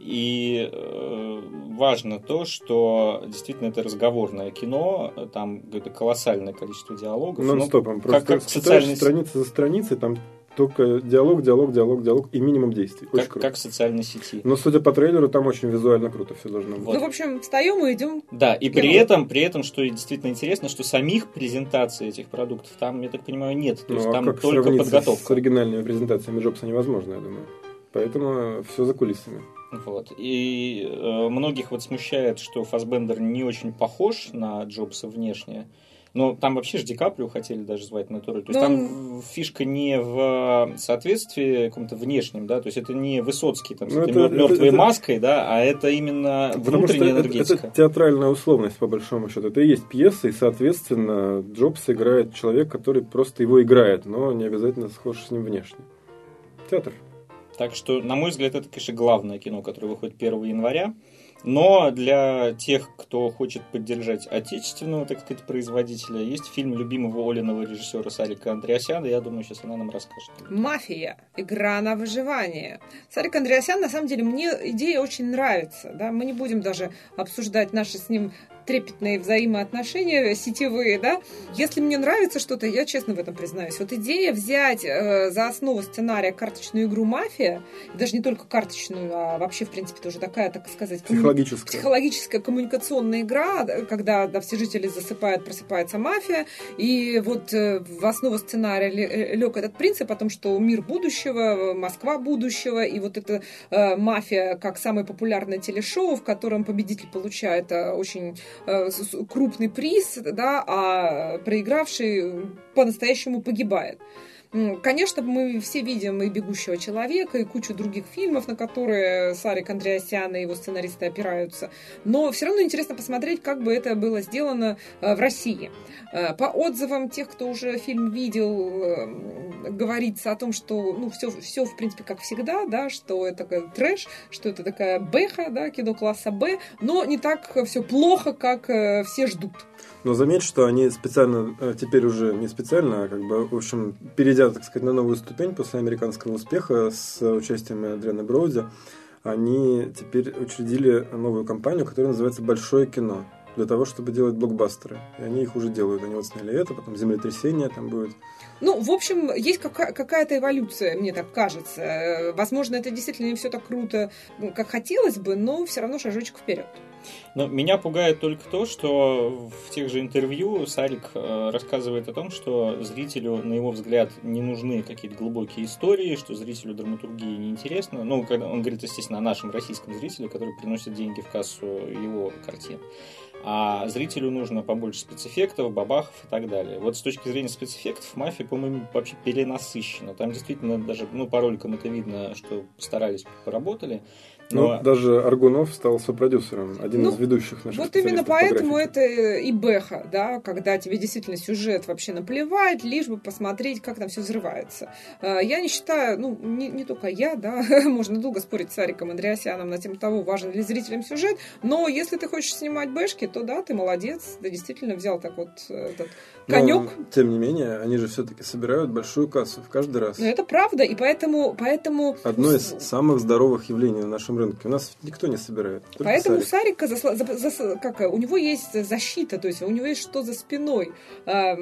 И э, важно то, что действительно это разговорное кино, там какое-то колоссальное количество диалогов. Ну, Нон-стопом. Просто как читаешь социальный- страница за страницей, там только диалог, диалог, диалог, диалог и минимум действий. Очень как, круто. как в социальной сети. Но судя по трейлеру, там очень визуально круто все должно быть. Вот. Ну, в общем, встаем и идем. Да, и при Кино. этом, при этом, что действительно интересно, что самих презентаций этих продуктов там, я так понимаю, нет. То Ну, есть а там как только сравниться с подготовка. оригинальными презентациями Джобса невозможно, я думаю. Поэтому все за кулисами. Вот. И э, многих вот смущает, что Фасбендер не очень похож на Джобса внешне. Но там вообще же Ди Каприо хотели даже звать на эту роль. То есть Но там фишка не в соответствии каком-то внешнем, да, то есть это не Высоцкий там с Ну, этой это- мер- это- мертвой это- маской, да, а это именно Потому что внутренняя это, энергетика. это театральная условность, по большому счету. Это и есть пьеса, и, соответственно, Джобс играет человек, который просто его играет, но не обязательно схож с ним внешне. Театр. Так что, на мой взгляд, это, конечно, главное кино, которое выходит 1 января. Но для тех, кто хочет поддержать отечественного, так сказать, производителя, есть фильм любимого Олиного режиссера Сарика Андреасяна. Я думаю, сейчас она нам расскажет. Мафия. Игра на выживание. Сарик Андреасян, на самом деле, мне идея очень нравится. Да? Мы не будем даже обсуждать наши с ним трепетные взаимоотношения сетевые, да. Если мне нравится что-то, я честно в этом признаюсь. Вот идея взять э, за основу сценария карточную игру «Мафия», даже не только карточную, а вообще, в принципе, тоже такая, так сказать, коммуни- Психологическое. психологическая коммуникационная игра, да, когда да, все жители засыпают, просыпается мафия, и вот э, в основу сценария лег этот принцип о том, что мир будущего, Москва будущего, и вот эта э, мафия как самое популярное телешоу, в котором победитель получает э, очень э, крупный приз, да, а проигравший по-настоящему погибает. Конечно, мы все видим и «Бегущего человека», и кучу других фильмов, на которые Сарик Андреасян и его сценаристы опираются. Но все равно интересно посмотреть, как бы это было сделано э, в России. Э, По отзывам тех, кто уже фильм видел, э, говорится о том, что ну, все, все, в принципе, как всегда, да, что это трэш, что это такая бэха, да, кино класса Б, но не так все плохо, как все ждут. Но заметь, что они специально, э, теперь уже не специально, а как бы, в общем, перейдя, так сказать, на новую ступень после американского успеха с участием Адриана Броуди, они теперь учредили новую компанию, которая называется «Большое кино» для того, чтобы делать блокбастеры. И они их уже делают. Они вот сняли это, потом «Землетрясение» там будет. Ну, в общем, есть кака- какая-то эволюция, мне так кажется. Возможно, это действительно не все так круто, ну, как хотелось бы, но все равно шажочек вперед. Но меня пугает только то, что в тех же интервью Сарик э, рассказывает о том, что зрителю, на его взгляд, не нужны какие-то глубокие истории, что зрителю драматургии неинтересно. Ну, когда он говорит, естественно, о нашем российском зрителе, который приносит деньги в кассу его картин. А зрителю нужно побольше спецэффектов, бабахов и так далее. Вот с точки зрения спецэффектов, мафия, по-моему, вообще перенасыщена. Там действительно даже, ну, по роликам это видно, что старались, поработали. Но... Ну, даже Аргунов стал сопродюсером, один ну, из ведущих наших Вот именно поэтому это и бэха, да, когда тебе действительно сюжет вообще наплевать, лишь бы посмотреть, как там все взрывается. А, я не считаю, ну, не, не только я, да, *laughs* можно долго спорить с Ариком Андреасяном на тему того, важен ли зрителям сюжет, но если ты хочешь снимать бэшки, то да, ты молодец, ты действительно взял так вот этот конек. Но, тем не менее, они же все-таки собирают большую кассу в каждый раз. Ну, это правда, и поэтому... поэтому... Одно из самых здоровых явлений на нашем рынке. У нас никто не собирает. Поэтому Сарик. Сарика, засла... за... За... как, у него есть защита, то есть у него есть что за спиной. А,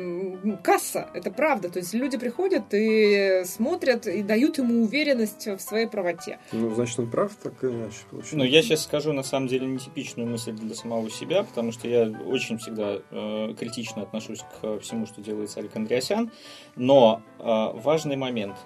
касса, это правда. То есть люди приходят и смотрят, и дают ему уверенность в своей правоте. Ну, значит, он прав, так и иначе получается. Ну, я сейчас скажу, на самом деле, нетипичную мысль для самого себя, потому что я очень всегда э, критично отношусь к всему, что делает Сарик Андреасян. Но э, важный момент.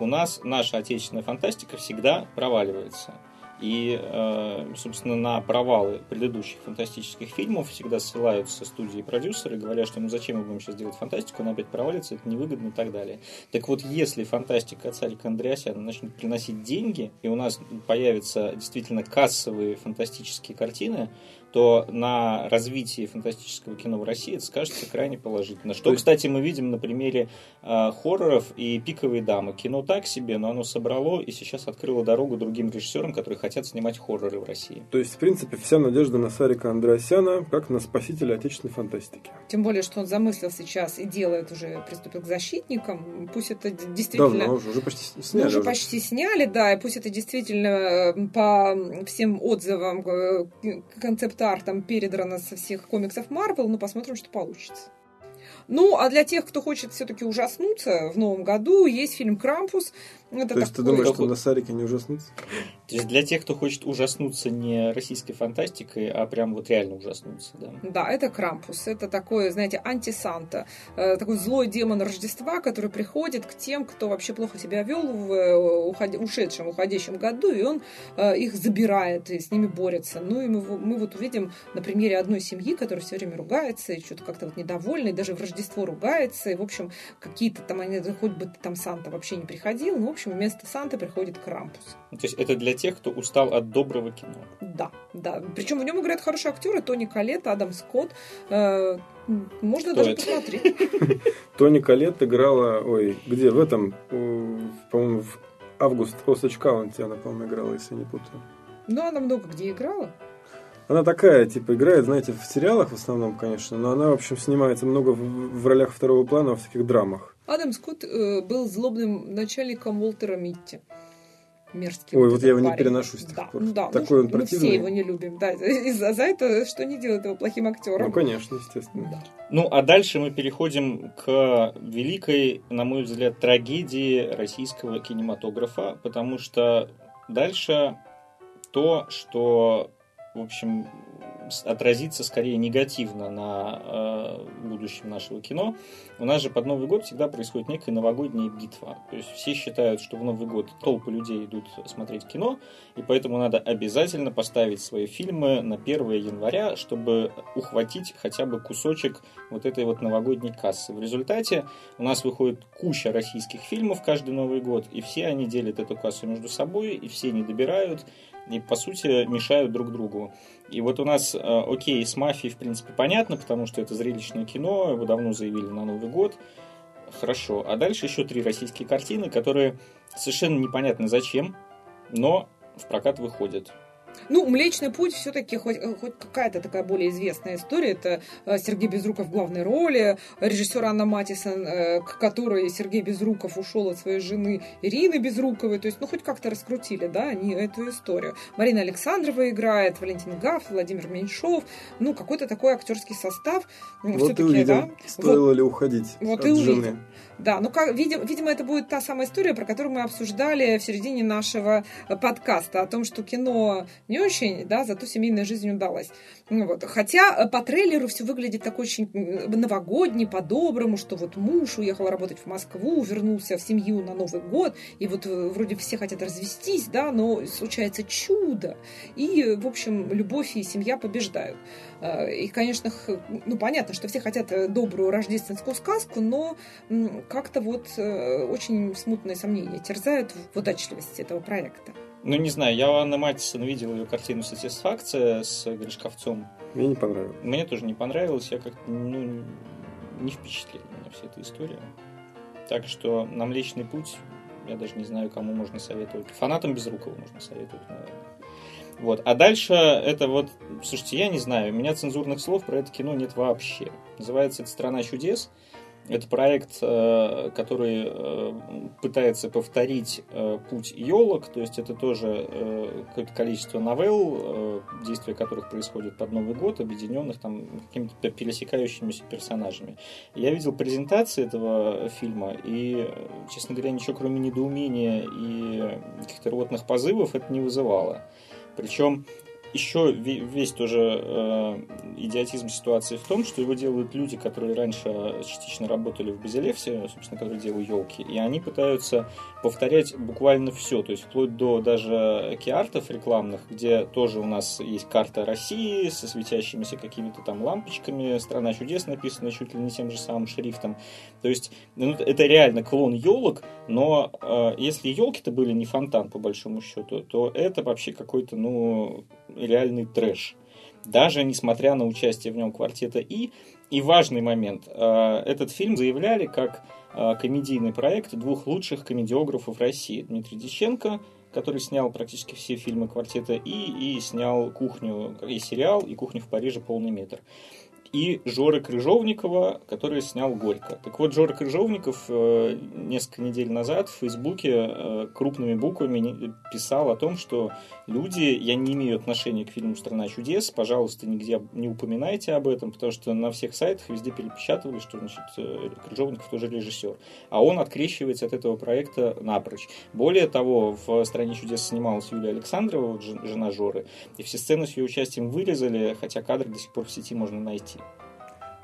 У нас наша отечественная фантастика всегда проваливается. И, э, собственно, на провалы предыдущих фантастических фильмов всегда ссылаются студии и продюсеры, говоря, что ну зачем мы будем сейчас делать фантастику, она опять провалится, это невыгодно и так дале. Так вот, если фантастика от Сарика Андреасяна начнет приносить деньги, и у нас появятся действительно кассовые фантастические картины, то на развитии фантастического кино в России это скажется крайне положительно. Что, кстати, мы видим на примере э, хорроров и «Пиковые дамы». Кино так себе, но оно собрало и сейчас открыло дорогу другим режиссерам, которые хотят снимать хорроры в России. То есть, в принципе, вся надежда на Сарика Андреасяна как на спасителя отечественной фантастики. Тем более, что он замыслил сейчас и делает уже, приступил к защитникам. Пусть это действительно... Давно уже, уже почти сняли. Уже, уже почти сняли, да, и пусть это действительно э, по всем отзывам э, концепт-артом передрано со всех комиксов Марвел, но посмотрим, что получится. Ну, а для тех, кто хочет все-таки ужаснуться в новом году, есть фильм «Крампус». Это То есть ты думаешь, что на Сарике не ужаснуться? То есть для тех, кто хочет ужаснуться не российской фантастикой, а прям вот реально ужаснуться, да? Да, это Крампус. Это такой, знаете, антисанта. Э, такой злой демон Рождества, который приходит к тем, кто вообще плохо себя вел в э, ушедшем, уходящем году, и он э, их забирает и с ними борется. Ну и мы, мы вот увидим на примере одной семьи, которая все время ругается и что-то как-то вот недовольна, и даже в Рождество ругается, и, в общем, какие-то там, они, хоть бы там Санта вообще не приходил, ну, в общем, вместо Санты приходит Крампус. То есть это для тех, кто устал от доброго кино. Да, да. Причем в нем играют хорошие актеры, Тони Калет, Адам Скотт. Э, можно Кто даже это? посмотреть. *laughs* Тони Калет играла, ой, где, в этом, по-моему, в Август Осач Каунти она, по-моему, играла, если не путаю. Ну, она много где играла. Она такая, типа, играет, знаете, в сериалах в основном, конечно, но она, в общем, снимается много в, в ролях второго плана, в всяких драмах. Адам Скотт э, был злобным начальником Уолтера Митти. Мерзкий. Ой, вот, вот я его парень. не переношу с тех да, пор. Да, Такой ну, он противный. Мы все его не любим, да. *laughs* И за, за это что не делает его плохим актером. Ну, конечно, естественно. Да. Ну, а дальше мы переходим к великой, на мой взгляд, трагедии российского кинематографа, потому что дальше то, что в общем, отразится скорее негативно на э, будущем нашего кино. У нас же под Новый год всегда происходит некая новогодняя битва. То есть все считают, что в Новый год толпы людей идут смотреть кино, и поэтому надо обязательно поставить свои фильмы на 1 января, чтобы ухватить хотя бы кусочек вот этой вот новогодней кассы. В результате у нас выходит куча российских фильмов каждый Новый год, и все они делят эту кассу между собой, и все не добирают, и, по сути, мешают друг другу. И вот у нас, э, окей, с «Мафией», в принципе, понятно, потому что это зрелищное кино, его давно заявили на Новый год. Хорошо. А дальше еще три российские картины, которые совершенно непонятно зачем, но в прокат выходят. Ну, Млечный путь все-таки хоть, э, хоть какая-то такая более известная история. Это э, Сергей Безруков в главной роли, режиссер Анна Матисон, э, к которой Сергей Безруков ушел от своей жены Ирины Безруковой. То есть, ну, хоть как-то раскрутили, да, они эту историю. Марина Александрова играет, Валентин Гаф, Владимир Меньшов. Ну, какой-то такой актерский состав. Вот и увидим, да? стоило вот, ли уходить вот от и жены. Увидим. Да, ну, как, видимо, видимо, это будет та самая история, про которую мы обсуждали в середине нашего подкаста, о том, что кино не очень, да, зато семейная жизнь удалась. Ну, вот. Хотя по трейлеру все выглядит так очень новогодний, по-доброму, что вот муж уехал работать в Москву, вернулся в семью на Новый год, и вот э, вроде все хотят развестись, да, но случается чудо. И, в общем, любовь и семья побеждают. Э, и, конечно, ну, понятно, что все хотят э, добрую рождественскую сказку, но как-то вот очень смутные сомнения терзают в удачливости этого проекта. Ну, не знаю, я у Анны Матисон видел ее картину «Сатисфакция» с Гришковцом. Мне не понравилось. Мне тоже не понравилось. Я как-то, ну, не впечатлила меня вся эта история. Так что на Млечный Путь я даже не знаю, кому можно советовать. Фанатам Безрукова можно советовать, наверное. Вот. А дальше это вот, слушайте, я не знаю, у меня цензурных слов про это кино нет вообще. Называется это «Страна чудес». Это проект, э, который э, пытается повторить э, путь елок, то есть это тоже какое-то количество новелл, действия которых происходит под Новый год, объединенных там какими-то пересекающимися персонажами. Я видел презентации этого фильма, и, честно говоря, ничего кроме недоумения и каких-то рвотных позывов это не вызывало. Причем еще весь тоже э, идиотизм ситуации в том, что его делают люди, которые раньше частично работали в Базилевсе, собственно, которые делают елки, и они пытаются повторять буквально все, то есть вплоть до даже киартов рекламных, где тоже у нас есть карта России со светящимися какими-то там лампочками, страна чудес написана чуть ли не тем же самым шрифтом. То есть ну, это реально клон елок, но э, если елки-то были не фонтан, по большому счету, то это вообще какой-то, ну, реальный трэш. Даже несмотря на участие в нем квартета И. И важный момент. Э, этот фильм заявляли как э, комедийный проект двух лучших комедиографов России. Дмитрий Диченко, который снял практически все фильмы квартета И, и снял «Кухню» и сериал, и «Кухню в Париже» полный метр и Жоры Крыжовникова, который снял «Горько». Так вот, Жора Крыжовников э, несколько недель назад в Фейсбуке э, крупными буквами писал о том, что люди, я не имею отношения к фильму «Страна чудес», пожалуйста, нигде не упоминайте об этом, потому что на всех сайтах везде перепечатывали, что значит, э, Крыжовников тоже режиссер. А он открещивается от этого проекта напрочь. Более того, в «Стране чудес» снималась Юлия Александрова, жена Жоры, и все сцены с ее участием вырезали, хотя кадры до сих пор в сети можно найти.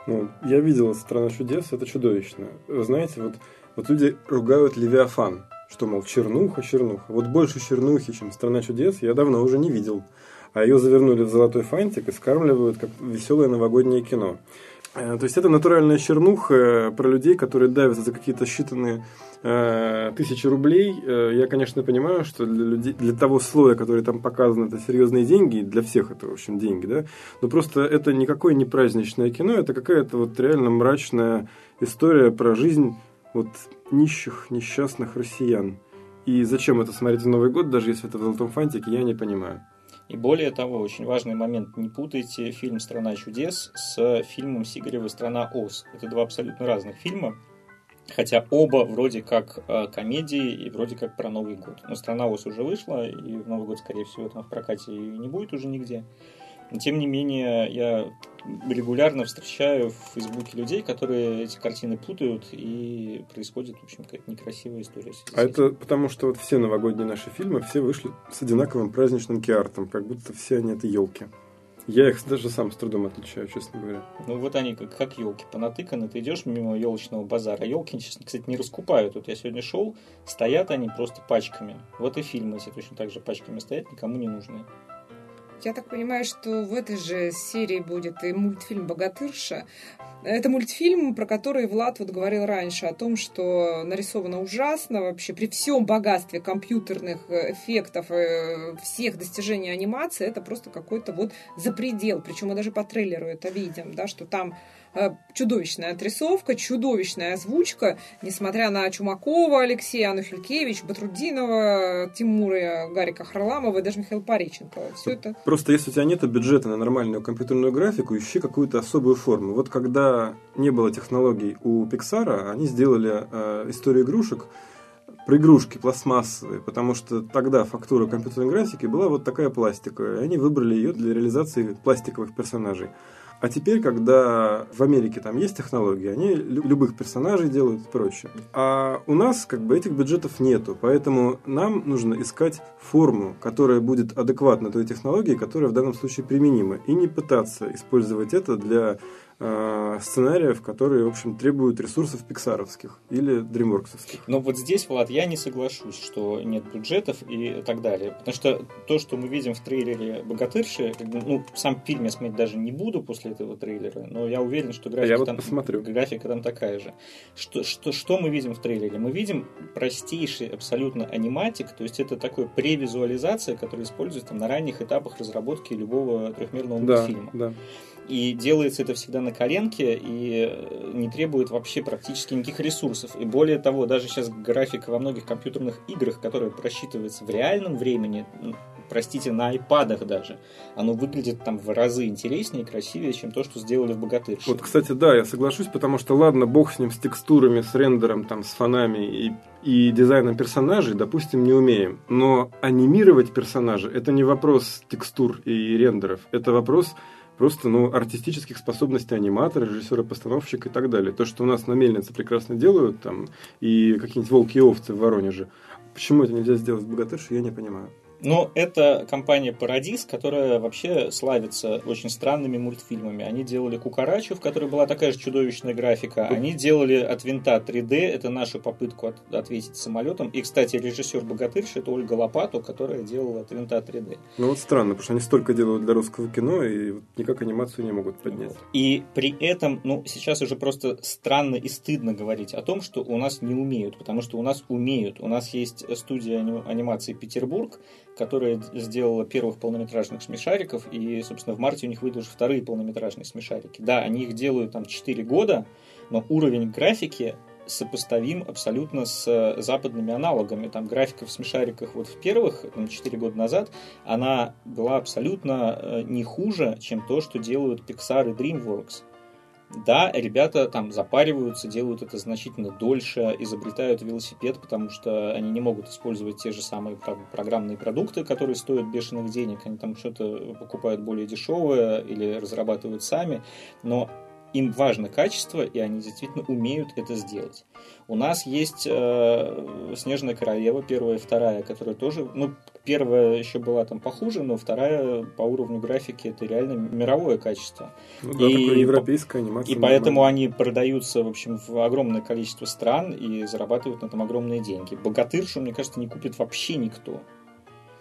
Ну, я видел «Страна чудес», это чудовищно. Вы знаете, вот, вот люди ругают Левиафан, что, мол, чернуха, чернуха. Вот больше чернухи, чем «Страна чудес», я давно уже не видел. А ее завернули в золотой фантик и скармливают как веселое новогоднее кино. Э, то есть это натуральная чернуха про людей, которые давятся за какие-то считанные э, тысячи рублей. Э, я, конечно, понимаю, что для, людей, для того слоя, который там показан, это серьезные деньги, для всех это, в общем, деньги, да. Но просто это никакое не праздничное кино, это какая-то вот реально мрачная история про жизнь вот нищих, несчастных россиян. И зачем это смотреть в Новый год, даже если это в «Золотом фантике», я не понимаю. И более того, очень важный момент, не путайте фильм «Страна чудес» с фильмом Сигарева «Страна Оз». Это два абсолютно разных фильма, хотя оба вроде как э, комедии и вроде как про Новый год. Но «Страна Оз» уже вышла, и в Новый год, скорее всего, там в прокате не будет уже нигде. Но, тем не менее, я регулярно встречаю в Фейсбуке людей, которые эти картины путают, и происходит, в общем, какая-то некрасивая история. А это потому, что вот все новогодние наши фильмы, все вышли с одинаковым праздничным киартом, как будто все они это елки. Я их даже сам с трудом отличаю, честно говоря. Ну вот они как, как елки понатыканы. Ты идешь мимо елочного базара. Елки, честно, кстати, не раскупают. Вот я сегодня шел, стоят они просто пачками. Вот и фильмы эти точно так же пачками стоят, никому не нужны. Я так понимаю, что в этой же серии будет и мультфильм «Богатырша». Это мультфильм, про который Влад вот говорил раньше, о том, что нарисовано ужасно вообще. При всем богатстве компьютерных эффектов, э, всех достижений анимации, это просто какой-то вот запредел. Причем мы даже по трейлеру это видим, да, что там чудовищная отрисовка, чудовищная озвучка, несмотря на Чумакова, Алексея, Анну Хилькевич, Батрудинова, Тимура, Гарика Харламова и даже Михаила Париченко. Все это... Просто если у тебя нет бюджета на нормальную компьютерную графику, ищи какую-то особую форму. Вот когда не было технологий у Pixar, они сделали э, историю игрушек, про игрушки пластмассовые, потому что тогда фактура компьютерной графики была вот такая пластиковая, и они выбрали ее для реализации пластиковых персонажей. А теперь, когда в Америке там есть технологии, они любых персонажей делают и прочее. А у нас как бы этих бюджетов нету, поэтому нам нужно искать форму, которая будет адекватна той технологии, которая в данном случае применима, и не пытаться использовать это для сценариев, которые, в общем, требуют ресурсов пиксаровских или дримворксовских. Но вот здесь, Влад, я не соглашусь, что нет бюджетов и так далее. Потому что то, что мы видим в трейлере «Богатырши», ну, сам фильм я смотреть даже не буду после этого трейлера, но я уверен, что графика, я вот там, посмотрю. графика там такая же. Что, что, что мы видим в трейлере? Мы видим простейший абсолютно аниматик, то есть это такой превизуализация, которая используется там, на ранних этапах разработки любого трехмерного Да, мультфильма. да. И делается это всегда на коленке и э, не требует вообще практически никаких ресурсов. И более того, даже сейчас графика во многих компьютерных играх, которая просчитывается в реальном времени, простите, на айпадах даже, оно выглядит там в разы интереснее и красивее, чем то, что сделали в «Богатырше». Вот, кстати, да, я соглашусь, потому что, ладно, бог с ним, с текстурами, с рендером, там, с фонами и, и дизайном персонажей, допустим, не умеем. Но анимировать персонажа – это не вопрос текстур и рендеров, это вопрос просто ну, артистических способностей аниматора, режиссера, постановщика и так далее. То, что у нас на мельнице прекрасно делают, там, и какие-нибудь волки и овцы в Воронеже. Почему это нельзя сделать в «Богатырше», я не понимаю. Но это компания Paradis, которая вообще славится очень странными мультфильмами. Они делали Кукарачу, в которой была такая же чудовищная графика. Они делали от винта 3D, это нашу попытку от- ответить самолетом. И, кстати, режиссер Богатырши это Ольга Лопату, которая делала от винта 3D. Ну вот странно, потому что они столько делают для русского кино, и вот никак анимацию не могут поднять. И при этом, ну, сейчас уже просто странно и стыдно говорить о том, что у нас не умеют, потому что у нас умеют. У нас есть студия ани- анимации Петербург, которая сделала первых полнометражных смешариков, и, собственно, в марте у них выйдут уже вторые полнометражные смешарики. Да, они их делают там 4 года, но уровень графики сопоставим абсолютно с э, западными аналогами. Там графика в смешариках вот в первых, там, 4 года назад, она была абсолютно э, не хуже, чем то, что делают Pixar и DreamWorks. Да, ребята там запариваются, делают это значительно дольше, изобретают велосипед, потому что они не могут использовать те же самые про- программные продукты, которые стоят бешеных денег. Они там что-то покупают более дешевое или разрабатывают сами. Но им важно качество, и они действительно умеют это сделать. У нас есть э, Снежная королева, первая и вторая, которая тоже, ну, первая еще была там похуже, но вторая по уровню графики это реально мировое качество. Ну да, И такая европейская анимация. И поэтому они продаются, в общем, в огромное количество стран и зарабатывают на этом огромные деньги. Богатыршу, мне кажется, не купит вообще никто.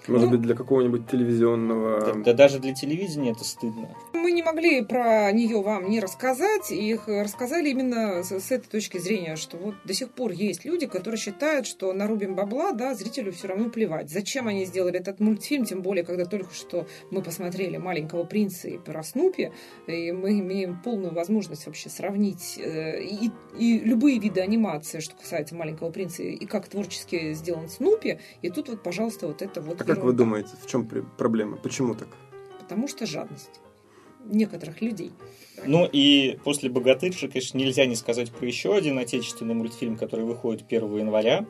Может Ну, быть, для какого-нибудь телевизионного... Да, да даже для телевидения это стыдно. Мы не могли про нее вам не рассказать, и их рассказали именно с, с этой точки зрения, что вот до сих пор есть люди, которые считают, что нарубим бабла, да, зрителю все равно плевать. Зачем они сделали этот мультфильм, тем более, когда только что мы посмотрели «Маленького принца» и про Снупи, и мы имеем полную возможность вообще сравнить э, и, и любые виды анимации, что касается «Маленького принца», и как творчески сделан Снупи, и тут вот, пожалуйста, вот это вот А как вы думаете, в чем проблема? Почему так? Потому что жадность некоторых людей. Ну и после «Богатырши», конечно, нельзя не сказать про еще один отечественный мультфильм, который выходит 1 января.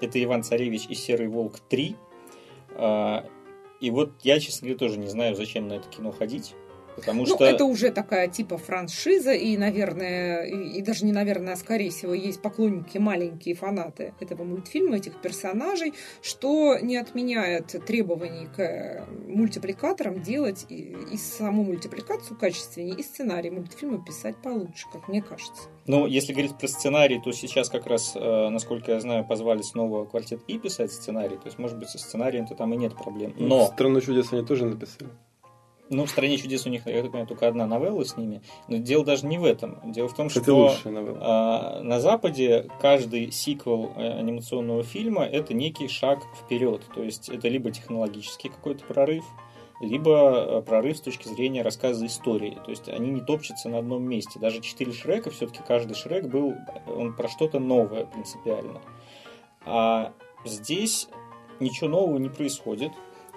Это «Иван Царевич и Серый Волк 3». А, И вот я, честно говоря, тоже не знаю, зачем на это кино ходить. Потому Ну, что... это уже такая типа франшиза, и, наверное, и, и даже не наверное, а скорее всего, есть поклонники, маленькие фанаты этого мультфильма, этих персонажей, что не отменяет требований к э, мультипликаторам делать и, и саму мультипликацию качественнее, и сценарий мультфильма писать получше, как мне кажется. Ну, если говорить про сценарий, то сейчас как раз, э, насколько я знаю, позвали снова квартет И писать сценарий. То есть, может быть, со сценарием-то там и нет проблем. Но, «Страну чудес» они тоже написали. Ну, в «Стране чудес» у них, я так понимаю, только одна новелла с ними. Но дело даже не в этом. Дело в том, Кстати, что... А, На Западе каждый сиквел э, анимационного фильма это некий шаг вперед. То есть это либо технологический какой-то прорыв, либо э, прорыв с точки зрения рассказа истории. То есть они не топчутся на одном месте. Даже четыре Шрека, все-таки каждый Шрек был он про что-то новое принципиально. А здесь ничего нового не происходит.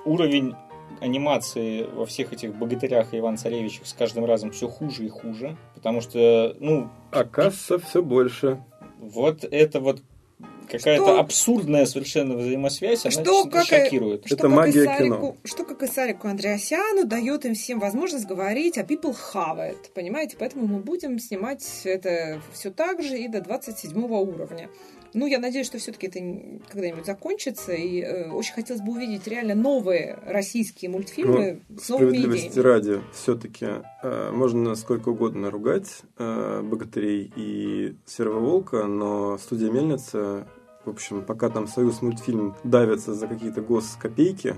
Уровень анимации во всех этих богатырях и Иван Царевичах с каждым разом все хуже и хуже, потому что, ну, А касса все больше. вот это вот какая-то абсурдная совершенно взаимосвязь, она что, как, шокирует. Что, Это как магия Сарику, кино. Что, как и Сарику Андреасяну, дает им всем возможность говорить, а people have it, понимаете? Поэтому мы будем снимать это все так же и до 27 уровня. Ну, я надеюсь, что все-таки это когда-нибудь закончится. И э, очень хотелось бы увидеть реально новые российские мультфильмы ну, с новыми справедливости идеями. ради, все-таки э, можно сколько угодно ругать э, богатырей и серого волка, но студия Мельница, в общем, пока там Союз мультфильм давится за какие-то госкопейки,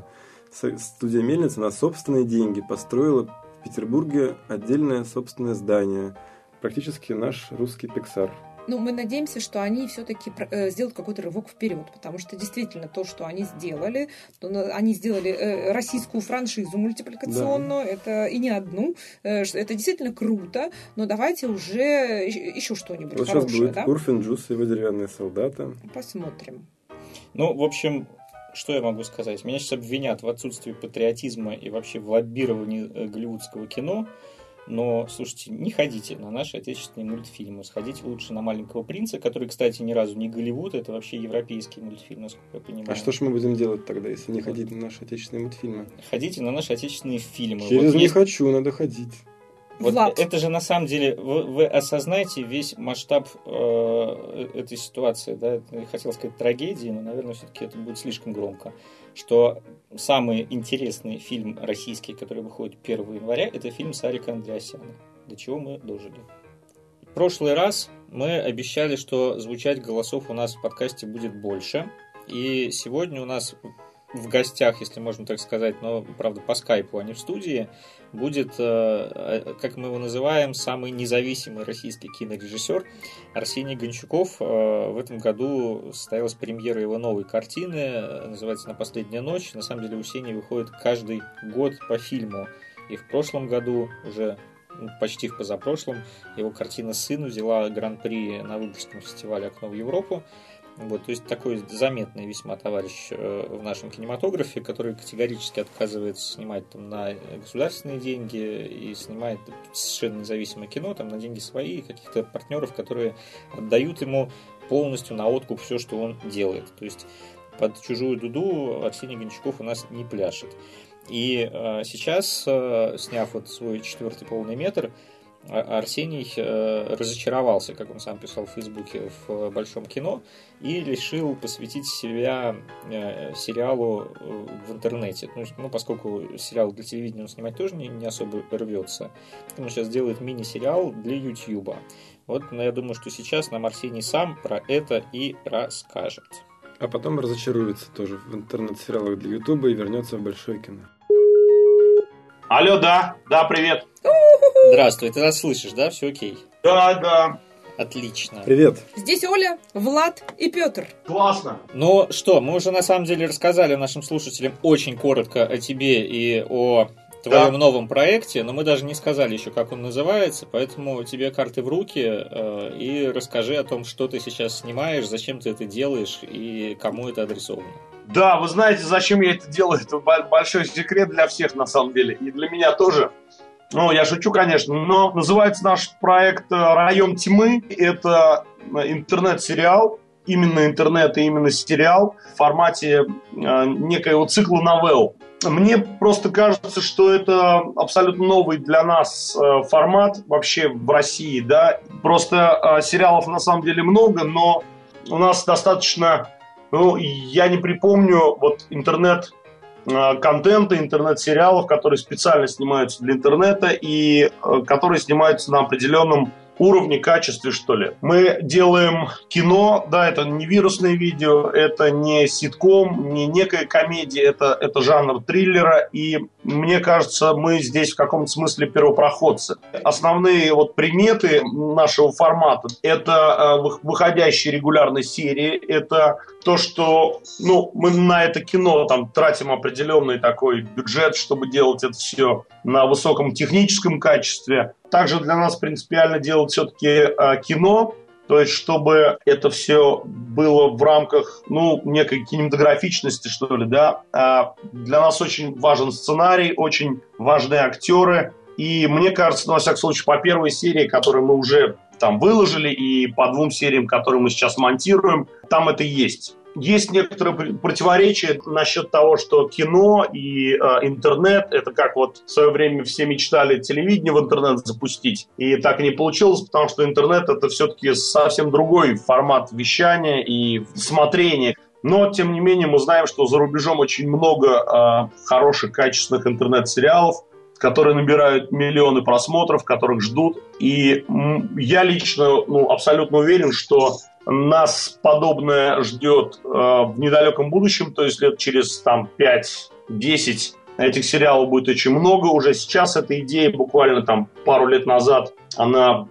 студия Мельница на собственные деньги построила в Петербурге отдельное собственное здание. Практически наш русский Пиксар. Ну, мы надеемся, что они все-таки э, сделают какой-то рывок вперед, потому что действительно то, что они сделали, они сделали э, российскую франшизу мультипликационную, да. это и не одну, э, это действительно круто, но давайте уже еще что-нибудь вот хорошее. Сейчас будет да? Урфин Джус и его деревянные солдаты. Посмотрим. Ну, в общем, что я могу сказать? Меня сейчас обвинят в отсутствии патриотизма и вообще в лоббировании голливудского кино. Но, слушайте, не ходите на наши отечественные мультфильмы. Сходите лучше на «Маленького принца», который, кстати, ни разу не Голливуд, это вообще европейский мультфильм, насколько я понимаю. А что ж мы будем делать тогда, если не ходить на наши отечественные мультфильмы? Ходите на наши отечественные фильмы. Через вот «не есть... хочу», надо ходить. Вот Влад. это же на самом деле вы, вы осознаете весь масштаб э, этой ситуации, да? Я хотел сказать трагедии, но, наверное, все-таки это будет слишком громко что самый интересный фильм российский, который выходит 1 января, это фильм Сарика Андреасяна. До чего мы дожили. В прошлый раз мы обещали, что звучать голосов у нас в подкасте будет больше. И сегодня у нас в гостях, если можно так сказать, но, правда, по скайпу, а не в студии, будет, э, э, как мы его называем, самый независимый российский кинорежиссер Арсений Гончуков. Э, в этом году состоялась премьера его новой картины, называется «На последняя ночь». На самом деле у Сени выходит каждый год по фильму. И в прошлом году уже ну, почти в позапрошлом его картина «Сын» взяла гран-при на Выборгском фестивале «Окно в Европу». Вот, то есть такой заметный весьма товарищ э, в нашем кинематографе, который категорически отказывается снимать там, на государственные деньги и снимает совершенно независимое кино там, на деньги свои, каких-то партнеров, которые отдают ему полностью на откуп все, что он делает. То есть под чужую дуду Арсений Гончаков у нас не пляшет. И э, сейчас, э, сняв вот свой четвертый полный метр, Арсений э, разочаровался, как он сам писал в Фейсбуке, в большом кино и решил посвятить себя э, сериалу э, в интернете. Ну, ну, поскольку сериал для телевидения он снимать тоже не, не особо рвется, он сейчас делает мини-сериал для YouTube. Вот, но ну, я думаю, что сейчас нам Арсений сам про это и расскажет. А потом разочаруется тоже в интернет-сериалах для YouTube и вернется в большое кино. Алло, да, да, привет. Здравствуй, ты нас слышишь, да? Все окей? Да, да. Отлично. Привет. Здесь Оля, Влад и Петр. Классно. Ну что, мы уже на самом деле рассказали нашим слушателям очень коротко о тебе и о твоем да. новом проекте, но мы даже не сказали еще, как он называется, поэтому тебе карты в руки э, и расскажи о том, что ты сейчас снимаешь, зачем ты это делаешь и кому это адресовано. Да, вы знаете, зачем я это делаю? Это большой секрет для всех, на самом деле. И для меня тоже. Ну, я шучу, конечно, но называется наш проект э, «Район тьмы». Это э, интернет-сериал, именно интернет и именно сериал в формате э, некоего цикла новелл. Мне просто кажется, что это абсолютно новый для нас формат вообще в России, да. Просто сериалов на самом деле много, но у нас достаточно ну, я не припомню вот интернет контента, интернет-сериалов, которые специально снимаются для интернета и э, которые снимаются на определенном уровне, качестве, что ли. Мы делаем кино, да, это не вирусное видео, это не ситком, не некая комедия, это, это жанр триллера, и мне кажется, мы здесь в каком-то смысле первопроходцы. Основные вот приметы нашего формата – это э, выходящие регулярные серии, это то, что ну, мы на это кино там тратим определенный такой бюджет, чтобы делать это все на высоком техническом качестве. Также для нас принципиально делать все-таки э, кино, то есть, чтобы это все было в рамках, ну, некой кинематографичности, что ли, да. А для нас очень важен сценарий, очень важны актеры. И мне кажется, ну, во всяком случае, по первой серии, которую мы уже там выложили, и по двум сериям, которые мы сейчас монтируем, там это есть. Есть некоторые противоречия насчет того, что кино и э, интернет это как вот в свое время все мечтали телевидение в интернет запустить, и так и не получилось, потому что интернет это все-таки совсем другой формат вещания и смотрения. Но, тем не менее, мы знаем, что за рубежом очень много э, хороших, качественных интернет-сериалов, которые набирают миллионы просмотров, которых ждут. И я лично ну, абсолютно уверен, что нас подобное ждет э, в недалеком будущем, то есть лет через там, 5-10 этих сериалов будет очень много. Уже сейчас эта идея, буквально там пару лет назад, она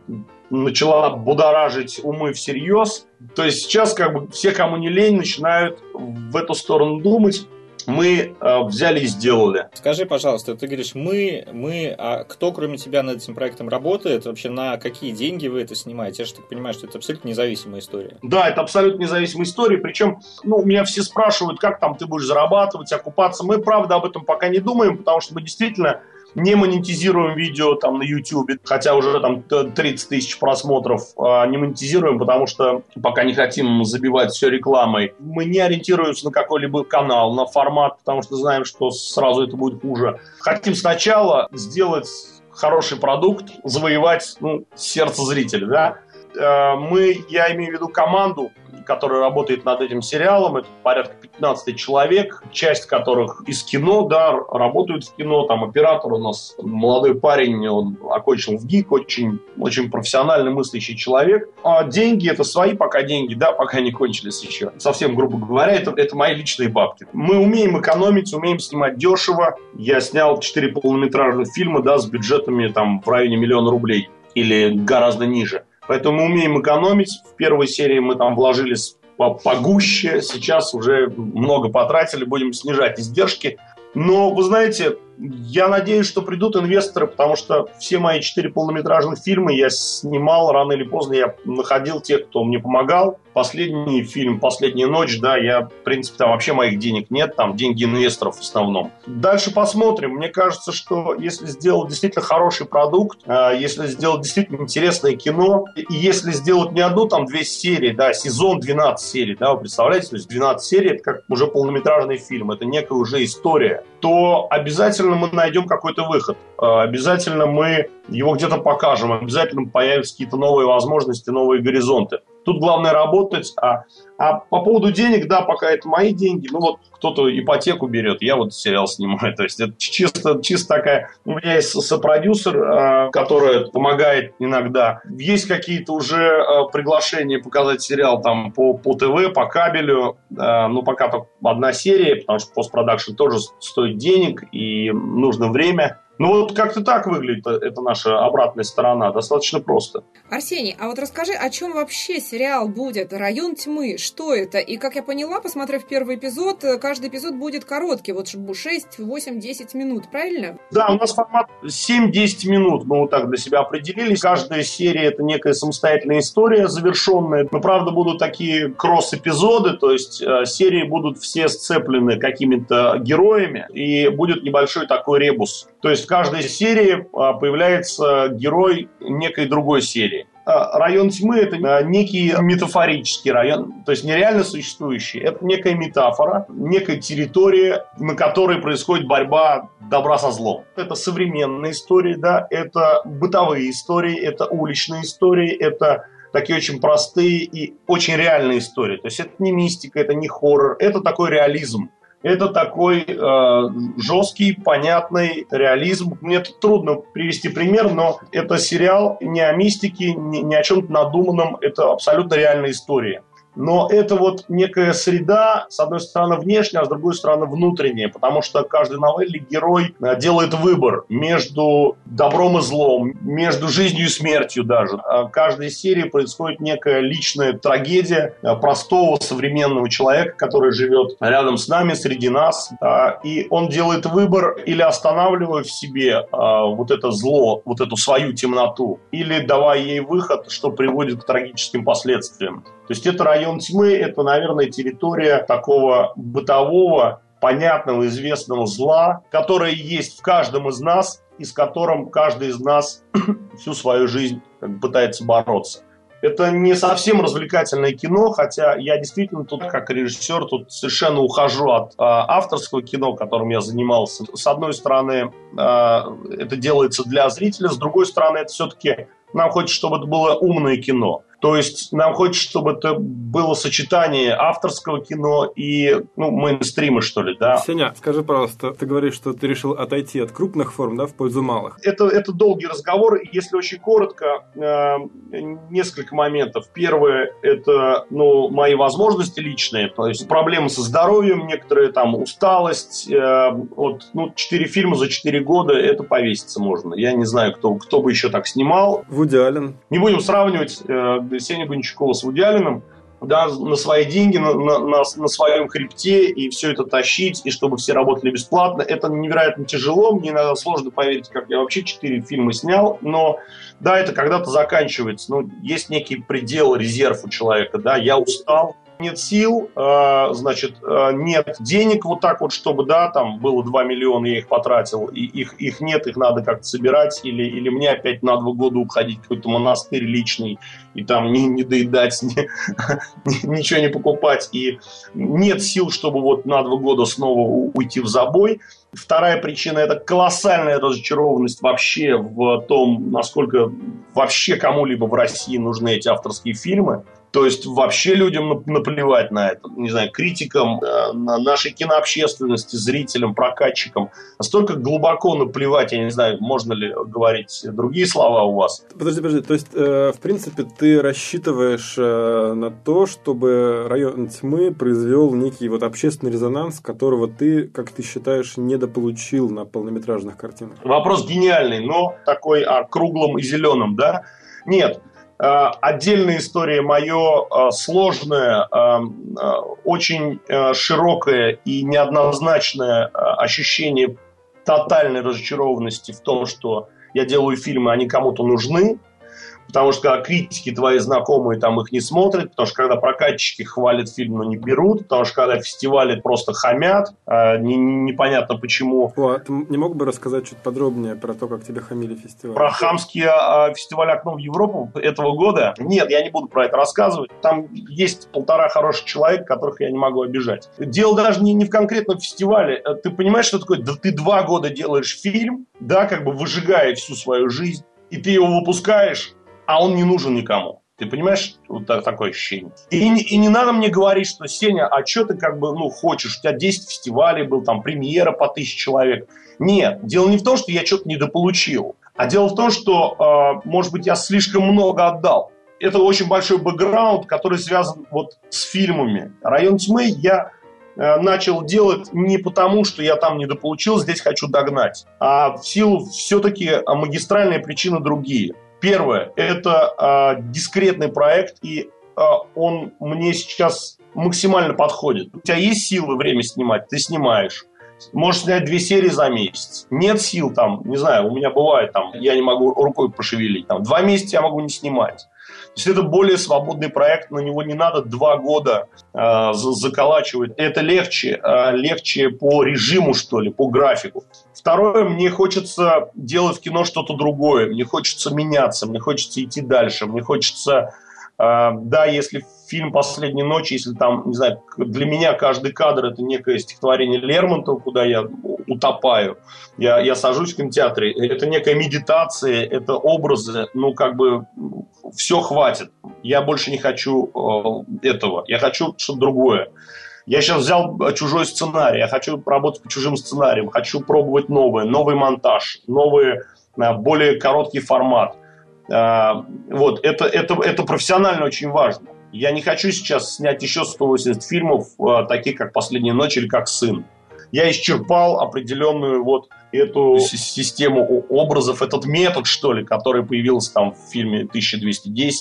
начала будоражить умы всерьез. То есть сейчас как бы все, кому не лень, начинают в эту сторону думать мы э, взяли и сделали. Скажи, пожалуйста, ты говоришь мы, мы, а кто кроме тебя над этим проектом работает? Вообще на какие деньги вы это снимаете? Я же так понимаю, что это абсолютно независимая история. Да, это абсолютно независимая история. Причем, ну, у меня все спрашивают, как там ты будешь зарабатывать, окупаться. Мы, правда, об этом пока не думаем, потому что мы действительно не монетизируем видео там на YouTube, хотя уже там 30 тысяч просмотров, а не монетизируем, потому что пока не хотим забивать все рекламой. Мы не ориентируемся на какой-либо канал, на формат, потому что знаем, что сразу это будет хуже. Хотим сначала сделать хороший продукт, завоевать ну, сердце зрителя, да. Э, мы, я имею в виду команду, который работает над этим сериалом. Это порядка 15 человек, часть которых из кино, да, работают в кино. Там оператор у нас молодой парень, он окончил в ГИК, очень, очень профессиональный мыслящий человек. А деньги это свои пока деньги, да, пока не кончились еще. Совсем грубо говоря, это, это мои личные бабки. Мы умеем экономить, умеем снимать дешево. Я снял 4 полнометражных фильма, да, с бюджетами там в районе миллиона рублей или гораздо ниже. Поэтому мы умеем экономить. В первой серии мы там вложились погуще, сейчас уже много потратили, будем снижать издержки. Но, вы знаете, я надеюсь, что придут инвесторы, потому что все мои четыре полнометражных фильма я снимал рано или поздно, я находил тех, кто мне помогал. Последний фильм «Последняя ночь», да, я, в принципе, там вообще моих денег нет, там деньги инвесторов в основном. Дальше посмотрим. Мне кажется, что если сделать действительно хороший продукт, а, если сделать действительно интересное кино, и если сделать не одну, там, две серии, да, сезон 12 серий, да, вы представляете, то есть 12 серий, это как уже полнометражный фильм, это некая уже история, то обязательно мы найдем какой-то выход. А, обязательно мы его где-то покажем. Обязательно появятся какие-то новые возможности, новые горизонты. Тут главное работать. А, а по поводу денег, да, пока это мои деньги. Ну вот кто-то ипотеку берет, я вот сериал снимаю. *laughs* То есть это чисто, чисто такая... У меня есть сопродюсер, а, который помогает иногда. Есть какие-то уже а, приглашения показать сериал там по, по ТВ, по кабелю. Ну, пока только одна серия, потому что постпродакшн тоже стоит денег и нужно время. Ну вот как-то так выглядит э, это наша обратная сторона, достаточно просто. Арсений, а вот расскажи, о чем вообще сериал будет? «Район тьмы», что это? И как я поняла, посмотрев первый эпизод, э, каждый эпизод будет короткий, вот 6, 8, 10 минут, правильно? Да, у нас формат 7-10 минут, мы вот так для себя определили. Каждая серия это некая самостоятельная история завершенная. Но, правда, будут такие кросс-эпизоды, то есть э, серии будут все сцеплены какими-то героями, и будет небольшой такой ребус. То есть каждой серии а, появляется герой некой другой серии. А, район тьмы – это а, некий метафорический район, то есть нереально существующий. Это некая метафора, некая территория, на которой происходит борьба добра со злом. Это современные истории, да, это бытовые истории, это уличные истории, это такие очень простые и очень реальные истории. То есть это не мистика, это не хоррор, это такой реализм. Это такой э, жесткий, понятный реализм. Мне трудно привести пример, но это сериал не о мистике, не, не о чем-то надуманном. Это абсолютно реальная история. Но это вот некая среда, с одной стороны внешняя, а с другой стороны внутренняя, потому что каждый новелле герой э, делает выбор между добром и злом, между жизнью и смертью даже. А в каждой серии происходит некая личная трагедия э, простого современного человека, который живет рядом с нами, среди нас, и он делает выбор или останавливая в себе э, вот это зло, вот эту свою темноту, или давая ей выход, что приводит к трагическим последствиям. То есть это район тьмы, это, наверное, территория такого бытового, понятного, известного зла, которое есть в каждом из нас, и с которым каждый из нас *clears throat* всю свою жизнь пытается бороться. Это не совсем развлекательное кино, хотя я действительно тут, как режиссер, тут совершенно ухожу от э, авторского кино, которым я занимался. С одной стороны, э, это делается для зрителя, с другой стороны, это все-таки нам хочется, чтобы это было умное кино. То есть нам хочется, чтобы это было сочетание авторского кино и ну, мейнстрима, что ли, да. Сеня, скажи, пожалуйста, ты говоришь, что ты решил отойти от крупных форм, да, в пользу малых. Это, это долгий разговор. Если очень коротко, э, несколько моментов. Первое – это ну, мои возможности личные, то есть проблемы со здоровьем, некоторые там усталость. Э, вот, ну, четыре фильма за четыре года – это повеситься можно. Я не знаю, кто, кто бы еще так снимал. Вуди Аллен. Не будем сравнивать э, Сеня Гончакова с Вуди Алленом, да, на свои деньги, на, на, на, на своем хребте, и все это тащить, и чтобы все работали бесплатно. Это невероятно тяжело, мне иногда сложно поверить, как я вообще четыре фильма снял, но да, это когда-то заканчивается. Ну, есть некий предел, резерв у человека, да, я устал, нет сил, э, значит, э, нет денег вот так вот, чтобы, да, там было 2 миллиона, я их потратил, и их, их нет, их надо как-то собирать, или, или мне опять на два года уходить в какой-то монастырь личный, и там не, не доедать, *laughs* не, ничего не покупать, и нет сил, чтобы вот на два года снова уйти в забой. Вторая причина – это колоссальная разочарованность вообще в том, насколько вообще кому-либо в России нужны эти авторские фильмы. То есть вообще людям наплевать на это, не знаю, критикам, э, на нашей кинообщественности, зрителям, прокатчикам. Настолько глубоко наплевать, я не знаю, можно ли говорить другие слова у вас. Подожди, подожди, то есть, э, в принципе, ты рассчитываешь э, на то, чтобы район тьмы произвел некий вот общественный резонанс, которого ты, как ты считаешь, недополучил на полнометражных картинах? Вопрос гениальный, но такой о круглом и зеленом, да? Нет, отдельная история мое э, сложное, э, очень широкое и неоднозначное ощущение тотальной разочарованности в том, что я делаю фильмы, они кому-то нужны, потому что когда критики твои знакомые там их не смотрят, потому что когда прокатчики хвалят фильм, но не берут, потому что когда фестивали просто хамят, э, не, непонятно почему. О, а ты не мог бы рассказать чуть подробнее про то, как тебя хамили фестиваль? Про хамский э, фестиваль «Окно в Европу» этого года? Нет, я не буду про это рассказывать. Там есть полтора хороших человека, которых я не могу обижать. Дело даже не, не в конкретном фестивале. Э, ты понимаешь, что такое? Да ты два года делаешь фильм, да, как бы выжигая всю свою жизнь, и ты его выпускаешь, а он не нужен никому. Ты понимаешь, вот такое ощущение. И, и не надо мне говорить, что Сеня, а что ты как бы, ну, хочешь? У тебя 10 фестивалей был, там, премьера по тысяче человек. Нет, дело не в том, что я что-то недополучил, а дело в том, что, э, может быть, я слишком много отдал. Это очень большой бэкграунд, который связан вот с фильмами. «Район тьмы» я э, начал делать не потому, что я там недополучил, здесь хочу догнать, а в силу все-таки магистральные причины другие – Первое – это э, дискретный проект, и э, он мне сейчас максимально подходит. У тебя есть силы время снимать, ты снимаешь. Можешь снять две серии за месяц. Нет сил там, не знаю, у меня бывает там, я не могу рукой пошевелить. Там, два месяца я могу не снимать. То есть это более свободный проект, на него не надо два года э, заколачивать. Это легче, э, легче по режиму, что ли, по графику. Второе, мне хочется делать в кино что-то другое, мне хочется меняться, мне хочется идти дальше, мне хочется да, если фильм «Последней ночи», если там, не знаю, для меня каждый кадр – это некое стихотворение Лермонтова, куда я утопаю, я, я сажусь в кинотеатре, это некая медитация, это образы, ну, как бы все хватит. Я больше не хочу э, этого, я хочу что-то другое. Я сейчас взял чужой сценарий, я хочу работать по чужим сценариям, хочу пробовать новое, новый монтаж, новый, э, более короткий формат – а, вот, это, это, это профессионально очень важно. Я не хочу сейчас снять еще 180 фильмов, а, таких как «Последняя ночь» или как «Сын». Я исчерпал определенную вот эту систему образов, этот метод, что ли, который появился там в фильме «1210»,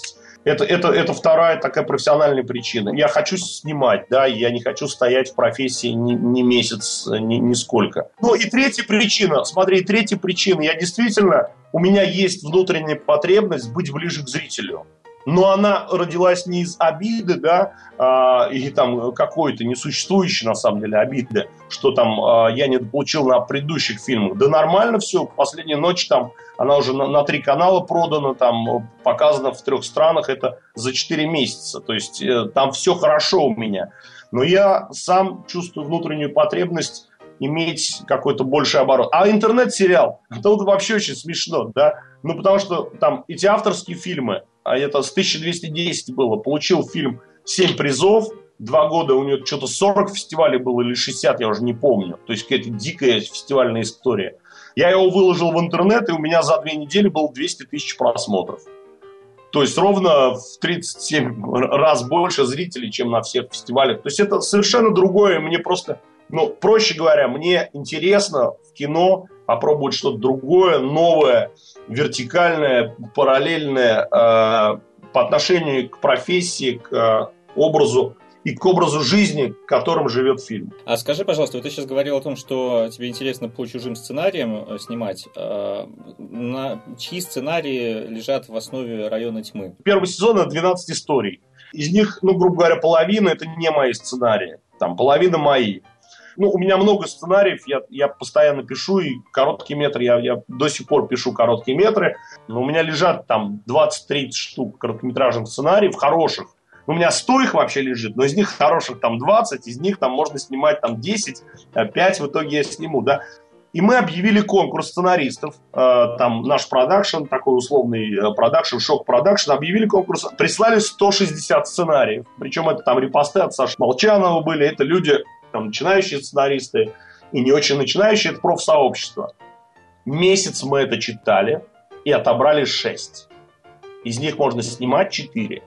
это, это, это вторая такая профессиональная причина. Я хочу снимать, да, я не хочу стоять в профессии ни, ни месяц, ни, сколько. Ну и третья причина, смотри, третья причина, я действительно, у меня есть внутренняя потребность быть ближе к зрителю. Но она родилась не из обиды, да, э, или там какой-то несуществующей, на самом деле, обиды, что там э, я не получил на предыдущих фильмах. Да нормально все, последняя ночь там, она уже на, на три канала продана, там показана в трех странах, это за четыре месяца, то есть э, там все хорошо у меня. Но я сам чувствую внутреннюю потребность иметь какой-то больший оборот. А интернет-сериал, это вот вообще очень смешно, да, ну потому что там эти авторские фильмы, а это с 1210 было, получил фильм 7 призов, два года у него что-то 40 фестивалей было или 60, я уже не помню. То есть какая-то дикая фестивальная история. Я его выложил в интернет, и у меня за две недели было 200 тысяч просмотров. То есть ровно в 37 раз больше зрителей, чем на всех фестивалях. То есть это совершенно другое. Мне просто, ну, проще говоря, мне интересно в кино попробовать что-то другое, новое, вертикальное, параллельное э, по отношению к профессии, к э, образу и к образу жизни, которым живет фильм. А скажи, пожалуйста, вот ты сейчас говорил о том, что тебе интересно по чужим сценариям э, снимать. Э, на чьи сценарии лежат в основе района тьмы? Первый сезон это 12 историй. Из них, ну, грубо говоря, половина это не мои сценарии. Там половина мои. Ну, у меня много сценариев, я, я постоянно пишу, и короткие метры, я, я до сих пор пишу короткие метры, но у меня лежат там 20-30 штук короткометражных сценариев, хороших, у меня 100 их вообще лежит, но из них хороших там 20, из них там можно снимать там 10, 5 в итоге я сниму, да. И мы объявили конкурс сценаристов, э, там наш продакшн, такой условный э, продакшн, шок-продакшн, объявили конкурс, прислали 160 сценариев. Причем это там репосты от Саши Молчанова были, это люди, там, начинающие сценаристы, и не очень начинающие, это профсообщество. Месяц мы это читали и отобрали 6. Из них можно снимать 4.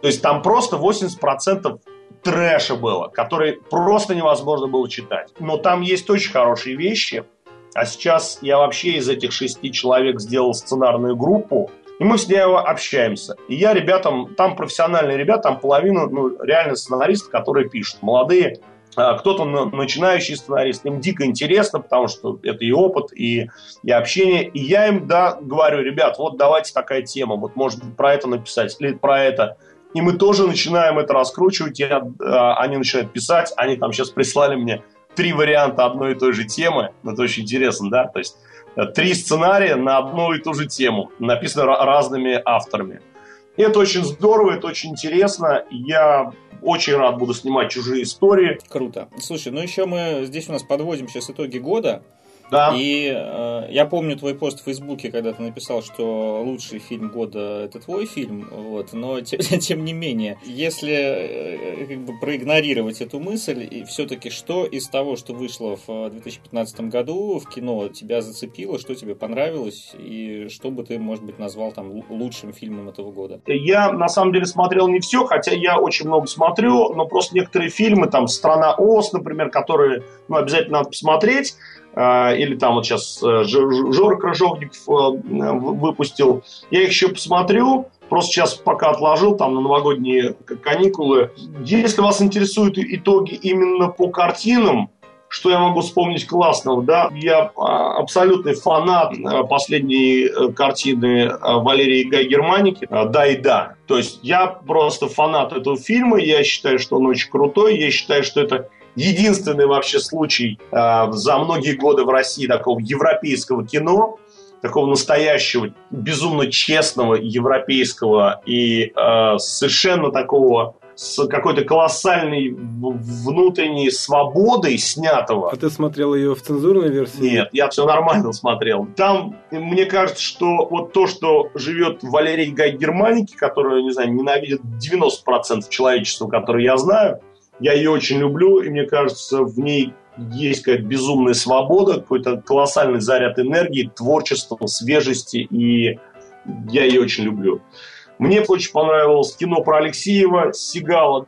То есть там просто 80% трэша было, который просто невозможно было читать. Но там есть очень хорошие вещи. А сейчас я вообще из этих шести человек сделал сценарную группу, и мы с ней общаемся. И я ребятам, там профессиональные ребята, там половина, ну, реально сценаристы, которые пишут. Молодые, кто-то начинающий сценарист, им дико интересно, потому что это и опыт, и, и общение. И я им, да, говорю, ребят, вот давайте такая тема, вот может про это написать, или про это и мы тоже начинаем это раскручивать, и а, они начинают писать, они там сейчас прислали мне три варианта одной и той же темы, это очень интересно, да, то есть э, три сценария на одну и ту же тему, написано разными авторами. Это очень здорово, это очень интересно, я очень рад буду снимать чужие истории. Круто. Слушай, ну еще мы здесь у нас подводим сейчас итоги года. Да. И э, я помню твой пост в Фейсбуке, когда ты написал, что лучший фильм года это твой фильм, вот, но *laughs* тем, тем не менее, если э, как бы проигнорировать эту мысль, и все-таки что из того, что вышло в 2015 году в кино, тебя зацепило, что тебе понравилось, и что бы ты, может быть, назвал там лучшим фильмом этого года? Я, на самом деле, смотрел не все, хотя я очень много смотрю, но просто некоторые фильмы, там, «Страна Оз», например, которые, ну, обязательно надо посмотреть, или там вот сейчас э, Жора Крыжовников э, выпустил. Я их еще посмотрю, просто сейчас пока отложил там на новогодние каникулы. Если вас интересуют итоги именно по картинам, что я могу вспомнить классного, да, я а, абсолютный фанат э, последней картины Валерии Гай Германики «Да и да». То есть я просто фанат этого фильма, я считаю, что он очень крутой, я считаю, что это единственный вообще случай э, за многие годы в России такого европейского кино, такого настоящего, безумно честного европейского и э, совершенно такого с какой-то колоссальной внутренней свободой снятого. А ты смотрел ее в цензурной версии? Нет, я все нормально смотрел. Там, мне кажется, что вот то, что живет Валерий Гай Германики, которую, не знаю, ненавидит 90% человечества, которое я знаю, я ее очень люблю, и мне кажется, в ней есть какая-то безумная свобода, какой-то колоссальный заряд энергии, творчества, свежести, и я ее очень люблю. Мне очень понравилось кино про Алексеева, Сигала.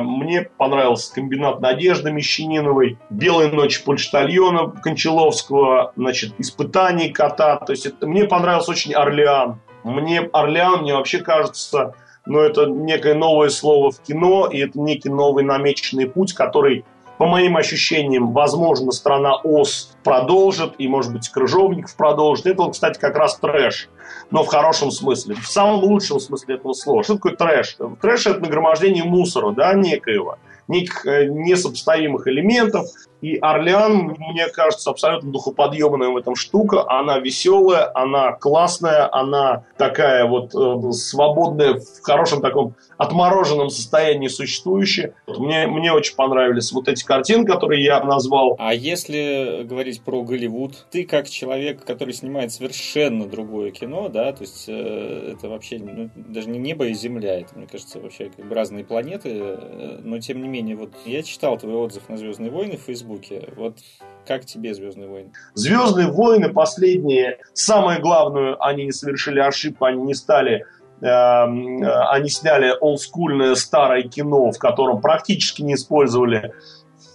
Мне понравился комбинат Надежды Мещаниновой, «Белые ночи почтальона» Кончаловского, значит, «Испытание кота». То есть это, мне понравился очень «Орлеан». Мне «Орлеан», мне вообще кажется, но это некое новое слово в кино, и это некий новый намеченный путь, который по моим ощущениям, возможно, страна ОС продолжит, и, может быть, Крыжовников продолжит. Это, кстати, как раз трэш, но в хорошем смысле, в самом лучшем смысле этого слова. Что такое трэш? Трэш – это нагромождение мусора, да, некоего неких э, несопоставимых элементов. И Орлеан, мне кажется, абсолютно духоподъемная в этом штука. Она веселая, она классная, она такая вот э, свободная, в хорошем таком отмороженном состоянии существующая. Мне, мне очень понравились вот эти картины, которые я назвал. А если говорить про Голливуд, ты как человек, который снимает совершенно другое кино, да, то есть э, это вообще ну, даже не небо и земля, это, мне кажется, вообще как бы разные планеты, э, но тем не менее, вот я читал твой отзыв на «Звездные войны» в Фейсбуке, вот как тебе «Звездные войны»? «Звездные войны» последние, самое главное, они не совершили ошибку, они не стали эм, они сняли олдскульное старое кино, в котором практически не использовали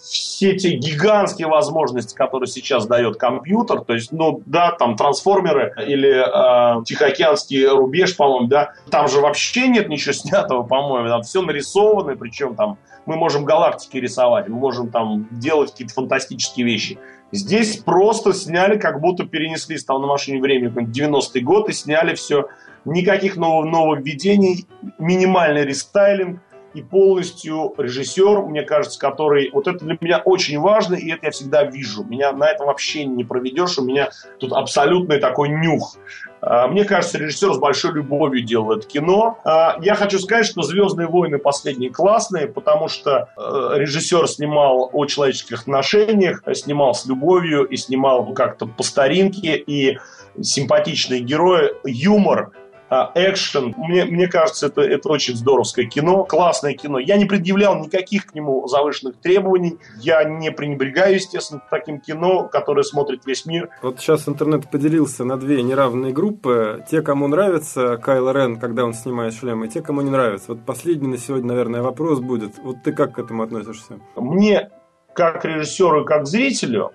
все те гигантские возможности, которые сейчас дает компьютер, то есть, ну, да, там трансформеры или э, Тихоокеанский рубеж, по-моему, да, там же вообще нет ничего снятого, по-моему, там все нарисовано, причем там мы можем галактики рисовать, мы можем там делать какие-то фантастические вещи. Здесь просто сняли, как будто перенесли, стал на машине времени 90-й год и сняли все. Никаких новых нововведений, минимальный рестайлинг, и полностью режиссер, мне кажется, который... Вот это для меня очень важно, и это я всегда вижу. Меня на этом вообще не проведешь, у меня тут абсолютный такой нюх. А, мне кажется, режиссер с большой любовью делает кино. А, я хочу сказать, что «Звездные войны» последние классные, потому что э, режиссер снимал о человеческих отношениях, снимал с любовью и снимал как-то по старинке, и симпатичные герои, юмор – экшен. Мне, мне кажется, это, это очень здоровское кино, классное кино. Я не предъявлял никаких к нему завышенных требований. Я не пренебрегаю, естественно, таким кино, которое смотрит весь мир. Вот сейчас интернет поделился на две неравные группы. Те, кому нравится Кайло Рен, когда он снимает шлем, и те, кому не нравится. Вот последний на сегодня, наверное, вопрос будет. Вот ты как к этому относишься? Мне, как режиссеру и как зрителю,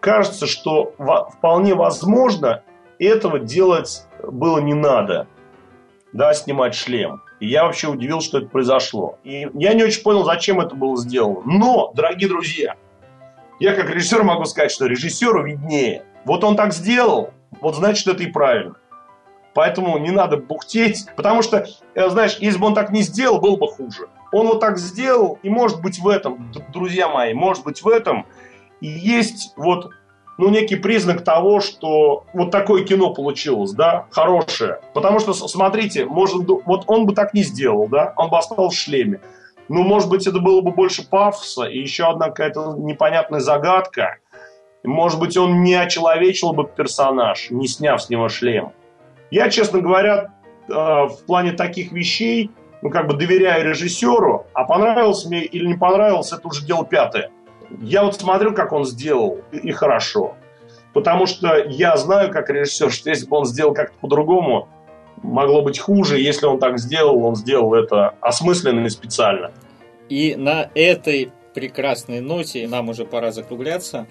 кажется, что вполне возможно этого делать было не надо да, снимать шлем. И я вообще удивил, что это произошло. И я не очень понял, зачем это было сделано. Но, дорогие друзья, я как режиссер могу сказать, что режиссеру виднее. Вот он так сделал, вот значит это и правильно. Поэтому не надо бухтеть, потому что, э, знаешь, если бы он так не сделал, было бы хуже. Он вот так сделал, и может быть в этом, друзья мои, может быть в этом и есть вот ну, некий признак того, что вот такое кино получилось, да, хорошее. Потому что, смотрите, может, вот он бы так не сделал, да, он бы остался в шлеме. Ну, может быть, это было бы больше пафоса и еще одна какая-то непонятная загадка. Может быть, он не очеловечил бы персонаж, не сняв с него шлем. Я, честно говоря, э, в плане таких вещей, ну, как бы доверяю режиссеру, а понравился мне или не понравился, это уже дело пятое. Я вот смотрю, как он сделал, и хорошо. Потому что я знаю, как режиссер, что если бы он сделал как-то по-другому, могло быть хуже. Если он так сделал, он сделал это осмысленно и специально. И на этой прекрасной ноте нам уже пора закругляться.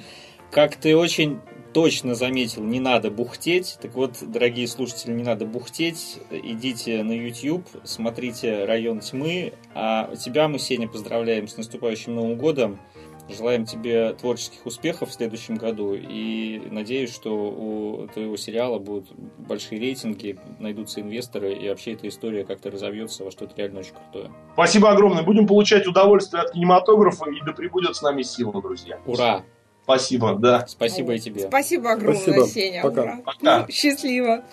Как ты очень точно заметил, не надо бухтеть. Так вот, дорогие слушатели, не надо бухтеть. Идите на YouTube, смотрите «Район тьмы». А тебя мы, Сеня, поздравляем с наступающим Новым годом. Желаем тебе творческих успехов в следующем году и надеюсь, что у твоего сериала будут большие рейтинги, найдутся инвесторы и вообще эта история как-то разовьется во что-то реально очень крутое. Спасибо огромное. Будем получать удовольствие от кинематографа и да прибудет с нами сила, друзья. Ура! Спасибо, да. Спасибо и тебе. Спасибо огромное, Спасибо. Сеня. Пока. Ура. Пока. Счастливо.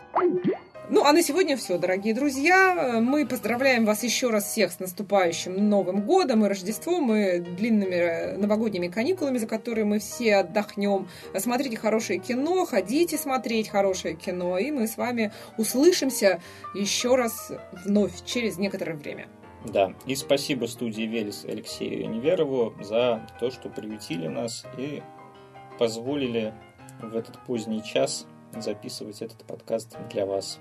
Ну, а на сегодня все, дорогие друзья. Мы поздравляем вас еще раз всех с наступающим Новым годом и Рождеством, и длинными новогодними каникулами, за которые мы все отдохнем. Смотрите хорошее кино, ходите смотреть хорошее кино, и мы с вами услышимся еще раз вновь через некоторое время. Да, и спасибо студии Велес Алексею Неверову за то, что приютили нас и позволили в этот поздний час записывать этот подкаст для вас.